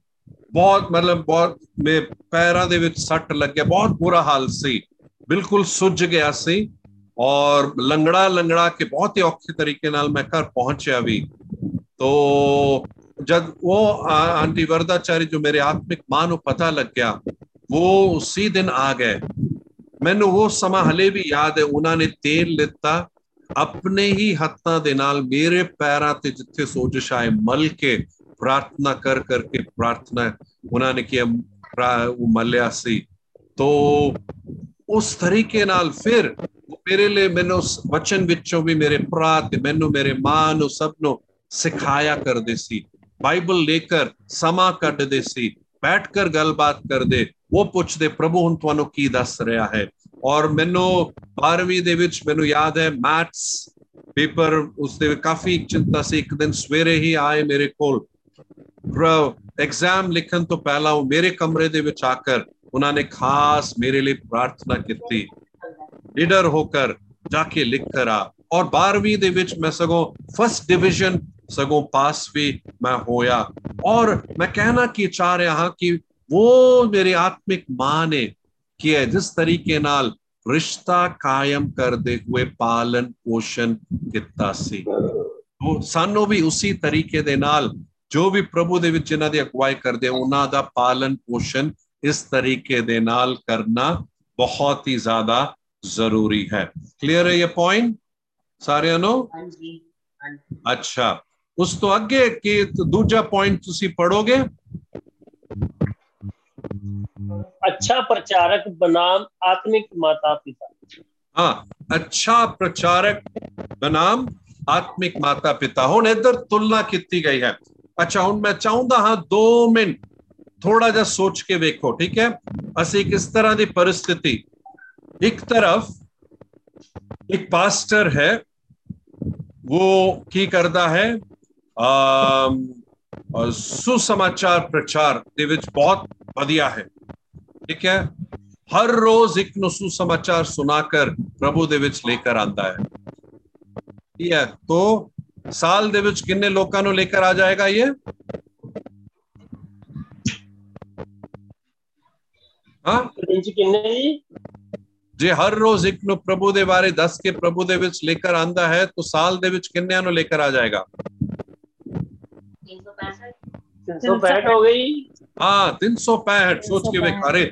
ਬਹੁਤ ਮਤਲਬ ਬਹੁਤ ਮੇ ਪੈਰਾਂ ਦੇ ਵਿੱਚ ਸੱਟ ਲੱਗਿਆ ਬਹੁਤ ਬੁਰਾ ਹਾਲ ਸੀ। ਬਿਲਕੁਲ ਸੁੱਜ ਗਿਆ ਸੀ। ਔਰ ਲੰਗੜਾ ਲੰਗੜਾ ਕੇ ਬਹੁਤ ਹੀ ਔਖੇ ਤਰੀਕੇ ਨਾਲ ਮੈਂ ਘਰ ਪਹੁੰਚਿਆ ਵੀ। तो जब वो आ- आंटी वरदाचारी जो मेरे आत्मिक मां ਨੂੰ ਪਤਾ ਲੱਗਿਆ ਉਹ ਉਸੇ ਦਿਨ ਆ ਗਏ ਮੈਨੂੰ ਉਹ ਸਮਾਂ ਹਲੇ ਵੀ ਯਾਦ ਹੈ ਉਹਨਾਂ ਨੇ ਤੇਲ ਲਿੱਤਾ ਆਪਣੇ ਹੀ ਹੱਥਾਂ ਦੇ ਨਾਲ ਮੇਰੇ ਪੈਰਾਂ ਤੇ ਜਿੱਥੇ ਸੋਜਸ਼ ਆਏ ਮਲ ਕੇ ਪ੍ਰਾਰਥਨਾ ਕਰ ਕਰਕੇ ਪ੍ਰਾਰਥਨਾ ਉਹਨਾਂ ਨੇ ਕੀ ਉਹ ਮਲਿਆ ਸੀ ਤੋ ਉਸ ਤਰੀਕੇ ਨਾਲ ਫਿਰ ਮੇਰੇ ਲਈ ਮੈਨੂੰ ਉਸ ਵਚਨ ਵਿੱਚੋਂ ਵੀ ਮੇਰੇ ਭਰਾ ਤੇ ਮੈਨੂੰ ਮੇਰੇ ਮਾਂ ਨੂੰ ਸਭ ਨੂੰ ਸਿਖਾਇਆ ਕਰਦੇ ਸੀ बाइबल लेकर समा कट दे सी बैठ कर गलबात कर दे, वो पूछ दे प्रभु हम थानू की दस रहा है? और मैनो बारहवीं दे मैनू याद है, मैथ्स पेपर उस दे काफ़ी चिंता से, एक दिन सवेरे ही आए मेरे को एग्ज़ाम लिखन तो पहला वो मेरे कमरे दे विच आकर उन्होंने खास मेरे लिए प्रार्थना की लीडर होकर जाके लिख कर आ। और बारहवीं दे विच मैं सगो फ़र्स्ट डिवीज़न ਸਗੋਂ ਪਾਸ ਵੀ ਮੈਂ ਹੋਇਆ ਔਰ ਮੈਂ ਕਹਿਣਾ ਕੀ ਚਾਹ ਰਿਹਾ ਹਾਂ ਕਿ वो मेरी आत्मिक मां ने किया जिस तरीके नाल ਰਿਸ਼ਤਾ ਕਾਇਮ ਕਰਦੇ ਹੋਏ ਪਾਲਨ ਪੋਸ਼ਣ ਕੀਤਾ ਸੀ ਉਹ ਸਾਨੂੰ ਵੀ ਉਸੇ ਤਰੀਕੇ ਦੇ ਨਾਲ ਜੋ ਵੀ ਪ੍ਰਭੂ ਦੇ ਵਿੱਚ ਇਹਨਾਂ ਦੀ ਅਗਵਾਈ ਕਰਦੇ ਉਹਨਾਂ ਦਾ ਪਾਲਨ ਪੋਸ਼ਣ ਇਸ ਤਰੀਕੇ ਦੇ ਨਾਲ ਕਰਨਾ ਬਹੁਤ ਹੀ ਜ਼ਿਆਦਾ ਜ਼ਰੂਰੀ ਹੈ ਕਲੀਅਰ ਹੈ ਇਹ ਪੁਆਇੰਟ ਸਾਰਿਆਂ ਨੂੰ ਹਾਂਜੀ ਹਾਂਜੀ ਅੱਛਾ ਉਸ ਤੋਂ ਅੱਗੇ ਕੀ ਦੂਜਾ ਪੁਆਇੰਟ ਤੁਸੀਂ ਪੜੋਗੇ अच्छा प्रचारक बनाम आत्मिक माता पिता ਹਾਂ ਅੱਛਾ ਪ੍ਰਚਾਰਕ ਬਨਾਮ ਆਤਮਿਕ ਮਾਤਾ ਪਿਤਾ ਹੁਣ ਇੱਧਰ ਤੁਲਨਾ ਕੀਤੀ ਗਈ ਹੈ ਅੱਛਾ ਹੁਣ ਮੈਂ ਚਾਹੁੰਦਾ ਹਾਂ 2 ਮਿੰਟ ਥੋੜਾ ਜਿਹਾ ਸੋਚ ਕੇ ਵੇਖੋ ਠੀਕ ਹੈ ਅਸੀਂ ਕਿਸ ਤਰ੍ਹਾਂ ਦੀ ਪਰਿਸਥਿਤੀ ਇੱਕ ਤਰਫ ਇੱਕ ਪਾਸਟਰ ਹੈ ਉਹ ਕੀ ਕਰਦਾ ਹੈ Um, सुसमाचार प्रचार बहुत बढ़िया है। ठीक है? हर रोज एक सुसमाचार सुनाकर प्रभु लेकर आता है। ठीक है? तो साल दे किन्ने लोगों लेकर आ जाएगा ये? हाँ? किन्ने जे? हर रोज एक प्रभु दे बारे दस के प्रभु दे लेकर आंदा है तो साल दे किन्न लेकर आ जाएगा? 365 ਹੋ ਗਈ। ਹਾਂ 365 ਸੋਚ ਕੇ ਵੇਖ ਅਰੇ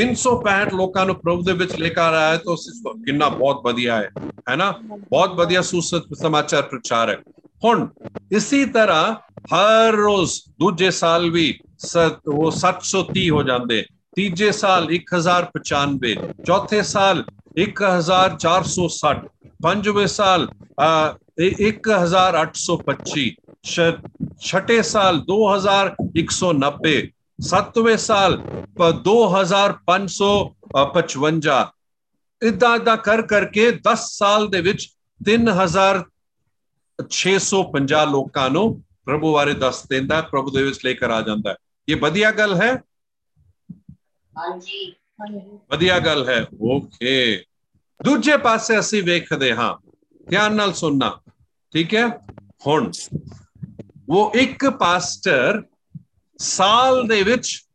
365 ਲੋਕਾਂ ਨੂੰ ਪ੍ਰਭੂ ਦੇ ਵਿੱਚ ਲੈ ਕੇ ਆਇਆ ਹੈ ਤਾਂ ਉਸ ਕਿੰਨਾ ਬਹੁਤ ਵਧੀਆ ਹੈ ਹੈ ਨਾ? ਬਹੁਤ ਵਧੀਆ ਸੁਸਤ ਸਮਾਚਾਰ ਪ੍ਰਚਾਰਕ ਹੁਣ ਇਸੇ ਤਰ੍ਹਾਂ ਹਰ ਰੋਜ਼ ਦੂਜੇ ਸਾਲ ਵੀ ਉਹ 730 ਹੋ ਜਾਂਦੇ। ਤੀਜੇ ਸਾਲ 1095 ਚੌਥੇ ਸਾਲ 1460 ਪੰਜਵੇਂ ਸਾਲ 1825 ਛਠੇ ਸਾਲ 2190 ਸੱਤਵੇਂ ਸਾਲ ਪ- 2555 ਇਦਾਂ ਇਦਾਂ ਕਰ ਕਰਕੇ 10 ਸਾਲ ਦੇ ਵਿੱਚ 3650 ਲੋਕਾਂ ਨੂੰ ਪ੍ਰਭੂ ਬਾਰੇ ਦੱਸ ਦਿੰਦਾ ਪ੍ਰਭੂ ਦੇ ਵਿੱਚ ਲੈ ਕੇ ਆ ਜਾਂਦਾ। ਇਹ ਵਧੀਆ ਗੱਲ ਹੈ? ਹਾਂਜੀ। ਵਧੀਆ ਗੱਲ ਹੈ। ਓਕੇ। ਦੂਜੇ ਪਾਸੇ ਅਸੀਂ ਵੇਖਦੇ ਹਾਂ। ਧਿਆਨ ਨਾਲ ਸੁਣਨਾ। ਠੀਕ ਹੈ? ਹੁਣ ਉਹ ਇੱਕ ਪਾਸਟਰ ਸਾਲ ਦੇ ਵਿੱਚ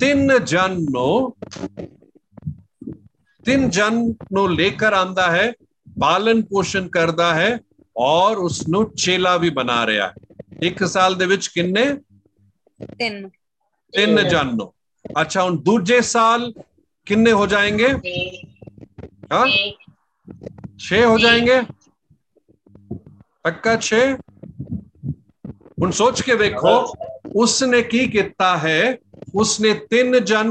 ਤਿੰਨ ਜਨ ਨੂੰ ਤਿੰਨ ਜਨ ਨੂੰ ਲੈ ਕੇ ਆਂਦਾ ਹੈ ਪਾਲਨ ਪੋਸ਼ਣ ਕਰਦਾ ਹੈ ਔਰ ਉਸ ਨੂੰ ਚੇਲਾ ਵੀ ਬਣਾ ਰਿਹਾ ਹੈ ਇੱਕ ਸਾਲ ਦੇ ਵਿੱਚ ਕਿੰਨੇ ਤਿੰਨ ਤਿੰਨ ਜਨ ਨੂੰ अच्छा उन दूजे साल किन्ने हो जाएंगे ਤੇ हाँ छह हो जाएंगे पक्का छह ਹੁਣ ਸੋਚ ਕੇ ਵੇਖੋ ਉਸਨੇ ਕੀ ਕੀਤਾ ਹੈ ਉਸਨੇ ਤਿੰਨ ਜਨ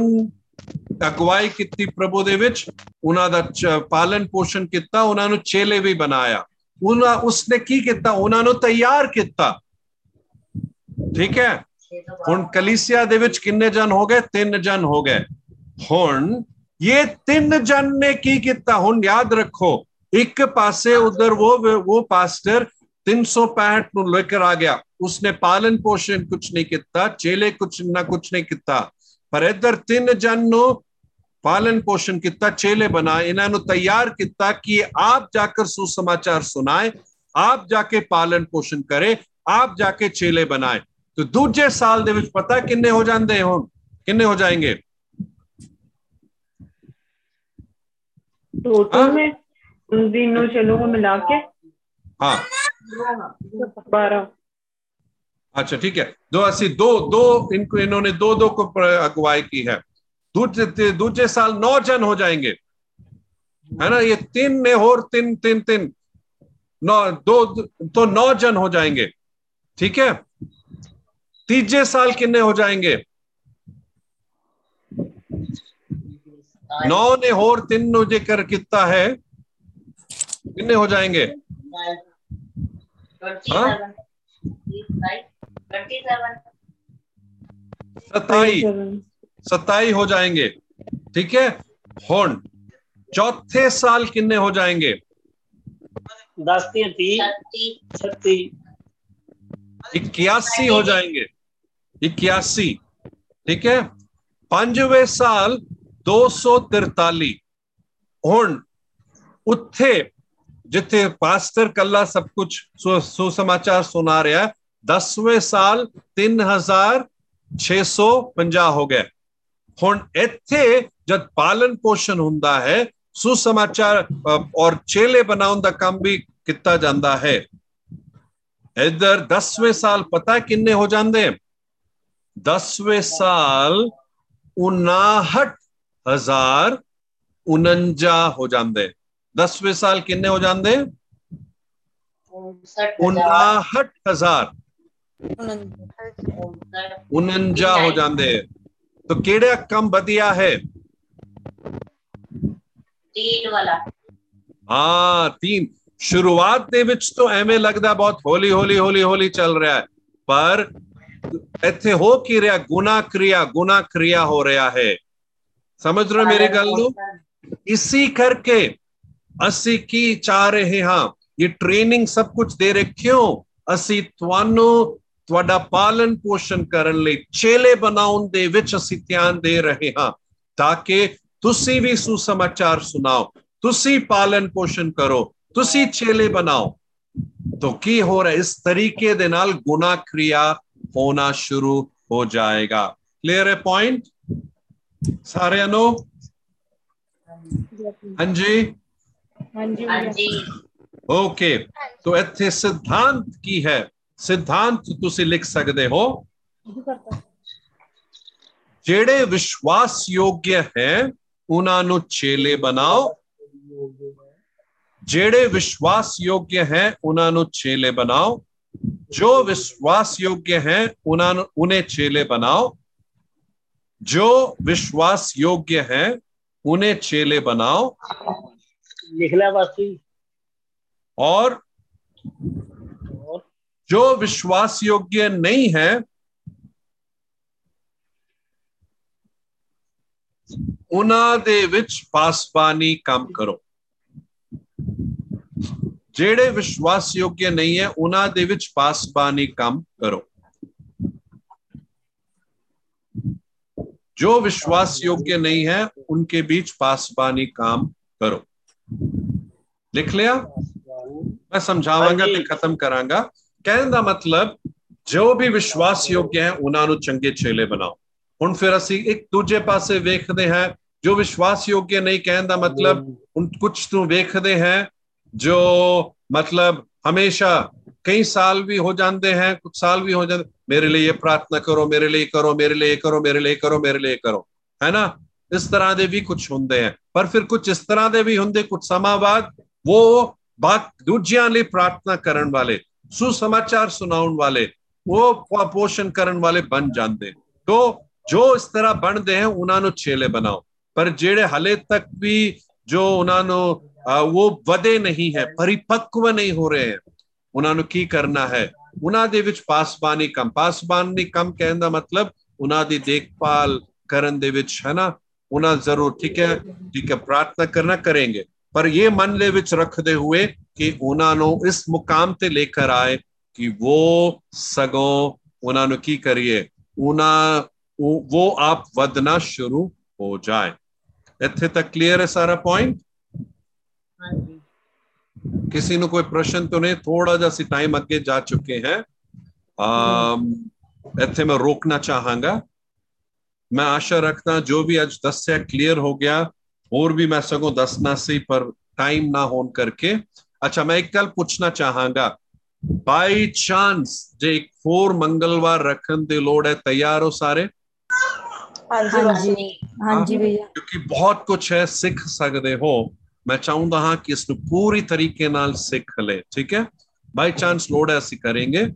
ਅਗਵਾਈ ਕੀਤੀ ਪ੍ਰਭੂ ਦੇ ਵਿੱਚ ਉਹਨਾਂ ਦਾ ਚ- ਪਾਲਨ ਪੋਸ਼ਣ ਕੀਤਾ ਉਹਨਾਂ ਨੂੰ ਚੇਲੇ ਵੀ ਬਣਾਇਆ ਉਹਨਾਂ ਉਸਨੇ ਕੀ ਕੀਤਾ ਉਹਨਾਂ ਨੂੰ ਤਿਆਰ ਕੀਤਾ ਠੀਕ ਹੈ ਹੁਣ ਕਲੀਸਿਆ ਦੇ ਵਿੱਚ ਕਿੰਨੇ ਜਨ ਹੋ ਗਏ ਤਿੰਨ ਜਨ ਹੋ ਗਏ ਹੁਣ ਇਹ ਤਿੰਨ ਜਨ ਨੇ ਕੀ ਕੀਤਾ ਹੁਣ ਯਾਦ ਰੱਖੋ ਇੱਕ ਪਾਸੇ ਉਧਰ ਉਹ ਉਹ ਪਾਸਟਰ 365 ਨੂੰ ਲੈ ਕੇ ਆ ਗਿਆ उसने पालन पोषण कुछ नहीं किता चेले कुछ ना कुछ नहीं किता पर इधर तीन जन नो पालन पोषण किता चेले बना इन्होंने तैयार किया कि आप जाकर सुसमाचार सुनाए आप जाके पालन पोषण करे आप जाके चेले बनाए। तो दूजे साल दे पता किन्ने हो जाते हो किन्ने हो जाएँगे? टोटल हाँ? में तीनों चलो मिला के हाँ। बारह। अच्छा ठीक है। दो अस्सी दो दो इनको इन्होंने दो दो को अगुवाई की है। दूसरे दूसरे साल नौ जन हो जाएँगे। है ना? ये तीन ने और तीन तीन तीन। नौ दो तो नौ जन हो जाएँगे। ठीक है? तीजे साल किन्ने हो जाएँगे? नौ ने और तीन नो जेकर कितना है? किन्ने हो जाएँगे? हाँ? सताई सताई हो जाएंगे ठीक है ਹੁਣ चौथे साल किन्ने हो जाएंगे दस तीन तीन छत्ती इक्यासी हो जाएंगे इक्यासी ठीक है पंजवे साल दो सौ तिरताली ਹੁਣ ਉੱਥੇ ਜਿੱਥੇ ਪਾਸਟਰ ਕੱਲਾ ਸਭ ਕੁਝ ਸੁਸਮਾਚਾਰ ਸੁਣਾ ਰਿਹਾ 10ਵੇਂ ਸਾਲ 3650 ਹੋ ਗਏ ਹੁਣ ਇੱਥੇ ਜਦ ਪਾਲਣ ਪੋਸ਼ਣ ਹੁੰਦਾ ਹੈ ਸੁਸਮਾਚਾਰ ਅ, ਔਰ ਚੇਲੇ ਬਣਾਉਣ ਦਾ ਕੰਮ ਵੀ ਕੀਤਾ ਜਾਂਦਾ ਹੈ ਇਧਰ 10ਵੇਂ ਸਾਲ ਪਤਾ ਹੈ ਕਿੰਨੇ ਹੋ ਜਾਂਦੇ 10ਵੇਂ ਸਾਲ 59049 ਹੋ ਜਾਂਦੇ 10ਵੇਂ ਸਾਲ ਕਿੰਨੇ ਹੋ ਜਾਂਦੇ 59000 49 ਹੋ ਜਾਂਦੇ ਤਾਂ ਕਿਹੜਾ ਕੰਮ ਵਧੀਆ ਹੈ तीन वाला ਹਾਂ तीन ਸ਼ੁਰੂਆਤ ਦੇ ਵਿੱਚ ਤਾਂ ਐਵੇਂ ਲੱਗਦਾ ਬਹੁਤ ਹੌਲੀ ਹੌਲੀ ਹੌਲੀ ਹੌਲੀ ਚੱਲ ਰਿਹਾ ਹੈ ਪਰ ਇੱਥੇ ਹੋ ਕੀ ਰਿਹਾ ਗੁਨਾ ਕ੍ਰਿਆ ਗੁਨਾ ਕ੍ਰਿਆ ਹੋ ਰਿਹਾ ਹੈ ਸਮਝ ਰਹੇ ਹੋ ਮੇਰੀ ਗੱਲ ਨੂੰ ਇਸੀ ਕਰਕੇ ਅਸੀਂ ਕੀ ਚਾਹ ਰਹੇ ਹਾਂ ਇਹ ਟ੍ਰੇਨਿੰਗ ਸਭ ਕੁਝ ਦੇ ਰਹੇ ਕਿਉਂ ਅਸੀਂ ਤੁਹਾਨੂੰ ਤੁਹਾਡਾ ਪਾਲਣ ਪੋਸ਼ਣ ਕਰਨ ਲਈ ਚੇਲੇ ਬਣਾਉਣ ਦੇ ਵਿੱਚ ਅਸੀਂ ਧਿਆਨ ਦੇ ਰਹੇ ਹਾਂ ਤਾਂ ਕਿ ਤੁਸੀਂ ਵੀ ਸੁਸਮਾਚਾਰ ਸੁਣਾਓ ਤੁਸੀਂ ਪਾਲਣ ਪੋਸ਼ਣ ਕਰੋ ਤੁਸੀਂ ਚੇਲੇ ਬਣਾਓ तो की हो रहा है इस तरीके दे नाल गुना क्रिया होना शुरू हो जाएगा क्लियर है पॉइंट सारे नो हाँ जी हाँ जी हाँ भैया जी ओके तो ਇੱਥੇ ਸਿਧਾਂਤ ਕੀ ਹੈ ਸਿਧਾਂਤ ਤੁਸੀਂ ਲਿਖ ਸਕਦੇ ਹੋ ਜਿਹੜੇ ਵਿਸ਼ਵਾਸ ਯੋਗ ਹੈ ਉਹਨਾਂ ਨੂੰ ਚੇਲੇ ਬਣਾਓ ਜਿਹੜੇ ਵਿਸ਼ਵਾਸ ਯੋਗ ਹੈ ਉਹਨਾਂ ਨੂੰ ਚੇਲੇ ਬਣਾਓ ਜੋ ਵਿਸ਼ਵਾਸ ਯੋਗ ਹੈ ਉਹਨਾਂ ਨੂੰ ਉਹਨੇ ਚੇਲੇ ਬਣਾਓ जो विश्वास योग्य है उन्हें चेले बनाओ लिखना है पास्टर जी और और जो विश्वास योग्य नहीं है ਉਹਨਾਂ ਦੇ ਵਿੱਚ ਪਾਸਬਾਨੀ ਕੰਮ ਕਰੋ ਜਿਹੜੇ ਵਿਸ਼ਵਾਸ ਯੋਗ ਨਹੀਂ ਹੈ ਉਹਨਾਂ ਦੇ ਵਿੱਚ ਪਾਸਬਾਨੀ ਕੰਮ ਕਰੋ जो विश्वास योग्य नहीं है उनके बीच पासबानी काम करो लिख लिया मैं समझावांगा हाँ ਤੇ जी। ਕਹਿਣ ਦਾ ਮਤਲਬ ਜੋ ਵੀ ਵਿਸ਼ਵਾਸ ਯੋਗ ਹੈ ਉਹਨਾਂ ਨੂੰ ਚੰਗੇ ਚੇਲੇ ਬਣਾਓ। ਹੁਣ ਫਿਰ ਅਸੀਂ ਇੱਕ ਦੂਜੇ ਪਾਸੇ ਵੇਖਦੇ ਹਾਂ ਜੋ ਵਿਸ਼ਵਾਸ ਯੋਗ ਨਹੀਂ ਕਹਿਣ ਦਾ ਮਤਲਬ ਹੁਣ ਕੁਝ ਨੂੰ ਵੇਖਦੇ ਹਾਂ ਜੋ ਮਤਲਬ ਹਮੇਸ਼ਾ ਕਈ ਸਾਲ ਵੀ ਹੋ ਜਾਂਦੇ ਹਨ ਕੁਝ ਸਾਲ ਵੀ ਹੋ ਜਾਂਦੇ ਮੇਰੇ ਲਈ ਇਹ ਪ੍ਰਾਰਥਨਾ ਕਰੋ ਮੇਰੇ ਲਈ ਕਰੋ ਮੇਰੇ ਲਈ ਕਰੋ ਮੇਰੇ ਲਈ ਕਰੋ ਮੇਰੇ ਲਈ ਕਰੋ। ਹੈ ਨਾ? ਇਸ ਤਰ੍ਹਾਂ ਦੇ ਵੀ ਕੁਝ ਹੁੰਦੇ ਹਨ ਪਰ ਫਿਰ ਕੁਝ ਇਸ ਤਰ੍ਹਾਂ ਦੇ ਵੀ ਹੁੰਦੇ ਕੁਝ ਸਮਾਂ ਬਾਅਦ ਉਹ ਬਾਤ ਦੂਜਿਆਂ ਲਈ ਪ੍ਰਾਰਥਨਾ ਕਰਨ ਵਾਲੇ। ਸੁਸਮਾਚਾਰ ਸੁਣਾਉਣ ਵਾਲੇ ਉਹ ਪੋਸ਼ਣ ਕਰਨ ਵਾਲੇ ਬਣ ਜਾਂਦੇ ਤੋ ਜੋ ਇਸ ਤਰ੍ਹਾਂ ਬਣਦੇ ਹੈ ਉਹਨਾਂ ਨੂੰ ਛੇਲੇ ਬਣਾਓ ਪਰ ਜਿਹੜੇ ਹਲੇ ਤੱਕ ਵੀ ਜੋ ਉਹਨਾਂ ਨੂੰ ਅਹ, ਉਹ ਵਧੇ ਨਹੀਂ ਹੈ ਪਰਿਪੱਕਵ ਨਹੀਂ ਹੋ ਰਹੇ ਹੈ ਉਹਨਾਂ ਨੂੰ ਕੀ ਕਰਨਾ ਹੈ ਉਹਨਾਂ ਦੇ ਵਿੱਚ ਪਾਸਬਾਨੀ ਕੰਮ ਪਾਸਬਾਨੀ ਕੰਮ ਕਹਿਣ ਦਾ ਮਤਲਬ ਉਹਨਾਂ ਦੀ ਦੇਖਭਾਲ ਕਰਨ ਦੇ ਵਿੱਚ ਹੈ ਨਾ ਉਹਨਾਂ ਜ਼ਰੂਰ ਠੀਕ ਹੈ ਠੀਕ ਹੈ ਪ੍ਰਾਰਥਨਾ ਕਰਨਾ ਕरेंगे ਪਰ ਇਹ ਮਨ ਦੇ ਵਿੱਚ ਰੱਖਦੇ ਹੋਏ ਕਿ ਉਹਨਾਂ ਨੂੰ ਇਸ ਮੁਕਾਮ ਤੇ ਲੈ ਕੇ ਆਏ ਕਿ ਉਹ ਸਗੋਂ ਉਹਨਾਂ ਨੂੰ ਕੀ ਕਰੀਏ ਉਹਨਾਂ ਉਹ ਉਹ ਆਪ ਵਧਣਾ ਸ਼ੁਰੂ ਹੋ ਜਾਏ ਇੱਥੇ ਤੱਕ ਕਲੀਅਰ ਹੈ ਸਾਰਾ ਪੁਆਇੰਟ हाँ जी किसी ने कोई प्रश्न तो नहीं थोड़ा जा सी टाइम अगे जा चुके हैं अम, ਇੱਥੇ ਮੈਂ ਰੋਕਣਾ ਚਾਹਾਂਗਾ ਮੈਂ ਆਸ਼ਾ ਰੱਖਦਾ ਜੋ ਵੀ ਅੱਜ ਦੱਸਿਆ ਕਲੀਅਰ ਹੋ और भी मैं सगो दस ना सही पर टाइम ना होन करके। अच्छा मैं एक कल पूछना चाहांगा। बाय चांस जे एक फोर मंगलवार रखन दे लोड़ है तैयार हो सारे? हाँ जी हाँ जी हाँ हाँ? भैया। क्योंकि बहुत कुछ है सीख सकते हो। मैं चाहूँगा हाँ कि इसको पूरी तरीके नाल सीख ले ठीक है? बाय चांस लोड़ है करेंगे।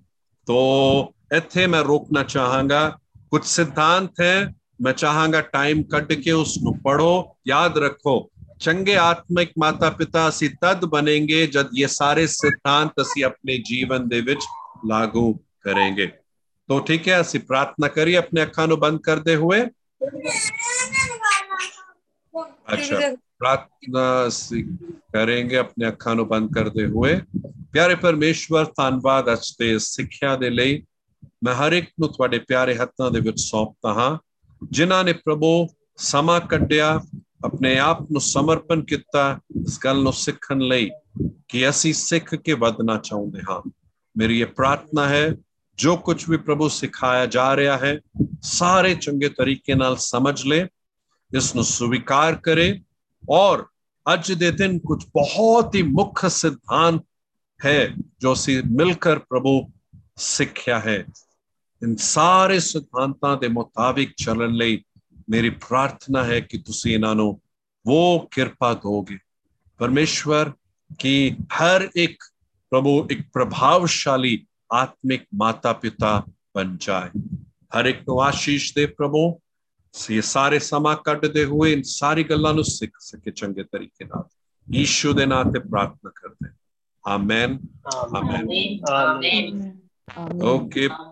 तो इतने मैं रोकना चाहांगा। कुछ सिद्धांत है मैं चाहांगा टाइम कट के उसको पढ़ो, याद रखो। चंगे आत्मिक माता पिता असि तद बनेंगे जब ये सारे सिद्धांत असि अपने जीवन दे विच लागू करेंगे। तो ठीक है, असि प्रार्थना करिए अपने अखा नु बंद कर दे हुए। अच्छा प्रार्थना करेंगे अपने अखा नु बंद कर दे हुए। प्यारे परमेश्वर धनबाद अच्छे सिक्ख्या मैं हर एक नु प्यारे हत्थां दे विच सौंपता हाँ। ਜਿਨ੍ਹਾਂ ਨੇ ਪ੍ਰਭੂ ਸਮਾਂ ਕੱਢਿਆ ਆਪਣੇ ਆਪ ਨੂੰ ਸਮਰਪਣ ਕੀਤਾ ਇਸ ਗੱਲ ਨੂੰ ਸਿੱਖਣ ਲਈ ਕਿ ਅਸੀਂ ਸਿੱਖ ਕੇ ਵਧਣਾ ਚਾਹੁੰਦੇ ਹਾਂ ਮੇਰੀ ਇਹ ਪ੍ਰਾਰਥਨਾ ਹੈ ਜੋ ਕੁਝ ਵੀ ਪ੍ਰਭੂ ਸਿਖਾਇਆ ਜਾ ਰਿਹਾ ਹੈ ਸਾਰੇ ਚੰਗੇ ਤਰੀਕੇ ਨਾਲ ਸਮਝ ਲੇ ਇਸ ਨੂੰ ਸਵੀਕਾਰ ਕਰੇ ਔਰ ਅੱਜ ਦੇ ਦਿਨ ਕੁਝ ਬਹੁਤ ਹੀ ਮੁੱਖ ਸਿਧਾਂਤ ਹੈ ਜੋ ਅਸੀਂ ਮਿਲकर ਪ੍ਰਭੂ ਸਿੱਖਿਆ ਹੈ ਇਨ ਸਾਰੇ ਸਿਧਾਂਤਾਂ ਦੇ ਮੁਤਾਬਿਕ ਚੱਲਣ ਲਈ ਮੇਰੀ ਪ੍ਰਾਰਥਨਾ ਹੈ ਕਿ ਤੁਸੀਂ ਇਹਨਾਂ ਨੂੰ ਉਹ ਕਿਰਪਾ ਦੋਗੇ परमेश्वर की हर एक प्रभु एक प्रभावशाली आत्मिक माता पिता बन जाए हर एक ਨੂੰ ਆਸ਼ੀਸ਼ ਦੇ ਪ੍ਰਭੂ ਇਹ ਸਾਰੇ ਸਮਾਂ ਕੱਢਦੇ ਹੋਏ ਇਨ ਸਾਰੀ ਗੱਲਾਂ ਨੂੰ ਸਿੱਖ ਸਕੇ ਚੰਗੇ ਤਰੀਕੇ ਨਾਲ ਯੀਸ਼ੂ ਦੇ ਨਾਮ ਤੇ ਪ੍ਰਾਰਥਨਾ ਕਰਦੇ ਆਮੇਨ आमीन ਆਮੇਨ आमीन ਓਕੇ